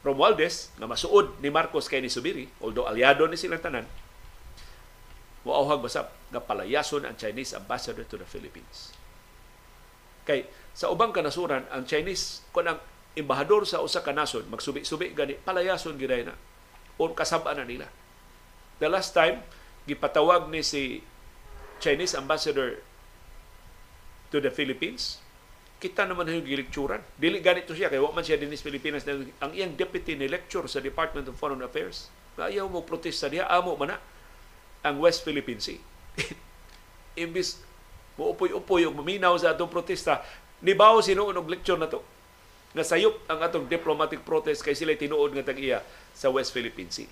Romualdez na masuod ni Marcos kay ni Subiri, although aliado ni silang tanan, Waawhag basap nga palayason ang Chinese ambassador to the Philippines. Kay sa ubang kanasuran ang Chinese kun ang embahador sa usa ka nasod magsubi-subi gani palayason giday na o kasab na nila. The last time gipatawag ni si Chinese ambassador to the Philippines kita naman yung gilikturan. Dili ganito siya, kaya man siya din sa Pilipinas. Ang iyang deputy ni lecture sa Department of Foreign Affairs, ayaw mo protesta diya, amo man na ang West Philippine Sea. [laughs] imbis muupoy-upoy ug maminaw sa atong protesta, nibaw sinuon og lecture na to nga sayop ang atong diplomatic protest kay sila tinuod nga tag-iya sa West Philippine Sea.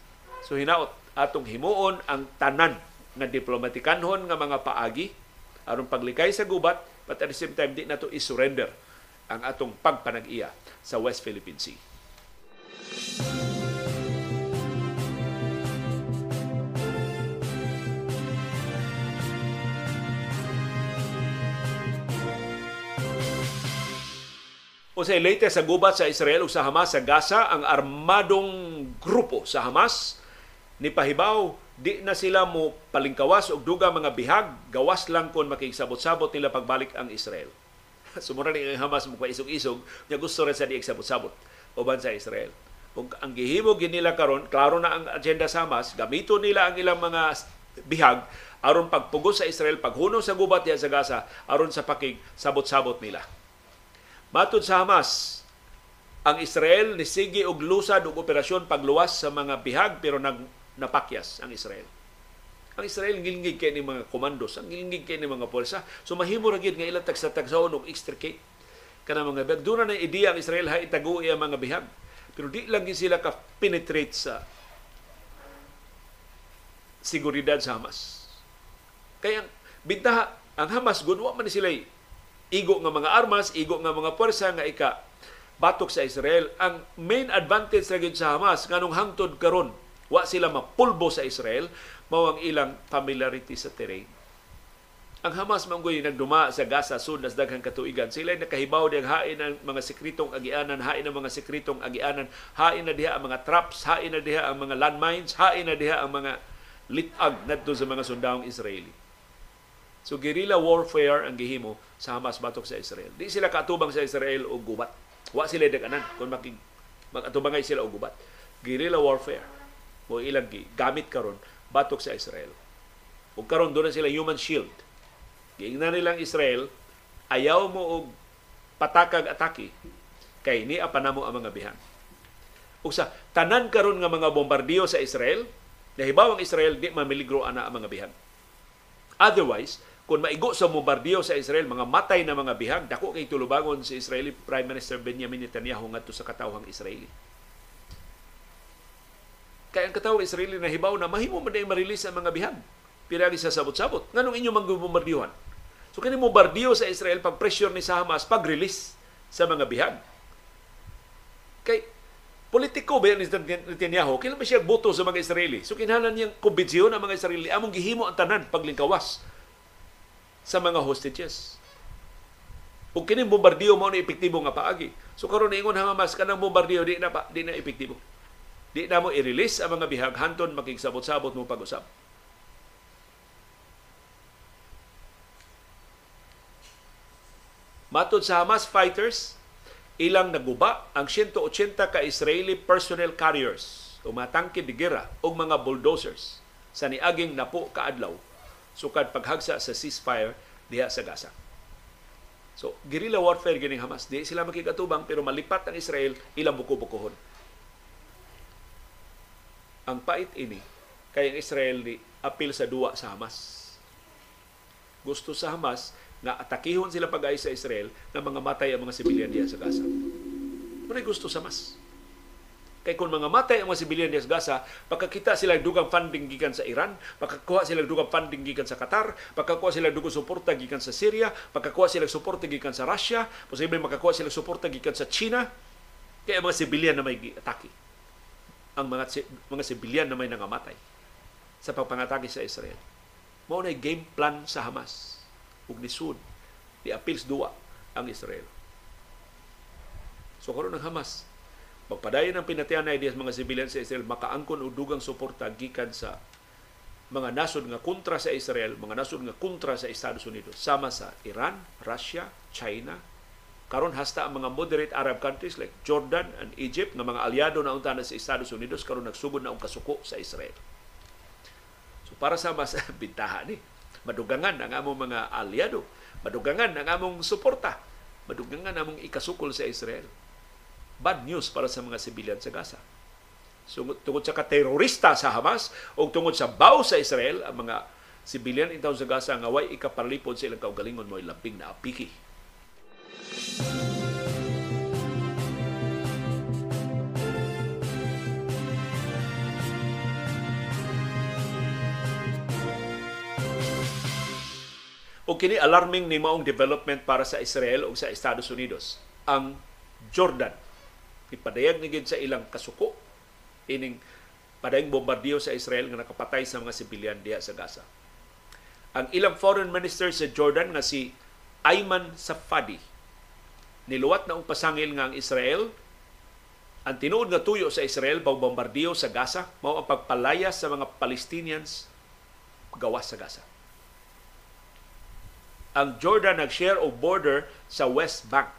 So hinaot atong himuon ang tanan nga diplomatikanhon nga mga paagi aron paglikay sa gubat but at the same time di nato i-surrender ang atong pagpanag-iya sa West Philippine Sea. O sa latest sa gubat sa Israel ug sa Hamas sa Gaza, ang armadong grupo sa Hamas ni pahibaw di na sila mo palingkawas og duga mga bihag gawas lang kon makigsabot-sabot nila pagbalik ang Israel. [laughs] Sumura ni Hamas mo isog-isog, niya gusto rin sa di sabot-sabot uban sa Israel. Kung ang gihimo ginila karon, klaro na ang agenda sa Hamas, gamito nila ang ilang mga bihag aron pagpugos sa Israel, paghuno sa gubat diya sa Gaza, aron sa pakig sabot-sabot nila. Matod sa Hamas, ang Israel nisigi og lusad og operasyon pagluwas sa mga bihag pero nag napakyas ang Israel. Ang Israel ngilingig kay ni mga komandos, ang ngilingig kay ni mga pulsa. So mahimo ra gid nga ilang tagsa-tagsaon og extricate kana mga bihag. Doon na ideya ang Israel ha itago ang mga bihag. Pero di lang sila ka penetrate sa seguridad sa Hamas. Kaya bintaha ang Hamas gud wa man sila igo nga mga armas, igo nga mga puwersa nga ika batok sa Israel. Ang main advantage ra sa Hamas nganong hangtod karon wa sila mapulbo sa Israel mao ang ilang familiarity sa terrain. Ang Hamas manggoy nagduma sa Gaza sud nas daghang katuigan. Sila nakahibaw diyang hain ang mga sekretong agianan, hain ang mga sekretong agianan, hain na diha ang mga traps, hain na diha ang mga landmines, hain na diha ang mga litag nadto sa mga sundawong Israeli. So guerrilla warfare ang gihimo sa Hamas batok sa Israel. Di sila katubang sa Israel og gubat. Wa sila daganan kung makig magatubangay sila og gubat. Guerrilla warfare mo ilang gamit karon batok sa Israel. Ug karon doon sila human shield. Giingnan nilang Israel ayaw mo og patakag atake kay ni apanamo ang mga bihang. Ug sa tanan karon nga mga bombardiyo sa Israel, nahibaw ang Israel di mamiligro ana ang mga bihang. Otherwise, kung maigo sa bombardiyo sa Israel, mga matay na mga bihag, dako kay tulubangon si Israeli Prime Minister Benjamin Netanyahu ngadto sa katawhang Israeli. Kaya ang katawhang Israeli na hibaw na mahimo man ma-release ang mga bihag. Piragi sa sabot-sabot. Nganong inyo mangbombardiyohan? So kani bombardiyo sa Israel pag pressure ni sa Hamas pag-release sa mga bihag. Kay politiko ba ni Netanyahu, kailan ba siya boto sa mga Israeli? So kinahanglan niyang kumbensyon ang mga Israeli among gihimo ang tanan paglingkawas sa mga hostages. Ug kini bombardiyo mao ni epektibo nga paagi. So karon ingon Hamas kanang bombardiyo di na pa, di na epektibo. Di na mo i-release ang mga bihag hanton makigsabot-sabot mo pag-usab. Matod sa Hamas fighters, ilang naguba ang 180 ka Israeli personnel carriers o mga tangke de gera o mga bulldozers sa niaging napo kaadlaw sukad paghagsa sa ceasefire diha sa Gaza. So, guerrilla warfare gining Hamas. Di sila makikatubang pero malipat ang Israel ilang buko-bukohon. Ang pait ini kay ang Israel ni apil sa duwa sa Hamas. Gusto sa Hamas nga atakihon sila pag sa Israel na mga matay ang mga sibilyan diha sa Gaza. Muna gusto sa Hamas. Kay kung mga matay ang mga sibilyan sa Gaza, pagkakita sila dugang funding gikan sa Iran, pagkakuha sila dugang funding gikan sa Qatar, pagkakuha sila dugang suporta gikan sa Syria, pagkakuha sila suporta gikan sa Russia, posible makakuha sila suporta gikan sa China, kaya mga sibilyan na may atake. Ang mga mga sibilyan na may nangamatay sa pagpangatake sa Israel. Mao na game plan sa Hamas. Ug nisud ni apils duwa ang Israel. So karon ng Hamas Magpadayon ang pinatian na ideas mga sibilyan sa Israel makaangkon og dugang suporta gikan sa mga nasod nga kontra sa Israel, mga nasod nga kontra sa Estados Unidos, sama sa Iran, Russia, China, karon hasta ang mga moderate Arab countries like Jordan and Egypt nga mga aliado na unta na sa Estados Unidos karon nagsugod na og kasuko sa Israel. So para sa mas [laughs] bintaha ni madugangan ang among mga aliado, madugangan ang among suporta, madugangan among ikasukol sa Israel bad news para sa mga sibilyan sa Gaza. So, tungod sa katerorista sa Hamas o tungod sa baw sa Israel, ang mga sibilyan intaw sa Gaza nga way ikaparlipod sa ilang kaugalingon mo labing na apiki. O kini alarming ni maong development para sa Israel o sa Estados Unidos. Ang Jordan ipadayag ni sa ilang kasuko ining padayang bombardiyo sa Israel nga nakapatay sa mga sibilyan diha sa Gaza. Ang ilang foreign minister sa Jordan nga si Ayman Safadi niluwat na ang pasangil nga ang Israel ang tinuod nga tuyo sa Israel pag bombardiyo sa Gaza mao ang pagpalayas sa mga Palestinians gawas sa Gaza ang Jordan nag-share og border sa West Bank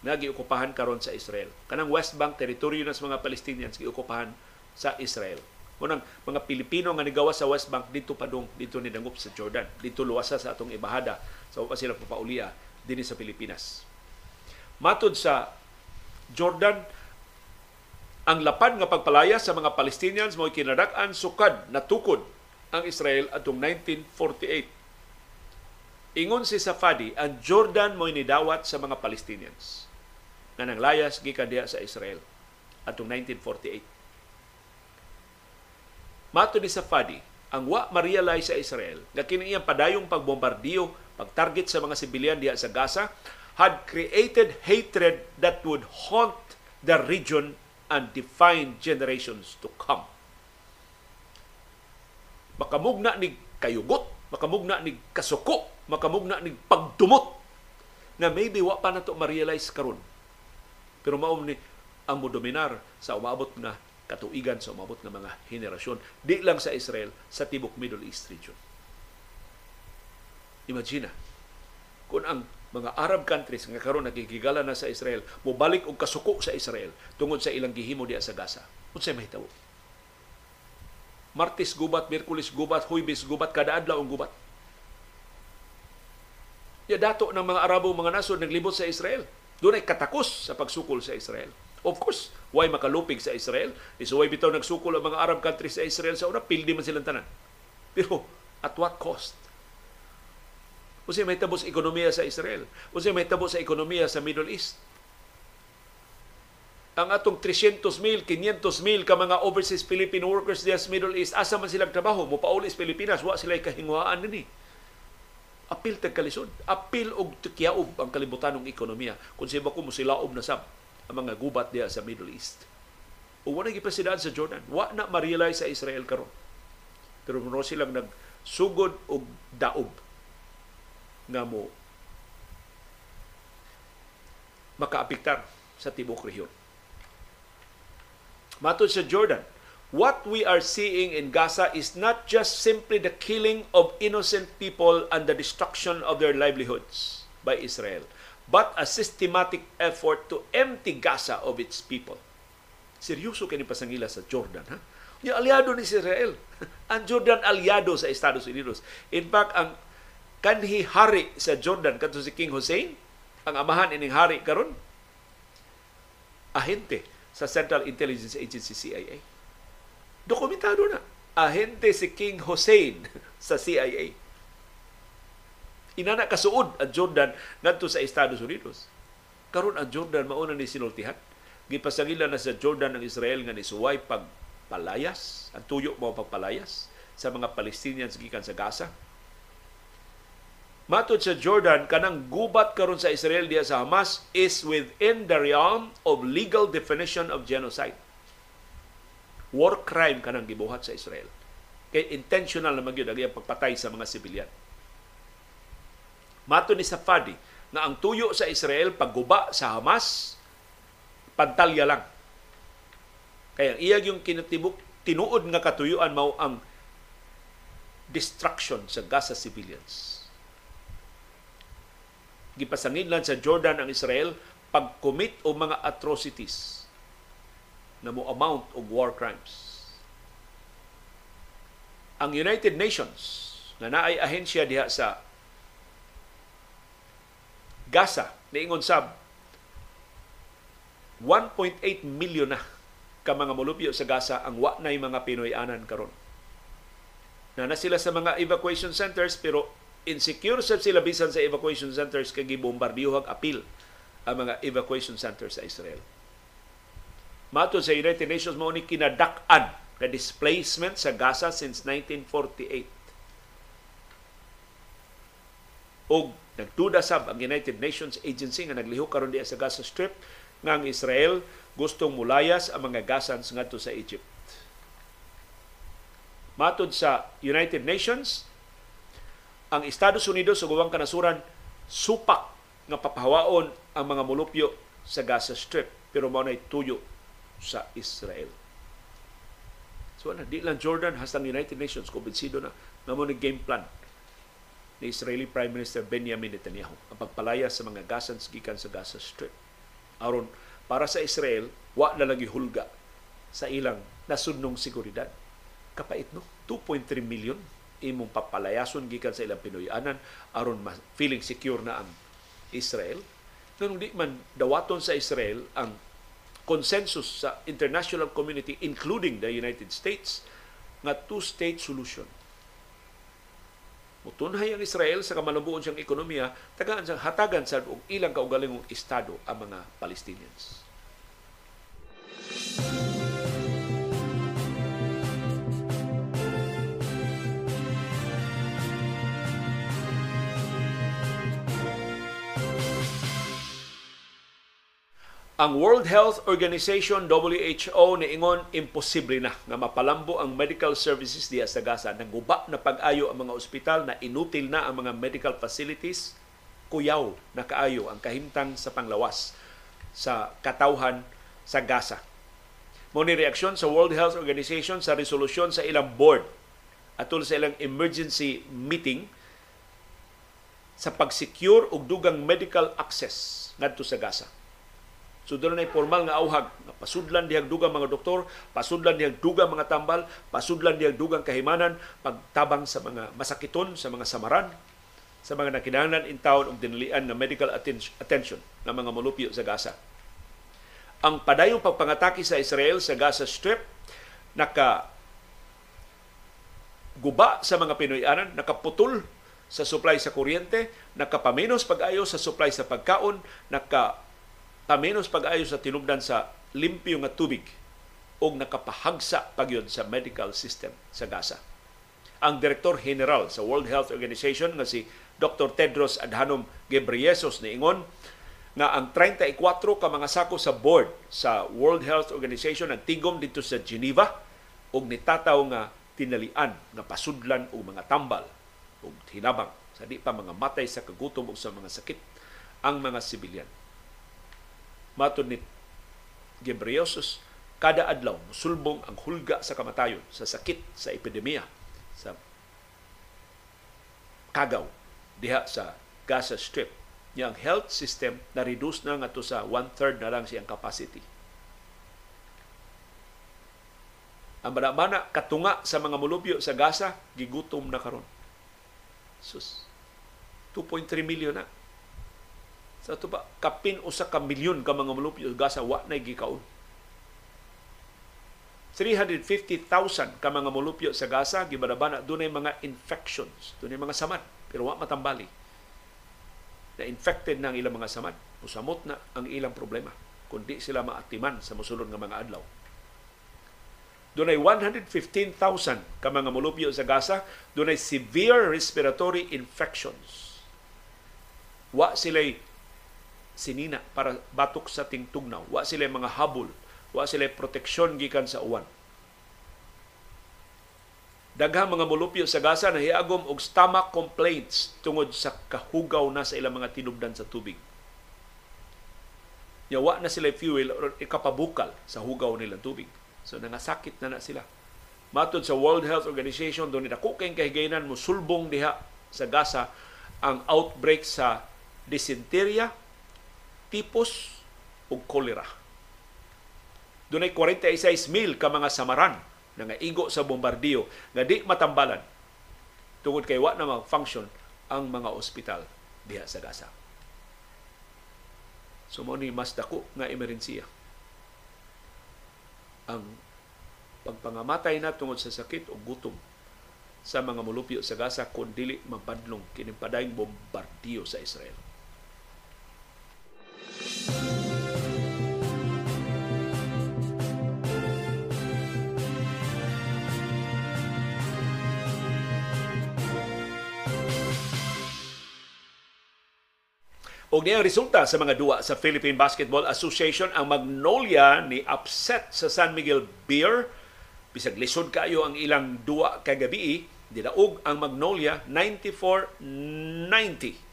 nga giukupahan karon sa Israel. Kanang West Bank teritoryo ng mga Palestinians giukupahan sa Israel. Munang mga Pilipino nga nigawa sa West Bank dito padung dito ni dangup sa Jordan. Dito luwasa sa atong ibahada sa so, sila papaulia dinhi sa Pilipinas. Matod sa Jordan ang lapad nga pagpalaya sa mga Palestinians mo kinadak-an sukad na tukod ang Israel atong 1948 Ingon si Safadi, ang Jordan mo nidawat sa mga Palestinians na nanglayas gikan diha sa Israel atong 1948. Mato ni Safadi, ang wa ma-realize sa Israel nga kini iyang padayong pagbombardiyo, pagtarget sa mga sibilyan diha sa Gaza had created hatred that would haunt the region and define generations to come. Makamugna ni kayugot, makamugna ni kasuko makamugna ni pagdumot na maybe wa pa nato ma-realize karon. Pero mao ni ang modominar sa umabot na katuigan sa umabot nga mga henerasyon di lang sa Israel sa tibok Middle East region. Imagine kung ang mga Arab countries nga karon nagigigala na sa Israel mobalik og kasuko sa Israel tungod sa ilang gihimo diya sa Gaza. Unsay mahitabo? Martes gubat, Miyerkules gubat, Huwebes gubat, kada adlaw ang gubat ya dato ng mga Arabo mga nasod naglibot sa Israel. Doon ay katakos sa pagsukol sa Israel. Of course, why makalupig sa Israel? Is why bitaw nagsukol ang mga Arab countries sa Israel sa una, pildi man silang tanan. Pero at what cost? Kasi may tabos ekonomiya sa Israel. Kasi may tabos sa ekonomiya sa Middle East. Ang atong 300 mil, 500 mil ka mga overseas Philippine workers diya sa Middle East, asa man silang trabaho, mo paulis Pilipinas, wa sila kahinguhaan nini apil tag kalisod, apil og tikiaob ang kalibutan ng ekonomiya kung sa iba ko mo silaob na sab ang mga gubat diya sa Middle East. O wala gipasidad sa Jordan, wa na ma-realize sa Israel karon. Pero mo silang nagsugod og daob nga mo makaapektar sa tibok rehiyon. Matod sa Jordan, what we are seeing in Gaza is not just simply the killing of innocent people and the destruction of their livelihoods by Israel, but a systematic effort to empty Gaza of its people. Seryoso kini pasangila sa Jordan, ha? Yung aliado ni Israel. [laughs] ang Jordan aliado sa Estados Unidos. In fact, ang kanhi hari sa Jordan kadto si King Hussein, ang amahan ining hari karon ahente sa Central Intelligence Agency CIA Dokumentado na. Ahente si King Hussein [laughs] sa CIA. Inana kasuod ang Jordan ngadto sa Estados Unidos. Karon ang Jordan mauna ni sinultihan. Gipasangila na sa Jordan ang Israel nga nisuway pagpalayas, ang tuyo mo pagpalayas sa mga Palestinians gikan sa Gaza. Matod sa Jordan, kanang gubat karon sa Israel diya sa Hamas is within the realm of legal definition of genocide war crime kanang gibuhat sa Israel. Kay intentional na magyud ang pagpatay sa mga sibilyan. Mato ni Safadi na ang tuyo sa Israel pagguba sa Hamas pantalya lang. Kaya iya yung kinatibok tinuod nga katuyuan mao ang destruction sa Gaza civilians. Gipasangin lang sa Jordan ang Israel pag-commit o mga atrocities na mo amount og war crimes. Ang United Nations na naay ahensya diha sa Gaza niingon sab 1.8 million na ka mga molupyo sa Gaza ang wa nay mga Pinoy anan karon. na na sila sa mga evacuation centers pero insecure sab sila bisan sa evacuation centers kay gibombardiyuhag apil ang mga evacuation centers sa Israel. Matod sa United Nations mao ni kinadak-an na displacement sa Gaza since 1948. Og nagtuda sab ang United Nations Agency nga naglihok karon diya sa Gaza Strip nga ang Israel gustong mulayas ang mga Gazans ngadto sa Egypt. Matod sa United Nations, ang Estados Unidos ug ubang kanasuran supak nga papahawaon ang mga mulupyo sa Gaza Strip pero mao nay tuyo sa Israel. So na di lang Jordan hasta ang United Nations kumbinsido na mo ni game plan ni Israeli Prime Minister Benjamin Netanyahu ang pagpalaya sa mga Gazans gikan sa Gaza Strip. Aron para sa Israel, wa na lagi hulga sa ilang nasudnong seguridad kapait no 2.3 million imong papalayason gikan sa ilang Pinoyanan aron mas feeling secure na ang Israel nganong di man dawaton sa Israel ang consensus sa international community including the United States nga two-state solution Mutunhay ang Israel sa kamalambuon siyang ekonomiya, tagaan sa hatagan sa og ilang kaugalingong estado ang mga Palestinians. Ang World Health Organization WHO niingon imposible na nga mapalambo ang medical services diya sa Gaza. Naguba na pag-ayo ang mga ospital na inutil na ang mga medical facilities. Kuyaw na kaayo ang kahimtang sa panglawas sa katawhan sa Gaza. Mo ni reaksyon sa World Health Organization sa resolusyon sa ilang board atol sa ilang emergency meeting sa pag-secure og dugang medical access ngadto sa Gaza So doon na formal nga auhag. Pasudlan dihag dugang mga doktor, pasudlan dihag dugang mga tambal, pasudlan dihag dugang kahimanan, pagtabang sa mga masakiton, sa mga samaran, sa mga nakinahanglan in town og dinalian na medical attention ng mga molupyo sa Gaza. Ang padayong pagpangatake sa Israel sa Gaza Strip naka guba sa mga Pinoyanan, nakaputol sa supply sa kuryente, nakapaminos pag-ayo sa supply sa pagkaon, naka tamenos pag-ayo sa tinubdan sa limpyo nga tubig og nakapahagsa pagyod sa medical system sa Gaza. Ang Direktor General sa World Health Organization nga si Dr. Tedros Adhanom Ghebreyesus niingon nga ang 34 ka mga sako sa board sa World Health Organization ang tigom dito sa Geneva og nitataw nga tinalian nga pasudlan og mga tambal ug hinabang sa di pa mga matay sa kagutom ug sa mga sakit ang mga sibilyan Matod ni Gebreyosus, kada adlaw musulbong ang hulga sa kamatayon sa sakit sa epidemya sa kagaw diha sa Gaza Strip. Yang health system na reduce na nga to sa one-third na lang siyang capacity. Ang mana katunga sa mga mulupyo sa Gaza, gigutom na karon. Sus, 2.3 million na sa tuba kapin usa ka milyon ka mga mulupyo Gaza wa na gikaon. 350,000 ka mga mulupyo sa Gaza gibadabana dunay mga infections dunay mga samad pero wa matambali. Na infected na ang ilang mga samad musamot na ang ilang problema kundi sila maatiman sa mosunod nga mga adlaw. Dunay 115,000 ka mga mulupyo sa Gaza, dunay severe respiratory infections. Wa sila'y sinina para batok sa tingtugnaw. Wa sila mga habol, wa sila proteksyon gikan sa uwan. Daghang mga mulupyo sa Gaza na hiagom og stomach complaints tungod sa kahugaw na sa ilang mga tinubdan sa tubig. Yawa na sila fuel or ikapabukal sa hugaw nilang tubig. So nangasakit na na sila. Matod sa World Health Organization, doon nila kukeng kahigayonan mo sulbong diha sa Gaza ang outbreak sa dysentery, tipos ug kolera. Dunay 46,000 ka mga samaran na nga igo sa bombardiyo nga di matambalan tungod kay wa na mag-function ang mga ospital diha sa Gaza. So mo ni mas dako nga emerhensiya. Ang pagpangamatay na tungod sa sakit o gutom sa mga mulupyo sa Gaza kung dili mapadlong kining padayong bombardiyo sa Israel. Og niya resulta sa mga duwa sa Philippine Basketball Association ang Magnolia ni upset sa San Miguel Beer. Bisag lisod kayo ang ilang duwa kagabi didaog ang Magnolia 94-90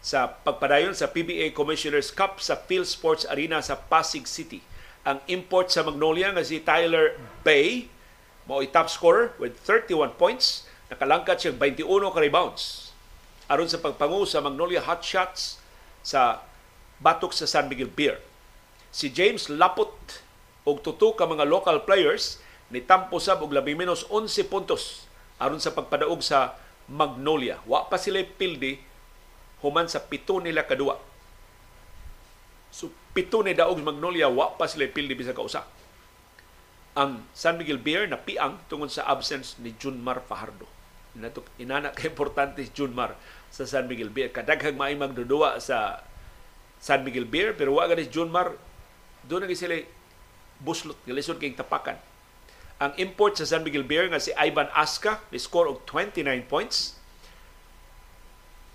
sa pagpadayon sa PBA Commissioners Cup sa Phil Sports Arena sa Pasig City. Ang import sa Magnolia nga si Tyler Bay mao top scorer with 31 points, nakalangkat siya 21 ka rebounds aron sa pagpangu sa Magnolia Hot Shots sa batok sa San Miguel Beer. Si James Laput og tuto ka mga local players ni tampo sab og labi menos 11 puntos aron sa pagpadaog sa Magnolia. Wa pa sila pildi human sa pito nila kadua. So pito ni daog Magnolia wa pa sila pildi bisa kausa. Ang San Miguel Beer na piang tungod sa absence ni Junmar Fajardo. Inatok inana ka importante si Junmar sa San Miguel Beer. Kadaghang maay magdudua sa San Miguel Beer pero wa ganis Junmar doon na sila buslot nga lisod kay tapakan. Ang import sa San Miguel Beer nga si Ivan Aska ni score og 29 points.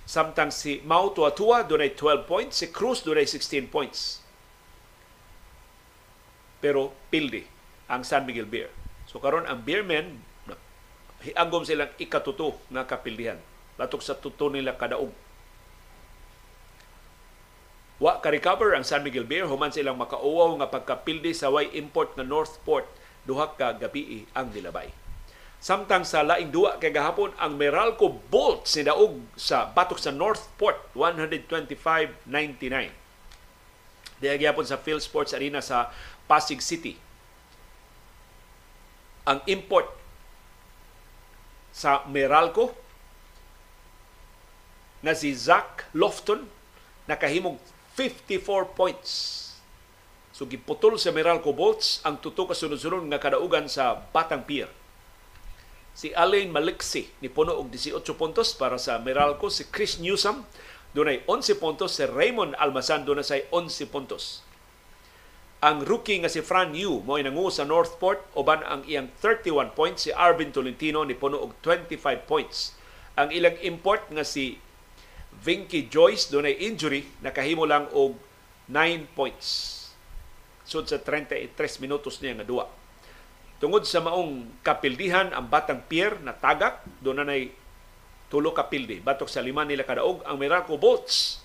Samtang si Mau Tuatua doon ay 12 points, si Cruz doon ay 16 points. Pero pildi ang San Miguel Beer. So karon ang Beermen hiagom silang ikatuto nga kapildihan batok sa tuto nila kadaog. Wa ka-recover ang San Miguel Beer human silang makauwaw nga pagkapildi sa way import nga Northport duha ka gabi ang nilabay. Samtang sa laing duwa kay gahapon ang Meralco Bolts ni daog sa batok sa Northport 125-99. Diya gyapon sa Phil Sports Arena sa Pasig City. Ang import sa Meralco na si Zach Lofton nakahimog 54 points. So giputol sa Meralco Bolts ang tuto sunod-sunod nga kadaugan sa Batang Pier. Si Alain Maliksi ni puno og 18 puntos para sa Meralco, si Chris Newsom dunay 11 puntos, si Raymond Almasan dunay say 11 puntos. Ang rookie nga si Fran Yu mo nangu sa Northport uban ang iyang 31 points si Arvin Tolentino ni puno og 25 points. Ang ilang import nga si Vinky Joyce doon ay injury, nakahimo lang og 9 points. Sud sa 33 minutos niya nga duwa. Tungod sa maong kapildihan, ang Batang Pier na tagak, doon na tulo kapildi. Batok sa lima nila kadaog, ang Miracle Bolts.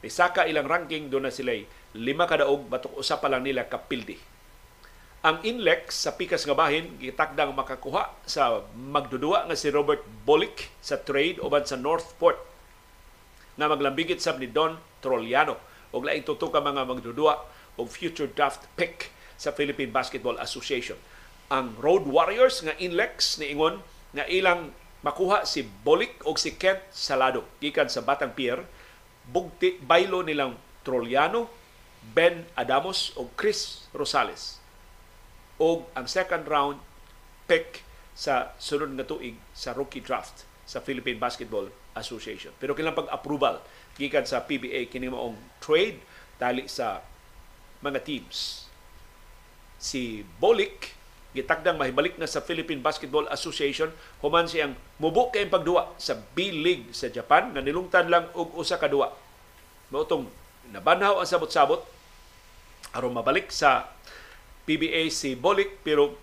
Isaka ilang ranking, doon na sila lima kadaog, batok usa pa lang nila kapildi. Ang Inlex sa pikas nga bahin gitakdang makakuha sa magdudua nga si Robert Bolick sa trade uban sa Northport nga maglambigit sab ni Don Troliano og laing tuto mga magdudua og future draft pick sa Philippine Basketball Association. Ang Road Warriors nga Inlex ni ingon nga ilang makuha si Bolik og si Kent Salado gikan sa Batang Pier bugti baylo nilang Troliano, Ben Adamos o Chris Rosales. O ang second round pick sa sunod nga tuig sa rookie draft sa Philippine Basketball Association. Pero kilang pag-approval gikan sa PBA kini maong trade dali sa mga teams. Si Bolik gitagdang mahibalik na sa Philippine Basketball Association human siyang mubo kay pagduwa sa B-League sa Japan nga nilungtan lang og usa ka duwa. Mautong nabanhaw ang sabot-sabot aron mabalik sa PBA si Bolik pero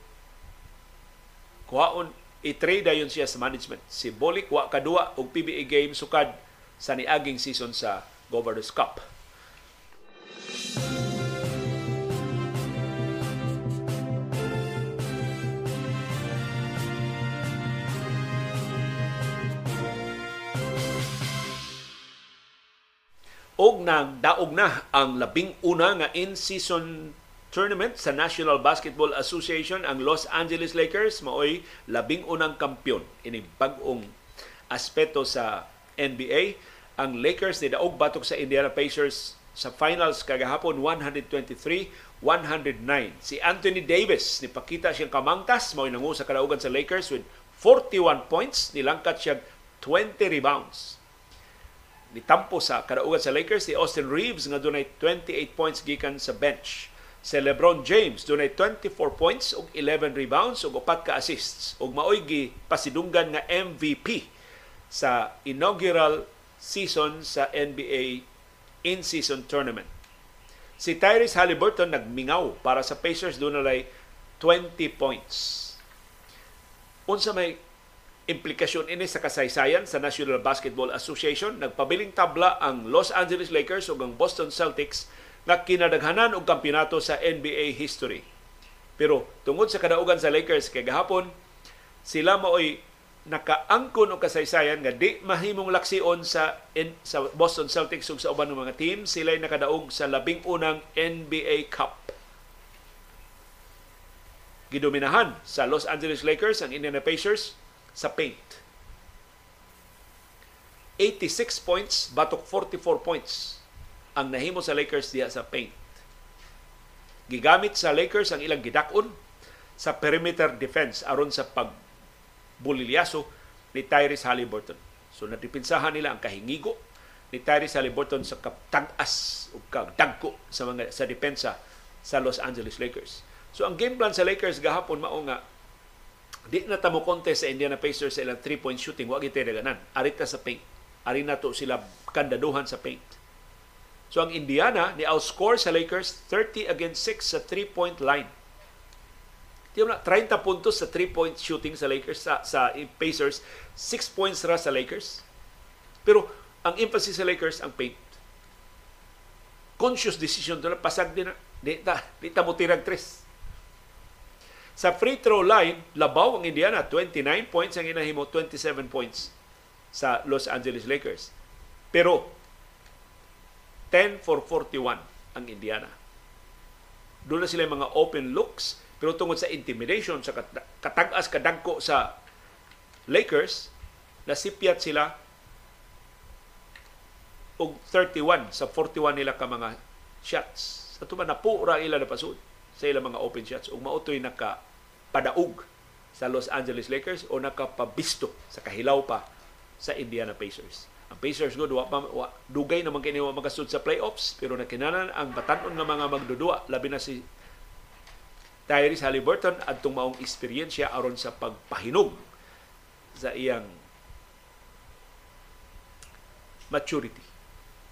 kuhaon i-trade dayon siya sa management. Si Bolik wa kadua og PBA game sukad sa niaging season sa Governors Cup. Og nang daog na ang labing una nga in-season tournament sa National Basketball Association ang Los Angeles Lakers maoy labing unang kampyon. Ini bag-ong aspeto sa NBA ang Lakers ni daog batok sa Indiana Pacers sa finals kagahapon 123-109 si Anthony Davis ni pakita siyang kamangtas mao nangu sa kadaugan sa Lakers with 41 points, nilangkat siya 20 rebounds. Nitampo sa kadaugan sa Lakers si Austin Reeves nga dunay 28 points gikan sa bench. Si LeBron James dunay 24 points ug 11 rebounds ug upat ka assists ug maoy gi pasidunggan nga MVP sa inaugural season sa NBA in-season tournament. Si Tyrese Halliburton nagmingaw para sa Pacers dunay 20 points. Unsa may implikasyon ini sa kasaysayan sa National Basketball Association, nagpabiling tabla ang Los Angeles Lakers ug ang Boston Celtics nga kinadaghanan og kampeonato sa NBA history. Pero tungod sa kadaugan sa Lakers kay gahapon sila maoy nakaangkon og kasaysayan nga di mahimong laksion sa in, sa Boston Celtics ug sa uban ng mga team sila nakadaog sa labing unang NBA Cup. Gidominahan sa Los Angeles Lakers ang Indiana Pacers sa paint. 86 points batok 44 points ang nahimo sa Lakers diha sa paint. Gigamit sa Lakers ang ilang gidakon sa perimeter defense aron sa pagbulilyaso ni Tyrese Halliburton. So natipinsahan nila ang kahingigo ni Tyrese Halliburton sa kaptag-as o kagdagko sa mga sa depensa sa Los Angeles Lakers. So ang game plan sa Lakers gahapon mao nga di na tamo contest sa Indiana Pacers sa ilang three-point shooting, wag ite ganan. Arit sa paint. Ari na to sila kandaduhan sa paint. So ang Indiana ni outscore sa Lakers 30 against 6 sa 3-point line. Tiyo na 30 puntos sa 3-point shooting sa Lakers sa, sa Pacers, 6 points ra sa Lakers. Pero ang emphasis sa Lakers ang paint. Conscious decision to pasag din na di ta di ta mo tirag tres. Sa free throw line, labaw ang Indiana, 29 points ang inahimo, 27 points sa Los Angeles Lakers. Pero 10 for 41 ang Indiana. Doon na sila mga open looks, pero tungod sa intimidation, sa katag-as kadagko sa Lakers, nasipyat sila og 31 sa 41 nila ka mga shots. Sa tuman na pura ila na pasud sa ilang mga open shots ug mautoy naka padaog sa Los Angeles Lakers o nakapabisto sa kahilaw pa sa Indiana Pacers. Ang Pacers good, wa, wa, dugay naman kini wa magasud sa playoffs pero nakinanan ang batanon nga mga magdudua labi na si Tyrese Halliburton adtong maong eksperyensya aron sa pagpahinog sa iyang maturity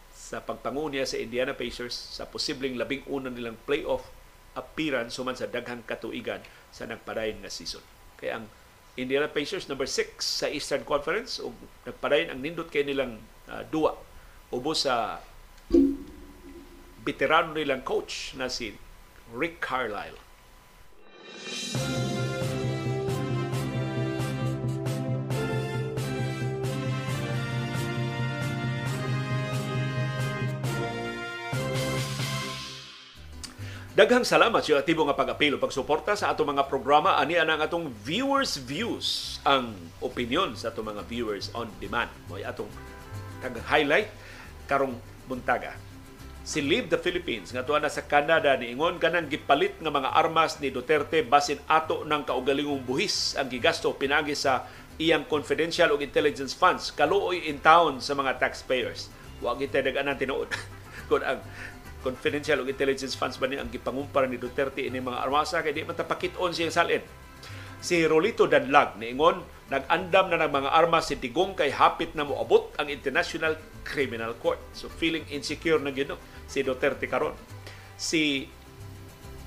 sa pagpangu niya sa Indiana Pacers sa posibleng labing una nilang playoff appearance suman sa daghang katuigan sa nagpadayon nga season. Kaya ang Indiana Pacers number 6 sa Eastern Conference ug nagpadayon ang nindot kay nilang uh, duwa ubos sa veterano nilang coach na si Rick Carlisle. Daghang salamat sa atibo nga pag-apilo pagsuporta sa ato mga programa ani ang atong viewers views ang opinion sa ato mga viewers on demand. Mo atong tag-highlight karong buntaga. Si Live the Philippines nga tuwa na sa Canada niingon kanang gipalit nga mga armas ni Duterte basin ato ng kaugalingong buhis ang gigasto pinagi sa iyang confidential ug intelligence funds kaluoy in town sa mga taxpayers. Wa kita dagan tinuod [laughs] kung ang confidential ug intelligence funds ba ni ang gipangumpara ni Duterte ini mga armasa kay di man tapakit-on siyang salin. Si Rolito Danlag niingon nag-andam na ng mga armas si Digong kay hapit na moabot ang International Criminal Court. So feeling insecure na gino si Duterte karon. Si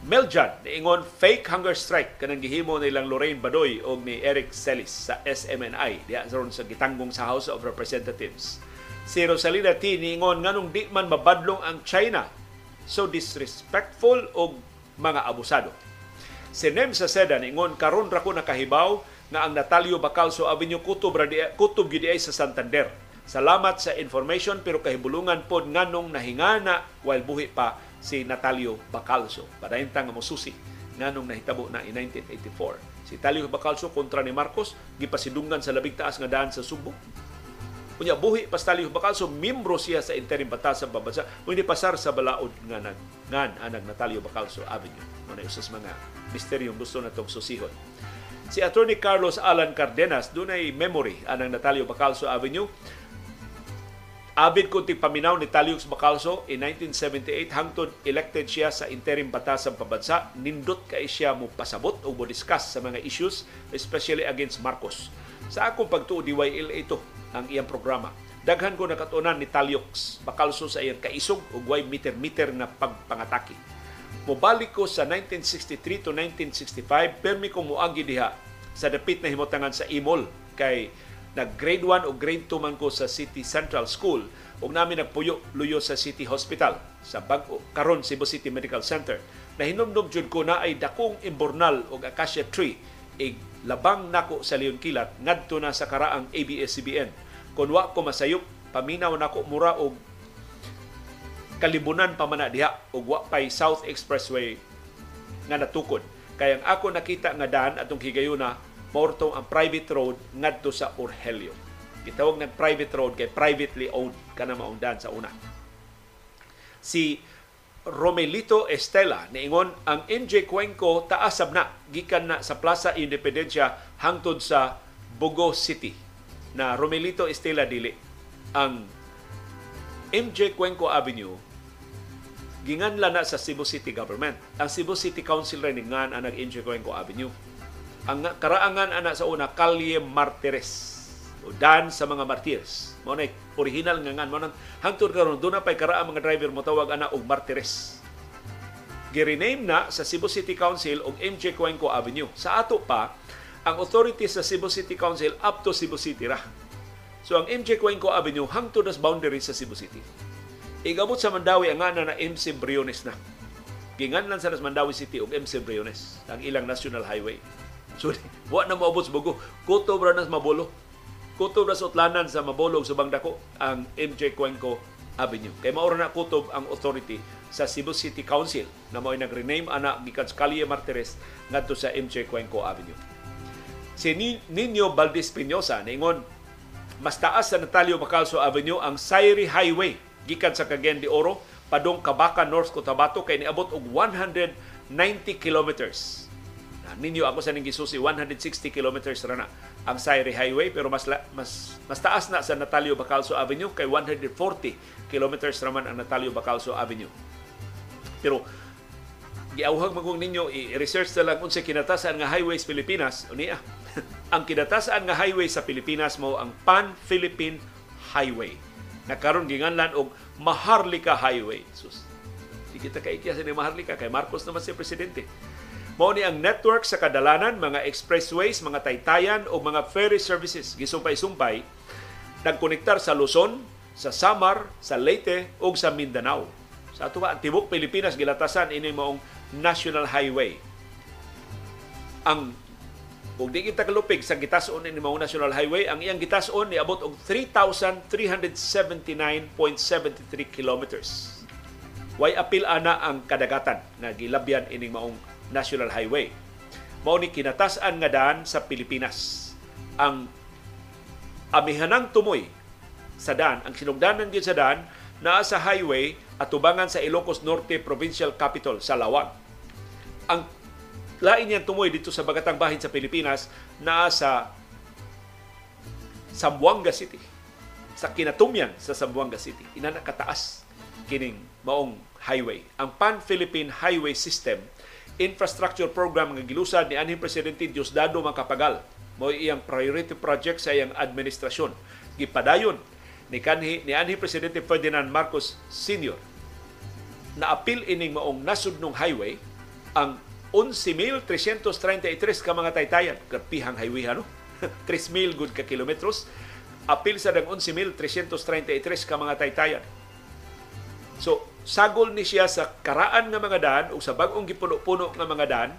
Meljan niingon fake hunger strike kanang gihimo nilang Lorraine Badoy o ni Eric Celis sa SMNI diya sa gitanggong sa House of Representatives. Si Rosalina T. niingon nganong di man mabadlong ang China so disrespectful og mga abusado. Si Nem sa Seda ningon karon ra ko nakahibaw nga ang Natalio Bacalso Avenue Kutob Kutob gid sa Santander. Salamat sa information pero kahibulungan pod nganong nahingana while buhi pa si Natalio Bacalso. Padayntang nga mosusi nganong nahitabo na in 1984. Si Natalio Bacalso kontra ni Marcos gipasidunggan sa labing taas nga daan sa Subo Unya buhi pastalyo bakal so membro siya sa interim batasan pambansa hindi pasar sa balaod nga nag ngan anag Natalio Bacalso Avenue. Muna usas mga misteryong gusto natong susihon. Si Attorney Carlos Alan Cardenas, dunay memory anang Natalio Bacalso Avenue. Abid kunti paminaw ni Taliux Bacalso in 1978 hangtod elected siya sa interim batasang pabansa. Nindot kay siya mo pasabot o mo discuss sa mga issues, especially against Marcos. Sa akong pagtuo DYL ito ang iyang programa. Daghan ko nakatunan ni Taliux Bacalso sa iyang kaisog ug way meter-meter na pagpangatake. Mobalik ko sa 1963 to 1965, permi ko muagi diha sa dapit na himutangan sa Imol kay nag grade 1 o grade 2 man ko sa City Central School ug namin nagpuyo luyo sa City Hospital sa bag karon Cebu City Medical Center na hinumdum jud ko na ay dakong imbornal o acacia tree ig labang nako sa Leon Kilat ngadto na sa karaang ABS-CBN kun wa ko masayop paminaw nako mura og kalibunan pa man diha ug wa pay South Expressway nga natukod kay ang ako nakita nga daan atong higayuna maorto ang private road ngadto sa Urhelio. Gitawag ng private road kay privately owned kana maungdan sa una. Si Romelito Estela niingon ang MJ Cuenco taasab na gikan na sa Plaza Independencia hangtod sa Bogo City na Romelito Estela dili ang MJ Cuenco Avenue ginganla na sa Cebu City Government. Ang Cebu City Council rin ngan ang nag-MJ Cuenco Avenue. Ang karaangan ana sa una Calle Martires. O dan sa mga martires na original nga ngan. Mo nang hangtod karon do na pay karaang mga driver mo tawag ana og martires girename na sa Cebu City Council og MJ Cuenco Avenue. Sa ato pa ang authorities sa Cebu City Council up to Cebu City ra so ang MJ Cuenco Avenue hangtod nas boundary sa Cebu City igabot sa Mandawi ang ana na MC Briones na ginganlan sa Mandawi City og MC Briones ang ilang national highway So, [laughs] wa na maubos bugo. Kutob ra nas mabolo. Kutob ra sa utlanan sa mabolog sa bangdako ang MJ Cuenco Avenue. Kay mao na kutob ang authority sa Cebu City Council na mao nag-rename ana gikan sa Calle Martires ngadto sa MJ Cuenco Avenue. Si Nino Valdez Pinosa ningon mas taas sa Natalio Bacalso Avenue ang Sairi Highway gikan sa Cagayan de Oro padong Kabaka North Cotabato kay niabot og 190 kilometers ninyo ako sa ning gisusi 160 kilometers ra na ang Sairi Highway pero mas mas mas taas na sa Natalio Bacalso Avenue kay 140 kilometers raman ang Natalio Bacalso Avenue. Pero giauhag magong ninyo i-research na lang unsa kinatasan nga highways Pilipinas unia. [laughs] ang kinatasan nga highway sa Pilipinas mo ang Pan-Philippine Highway. Na karon ginganlan og Maharlika Highway. Sus. Di kita kaikya sa ni Maharlika kay Marcos naman si presidente. Mao ni ang network sa kadalanan, mga expressways, mga taytayan o mga ferry services gisumpay-sumpay nagkonektar sa Luzon, sa Samar, sa Leyte o sa Mindanao. Sa ato ba, ang tibok Pilipinas gilatasan ini maong National Highway. Ang kung di kita kalupig sa gitason ini maong National Highway, ang iyang gitason ni abot og 3,379.73 kilometers. Way apil ana ang kadagatan nga gilabyan ining maong National Highway. Mao ni kinatasan nga daan sa Pilipinas. Ang amihanang tumoy sa daan, ang sinugdanan gyud sa daan naa sa highway at tubangan sa Ilocos Norte Provincial Capital sa Lawag. Ang lain niyang tumoy dito sa Bagatang Bahin sa Pilipinas naa sa Zamboanga City. Sa kinatumyan sa Zamboanga City. Ina kataas kining maong highway. Ang Pan-Philippine Highway System infrastructure program nga gilusad ni anhing presidente Diosdado Makapagal mo iyang priority project sa iyang administrasyon gipadayon ni kanhi ni anhi presidente Ferdinand Marcos Sr. na apil ining maong nasudnong highway ang 11,333 ka mga taytayan kapihang highway ano [laughs] 3,000 good ka kilometros apil sa dang 11,333 ka mga taytayan so sagol ni siya sa karaan nga mga daan o sa bag-ong gipuno-puno nga mga daan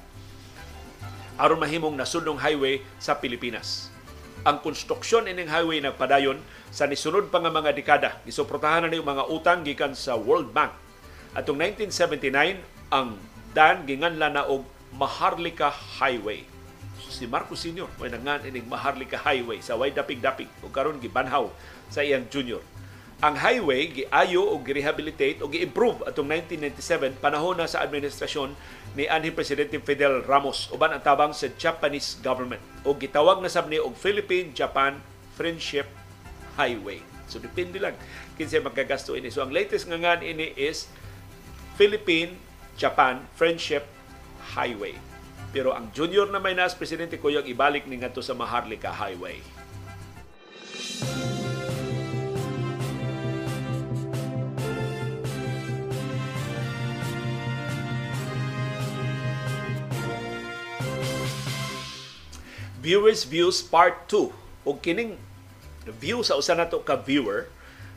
aron mahimong nasudnong highway sa Pilipinas. Ang konstruksyon ining highway nagpadayon sa nisunod pa nga mga dekada. Gisuportahan na mga utang gikan sa World Bank. Atong 1979 ang daan ginganla na og Maharlika Highway. Si Marcos Sr. may nangan ining Maharlika Highway sa way dapig-dapig o karon gibanhaw sa iyang junior Ang highway giayo o gi-rehabilitate o gi-improve atong 1997 panahon na sa administrasyon ni anhi presidente Fidel Ramos uban ang tabang sa Japanese government o gitawag na sab ni og Philippine-Japan Friendship Highway. So depende lang kinsa magkagasto ini. So ang latest nga ini is Philippine-Japan Friendship Highway. Pero ang junior na may nas presidente kuyog ibalik ni ngadto sa Maharlika Highway. Viewers Views Part 2 o kining view sa usa nato ka viewer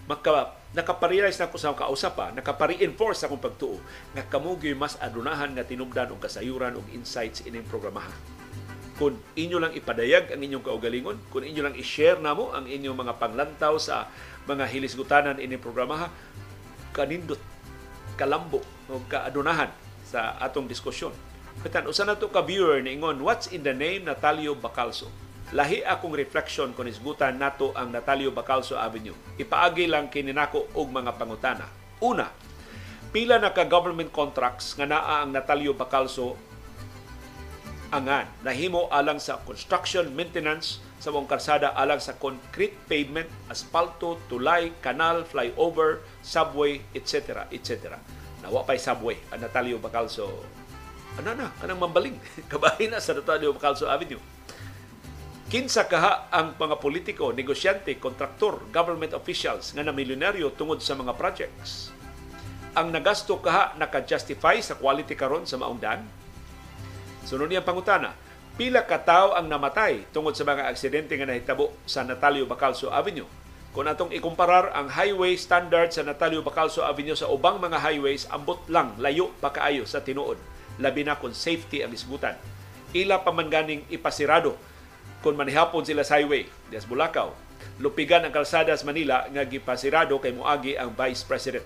maka nakaparealize na ko sa kausap pa, nakapare-enforce akong pagtuo nga kamo gyud mas adunahan nga tinubdan og kasayuran og insights ining programaha. Kung inyo lang ipadayag ang inyong kaugalingon, kung inyo lang i-share namo ang inyong mga panglantaw sa mga hilisgutanan ining programaha, kanindot, kalambo o kaadunahan sa atong diskusyon. Katan usa na to ka viewer ni ingon, what's in the name Natalio Bacalso? Lahi akong reflection kung isgutan nato ang Natalio Bacalso Avenue. Ipaagi lang kini nako og mga pangutana. Una, pila na ka government contracts nga naa ang Natalio Bacalso angan nahimo alang sa construction maintenance sa mong karsada alang sa concrete pavement, asfalto, tulay, kanal, flyover, subway, etc. etc. Nawa pa'y subway ang Natalio Bacalso ano na, kanang mambaling. [laughs] Kabahin na sa Natalio Bacalso Avenue. Kinsa kaha ang mga politiko, negosyante, kontraktor, government officials nga na milyonaryo tungod sa mga projects. Ang nagasto kaha naka-justify sa quality karon sa maong daan? Sunod niyang pangutana, pila ka tawo ang namatay tungod sa mga aksidente nga nahitabo sa Natalio Bacalso Avenue? Kung atong ikumparar ang highway standard sa Natalio Bacalso Avenue sa ubang mga highways, ambot lang, layo pa kaayo sa tinuod. Labi na kung safety ang isgutan. Ila pa man ipasirado kung manihapon sila sa highway des Bulacau. Lupigan ang kalsada sa Manila nga gipasirado kay muagi ang Vice President.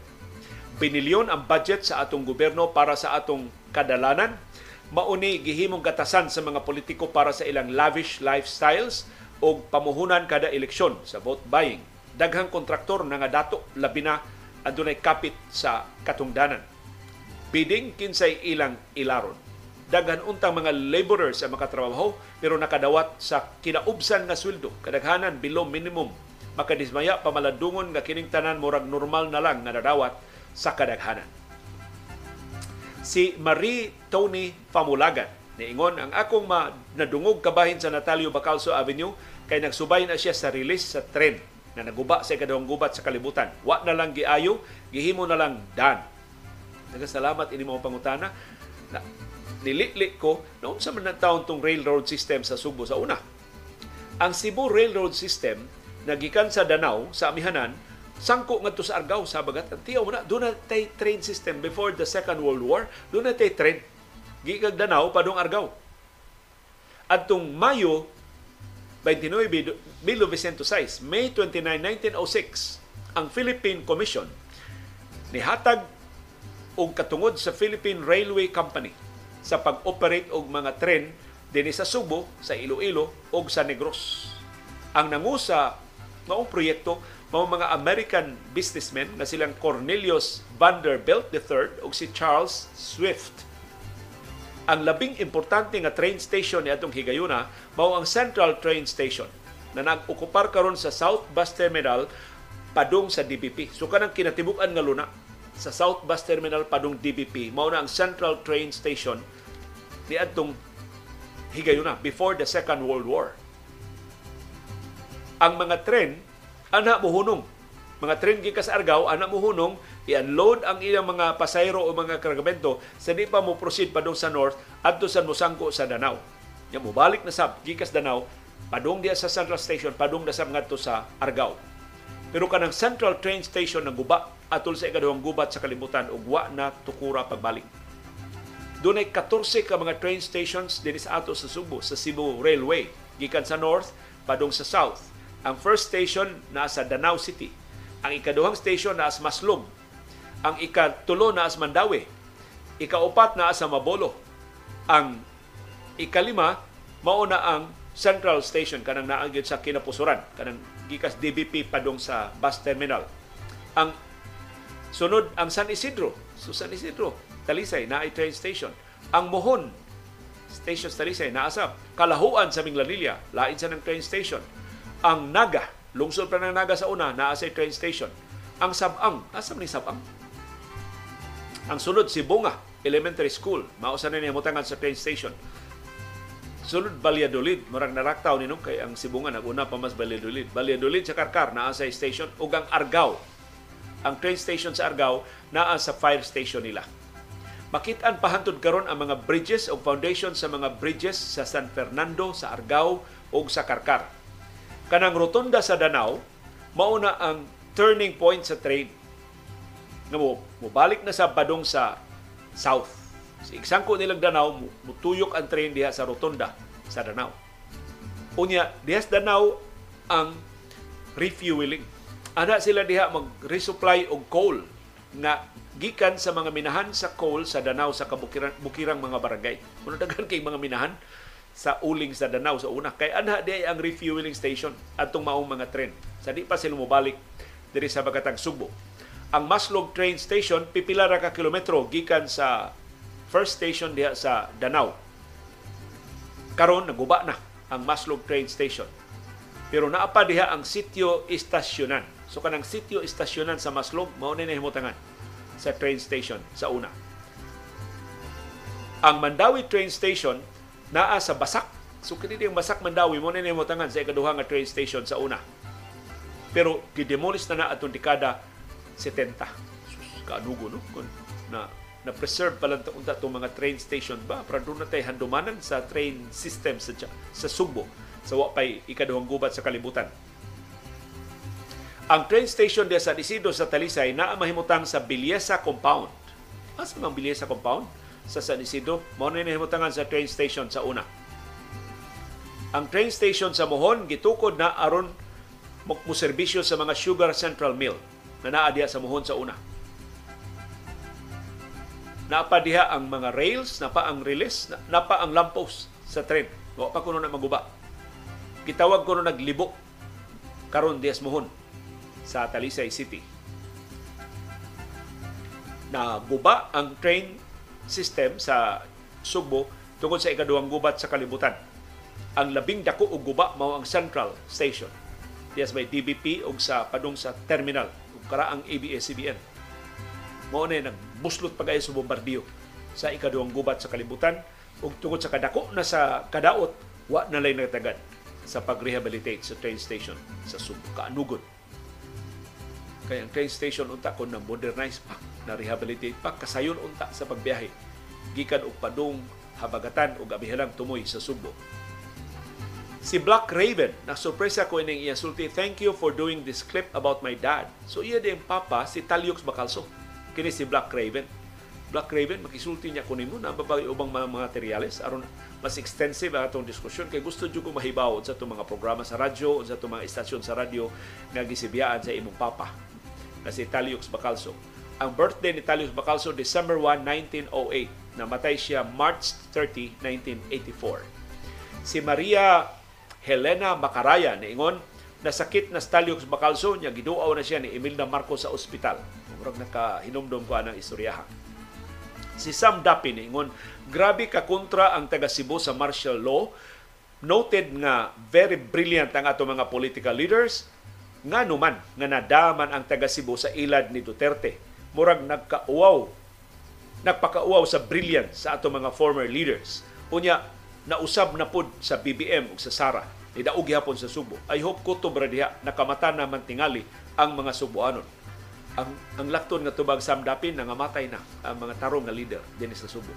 Binilyon ang budget sa atong gobyerno para sa atong kadalanan. Mauni gihimong gatasan sa mga politiko para sa ilang lavish lifestyles o pamuhunan kada eleksyon sa vote buying. Daghang kontraktor na nga dato labi na adunay kapit sa katungdanan. Bidding kinsay ilang ilaron daghan untang mga laborers sa makatrabaho pero nakadawat sa kinaubsan nga sweldo kadaghanan below minimum makadismaya pamaladungon nga kining tanan murag normal na lang nga nadawat sa kadaghanan si Marie Tony Famulagan niingon ang akong ma nadungog kabahin sa Natalio Bacalso Avenue kay nagsubay na siya sa release sa tren na naguba sa ikadawang gubat sa kalibutan. Wa na lang giayo, gihimo na lang dan. Nagasalamat ini mga pangutana na nilitlik ko noong sa man taon tong railroad system sa Subo sa una. Ang Cebu Railroad System nagikan sa Danau sa Amihanan sangko ngadto sa Argao sa Bagat. Tiyaw na, doon na tay train system before the Second World War. Doon na tay train. Gikag Danau padung Argao. Adtong Mayo 29, 1906, May 29, 1906, ang Philippine Commission nihatag og katungod sa Philippine Railway Company sa pag-operate og mga tren dinhi sa Subo, sa Iloilo ug sa Negros. Ang nangusa maong proyekto mao mga American businessmen na silang Cornelius Vanderbilt III ug si Charles Swift. Ang labing importante nga train station ni atong higayuna mao ang Central Train Station na nag-okupar karon sa South Bus Terminal padung sa DBP. So kanang kinatibuk-an nga luna sa South Bus Terminal padung DBP mao na ang Central Train Station ni adtong higayuna before the Second World War. Ang mga tren ana mohunong mga tren gikas Argao ana mohunong i-unload ang ilang mga pasayro o mga kargamento sa di pa mo proceed padung sa north adto sa mosangko sa Danau. Ya mo balik na sab gikas Danau padung diya sa Central Station padung na sab ngadto sa Argao. Pero kanang Central Train Station nang guba atol sa ikaduhang gubat sa kalibutan ug wa na tukura pagbalik. Doon ay 14 ka mga train stations din sa ato sa Subo, sa Cebu Railway. Gikan sa north, padung sa south. Ang first station nasa Danau City. Ang ikaduhang station nasa Maslog. Ang ikatulo nasa Mandawi. Ikaupat na sa Mabolo. Ang ikalima, mauna ang Central Station kanang naanggid sa Kinapusuran kanang gikas DBP padung sa bus terminal Ang sunod ang San Isidro. So San Isidro, Talisay na train station. Ang Mohon Station sa Talisay naasap. Kalahuan sa Minglanilla, lain sa ng train station. Ang Naga, lungsod pa ng Naga sa una, naa sa train station. Ang Sabang, asa ni Sabang? Ang sunod si Bunga Elementary School, mausa na niya mutangan sa train station. Sunod Valladolid, murag naraktaw ninong kay ang Sibunga naguna pa mas Valladolid. Valladolid sa Karkar naa sa station ug ang Argao. Ang train station sa Argao naa sa fire station nila. Makitaan pahantod karon ang mga bridges o foundation sa mga bridges sa San Fernando, sa Argao ug sa Karkar. Kanang rotunda sa Danau, mauna ang turning point sa train. Nga mo, mubalik na sa badong sa south Si iksangko nilang Danau, mutuyok ang train diha sa rotunda sa Danau. Unya, diha sa Danau ang refueling. Ana sila diha mag-resupply og coal na gikan sa mga minahan sa coal sa Danau sa kabukirang bukirang mga barangay. Muna daghan kay mga minahan sa uling sa Danau sa una. Kay ana di ang refueling station atong maong mga tren. Sa di pa sila mobalik diri sa Bagatang Subo. Ang Maslog train station pipila ra ka kilometro gikan sa first station diha sa Danau. Karon naguba na ang Maslog train station. Pero naapa diha ang sitio istasyonan. So kanang sitio istasyonan sa Maslog mao ni nahimutangan sa train station sa una. Ang Mandawi train station naa sa Basak. So kini ang Basak Mandawi mo ni nahimutangan sa ikaduha nga train station sa una. Pero gidemolish na na atong dekada 70. Sus, kaanugo no? Na na preserve pala unta itong mga train station ba para doon na tayo handumanan sa train system sa, sa Subo sa wapay ikaduhang gubat sa kalibutan. Ang train station diya sa Disido sa Talisay na mahimutang sa Bilyesa Compound. Asa mang Bilyesa Compound? Sa San Isidro, mao na nahimutangan sa train station sa una. Ang train station sa Mohon gitukod na aron mo serbisyo sa mga Sugar Central Mill na naa diya sa Mohon sa una napa diha ang mga rails, napa ang release, napa ang lamppost sa tren. Wa pa kuno na maguba. Gitawag kuno naglibo karon dias mohon sa Talisay City. Na guba ang train system sa Subo tungod sa ikaduhang gubat sa kalibutan. Ang labing dako og guba mao ang Central Station. Dias may DBP ug sa padung sa terminal ug karaang ABS-CBN. Mao na nagbuslot pagay sa bombardiyo sa ikaduhang gubat sa kalibutan ug tungod sa kadako na sa kadaot wa na lay nagtagad sa pag-rehabilitate sa train station sa Subo kaanugod kay ang train station unta kon na modernize pa na rehabilitate pa. Kasayon unta sa pagbiyahe. Gikan og padung habagatan ug abihalang tumoy sa Subo. Si Black Raven, na sorpresa ko ining iya sulti, thank you for doing this clip about my dad. So iya din papa si Talyux Bacalso kini si Black Raven. Black Raven, makisulti niya kunin mo na babagay ubang mga materials. Aron mas extensive ang atong diskusyon. Kay gusto jud ko mahibaw sa itong mga programa sa radyo sa itong mga istasyon sa radyo nga gisibiyaan sa imong papa na si Taliux Bacalso. Ang birthday ni Taliux Bacalso December 1, 1908. Namatay siya March 30, 1984. Si Maria Helena Macaraya niingon na sakit na Staliux Bacalso niya giduaw na siya ni Imelda Marcos sa ospital murag nakahinumdom ko anang istoryaha. Si Sam Dapin ingon, grabe ka kontra ang taga Cebu sa martial law. Noted nga very brilliant ang ato mga political leaders nga numan nga nadaman ang taga Cebu sa ilad ni Duterte. Murag nagkauaw nagpakauaw sa brilliant sa ato mga former leaders. Unya, nausab na pud sa BBM ug sa Sara. Nidaog hapon sa Subo. I hope kutob ra diha nakamata na mantingali ang mga Subuanon ang ang lakton nga tubag samdapin nangamatay na ang mga tarong nga leader dinhi sa Subo.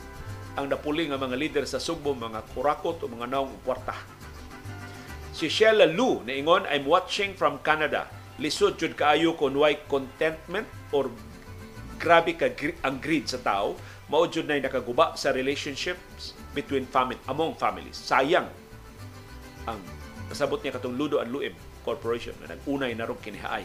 Ang napuli nga mga leader sa Subo mga kurakot o mga naong kwarta. Si Sheila Lu ingon I'm watching from Canada. Lisod jud kaayo kun why contentment or grabe ka ang greed sa tao mao jud nay nakaguba sa relationships between family among families. Sayang ang kasabot niya katong Ludo and Luim Corporation na nag-unay na ron kinihaay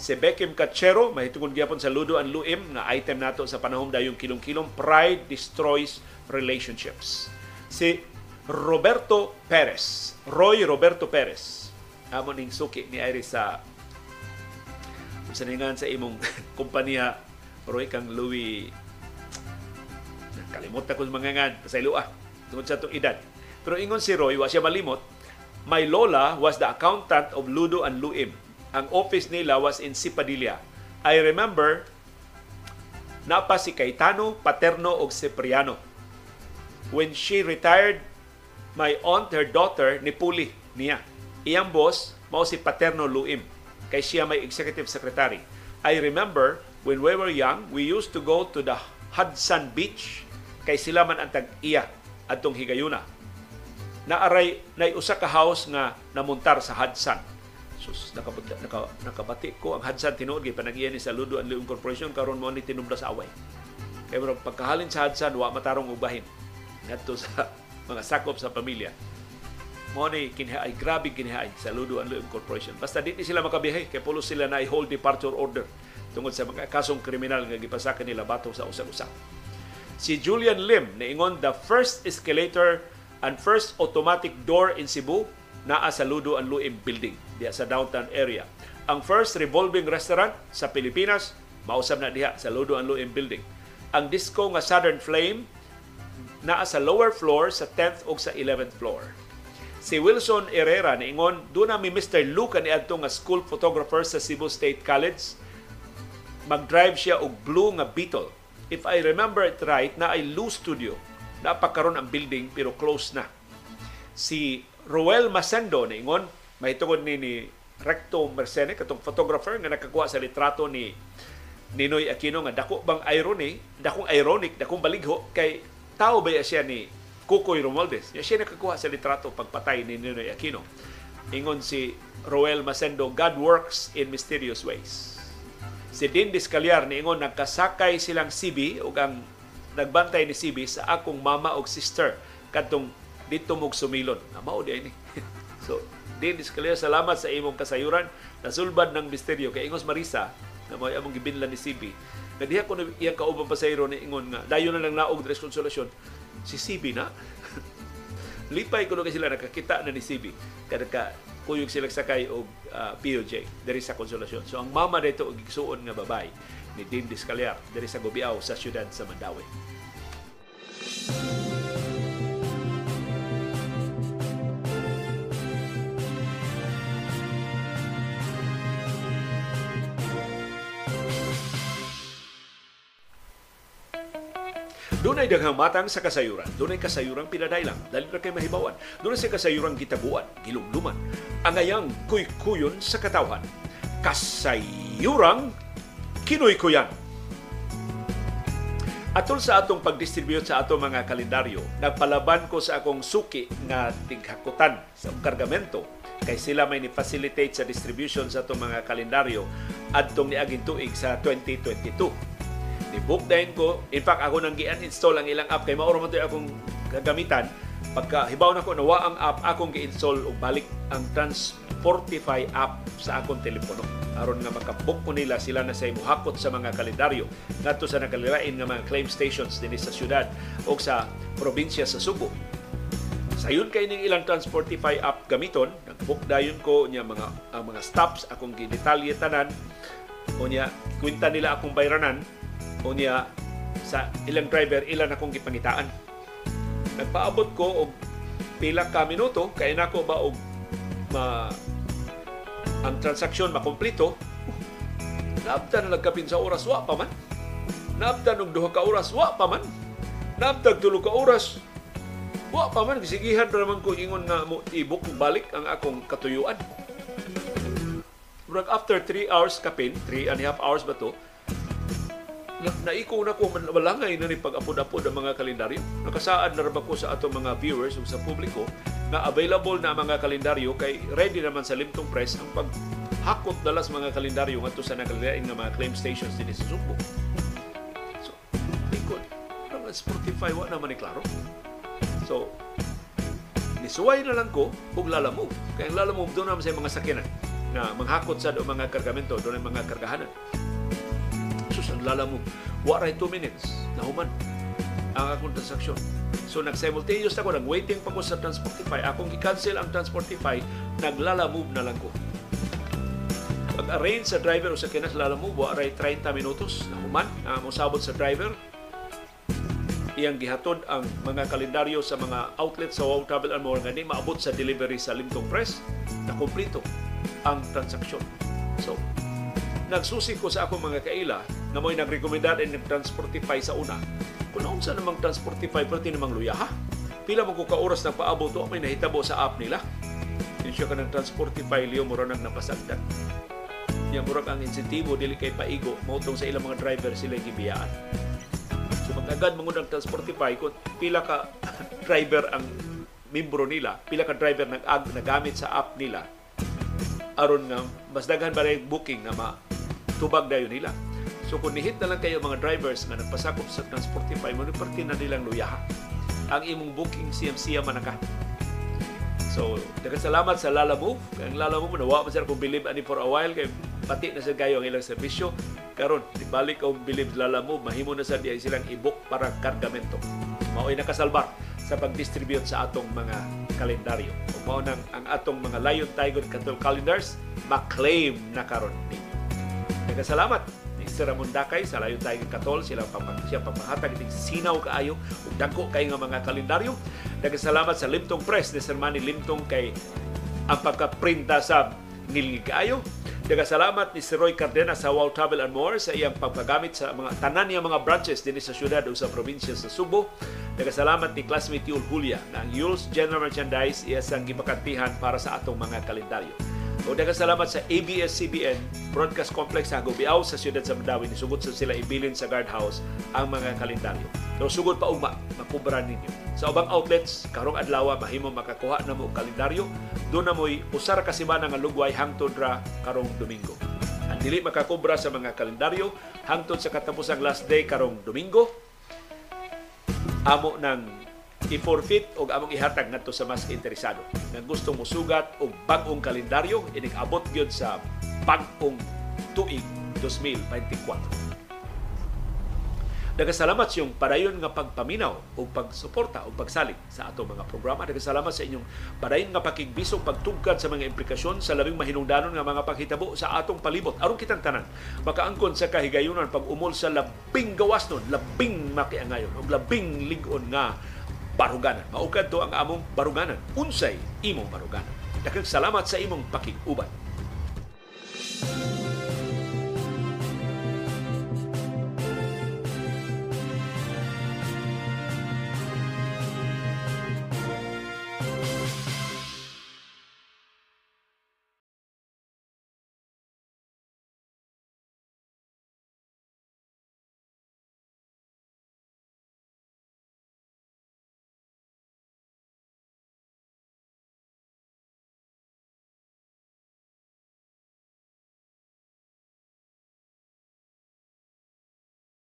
si Beckham Cachero mahitungod gyapon sa Ludo ang Luim nga item nato sa panahon dayong kilong-kilong pride destroys relationships si Roberto Perez Roy Roberto Perez amo ning suki ni Iris sa saningan sa imong [laughs] kumpanya Roy kang Louis Kalimot ko mga ngan, pasaylo ah, tungkol sa itong edad. Pero ingon si Roy, wa siya malimot, my lola was the accountant of Ludo and Luim. Ang office nila was in Sipadilla. I remember, napa si Caetano, Paterno o Cipriano. When she retired, my aunt, her daughter, ni Puli niya. Iyang boss, mao si Paterno Luim. Kay siya may executive secretary. I remember, when we were young, we used to go to the Hudson Beach kay sila man ang tag-iya adtong higayuna. Naaray na usa ka house nga namuntar sa Hudson. Sus, nakabati, naka, nakabati ko ang Hudson tinuod kay panag ni sa Ludo and Leon Corporation karon mo ni tinubla sa away. Kay pagkahalin sa Hudson wa matarong ubahin ngadto sa mga sakop sa pamilya. Mo ni kinhaay grabe kinhaay sa Ludo and Leon Corporation. Basta di sila makabiyahe kay pulos sila na i-hold departure order tungod sa mga kasong kriminal nga gipasakan nila bato sa usag-usag si Julian Lim niingon the first escalator and first automatic door in Cebu naa sa Ludo and Luim building diya sa downtown area. Ang first revolving restaurant sa Pilipinas mausab na diha sa Ludo and Luim building. Ang disco nga Southern Flame naa sa lower floor sa 10th ug sa 11th floor. Si Wilson Herrera niingon do na mi Mr. Luke ni adto nga school photographer sa Cebu State College mag-drive siya og blue nga Beetle if I remember it right, na ay Lou Studio. Napakaroon ang building pero close na. Si Roel Masendo na ingon, may tungod ni, ni Recto Mercene, katong photographer nga nakakuha sa litrato ni Ninoy Aquino nga dako bang irony, dakong ironic, dakong baligho kay tao ba siya ni Kukoy Romualdez. Ya siya nakakuha sa litrato pagpatay ni Ninoy Aquino. Ingon si Roel Masendo, God works in mysterious ways si Din Discalyar niingon nagkasakay silang CB ug ang nagbantay ni CB sa akong mama ug sister kadtong dito mog sumilon. Mao di ni. [laughs] so Din Discalyar salamat sa imong kasayuran nasulbad ng misteryo kay Ingos Marisa na mo among gibinlan ni CB. Kadiha ko na iya kaubang pasayro ni ingon nga dayon na lang naog tres konsolasyon si CB na. [laughs] Lipay ko na sila nakakita na ni CB kada ka kuyog sila sakay og uh, ah, POJ diri sa konsolasyon. So ang mama dito og igsuon nga babay ni Dean Discaliar diri sa Gubiao sa siyudad sa Mandawi. Doon ay daghang matang sa kasayuran. Doon ay kasayuran pinadailang. Dali na kay mahibawan. Doon ay sa kasayuran gitabuan, gilumluman. Angayang kuy-kuyon sa katawhan. Kasayurang kinoy-kuyan. Atol sa atong pag-distribute sa atong mga kalendaryo, nagpalaban ko sa akong suki nga tighakutan sa kargamento kay sila may ni-facilitate sa distribution sa atong mga kalendaryo adtong niaging tuig sa 2022 Ni-book dahil ko. In fact, ako nang gi-uninstall ang ilang app kay mauro man akong gagamitan. Pagka hibaw na ko nawa ang app, akong gi-install og balik ang Transportify app sa akong telepono. aron nga makabook ko nila sila na sa hakot sa mga kalendaryo ngadto sa nakalilain nga mga claim stations dinhi sa syudad o sa probinsya sa Subo. Sayon kay ning ilang Transportify app gamiton, nag-book dayon ko niya mga ang mga stops akong gidetalye tanan o niya kwenta nila akong bayranan Unya sa ilang driver ilan akong gipangitaan. Nagpaabot ko og pila ka minuto kay nako ba og ma ang transaksyon makompleto. Naabtan na nagkapin sa oras wa pa man. Naabtan og duha ka oras wa pa man. Naabtag tulo ka oras wa pa man gisigihan pa naman ko ingon nga mo ibok balik ang akong katuyuan. Murag after 3 hours kapin, 3 and a half hours ba to, na, naiko na ko malangay na ni pag-apod-apod ang mga kalendaryo. Nakasaad na ko sa atong mga viewers ug sa publiko na available na mga kalendaryo kay ready naman sa Limtong Press ang paghakot dalas mga kalendaryo ngadto sa nakalilain nga mga claim stations din sa Sugbo. So, ikot. Ang Spotify wa naman ni klaro. So, nisuway na lang ko ug lalamove. Kaya ang lalamove doon naman sa mga sakyanan na manghakot sa mga kargamento, doon ang mga kargahanan ang lala mo. Waray 2 minutes. Nahuman ang akong transaksyon. So nag-simultaneous ako, nag-waiting pa ko sa Transportify. Akong i-cancel ang Transportify, naglala move na lang ko. mag-arrange sa driver o sa kinaslala mo, wa aray 30 minutos na human na mosabot sa driver. Iyang gihatod ang mga kalendaryo sa mga outlet sa Wow Travel and More nga maabot sa delivery sa Limtong Press na kumplito ang transaksyon. So, nagsusi ko sa akong mga kaila na mo'y nagrekomendad and nag-transportify sa una. Kung naunsa namang transportify, pero namang luya ha. Pila mo ko ka oras na paabot to, may nahitabo sa app nila. Yung siya ka ng transportify, liyo mo nang napasagdan. Yung murag ang insentibo, dili kay paigo, mautong sa ilang mga driver sila gibiyaan. So magagad mga ng transportify, kung pila ka [laughs] driver ang membro nila, pila ka driver nag nagamit sa app nila, aron nga mas daghan ba booking na matubag dayon nila. So kung nihit na lang kayo mga drivers nga nagpasakop sa Transportify, mo parte na nilang luyaha. Ang imong booking CMC man ka. So, daghang salamat sa Lala Move. Ang Lala Move, nawa pa sila kung believe ani for a while. Kaya pati na sa kayo ang ilang serbisyo. Karon, balik kung believe Lala Move, mahimo na sa diay silang i-book para kargamento. Mao'y nakasalbar sa pag-distribute sa atong mga kalendaryo. Kung mao ang atong mga Lion Tiger Cattle Calendars, maklaim na karon ni. Daghang salamat ni Sir Ramon Dakay sa Lion Tiger Catol sila pang siya pamahatag iting sinaw kaayo ug dagko kay nga mga kalendaryo. Daghang salamat sa Limtong Press ni Sir Manny Limtong kay ang pagkaprinta sa nilgi kaayo. Daghang salamat ni Sir Roy Cardenas sa Wow Travel and More sa iyang pagpagamit sa mga tanan niya mga branches dinhi sa syudad o sa probinsya sa Subo. Daghang salamat ni classmate Yul Julia na ang Yul's General Merchandise iya sang gipakantihan para sa atong mga kalendaryo. O daghang salamat sa ABS-CBN Broadcast Complex sa Gubiao sa siyudad sa Mandawi sugod sa sila ibilin sa guardhouse ang mga kalendaryo. So sugod pa ugma makubra ninyo. Sa ubang outlets karong adlaw mahimo makakuha na mo kalendaryo. Doon na mo'y usar ka semana nga lugway hangtod ra karong Domingo. Ang dili makakubra sa mga kalendaryo hangtod sa katapusang last day karong Domingo amo ng i-forfeit o among ihatag ngadto sa mas interesado. Nang gusto mo sugat og bag-ong kalendaryo, inig abot gyud sa bag-ong tuig 2024. Nagasalamat sa iyong padayon nga pagpaminaw o pagsuporta o pagsalig sa atong mga programa. Nagasalamat sa inyong padayon nga pakigbisong pagtugkad sa mga implikasyon sa labing mahinungdanon nga mga paghitabo sa atong palibot. Aron kitang tanan, makaangkon sa kahigayunan pag umol sa labing gawas nun, labing makiangayon, o labing ligon nga baruganan. Maukad to ang among baruganan. Unsay imong baruganan. Daghang salamat sa imong pakiguban. thank you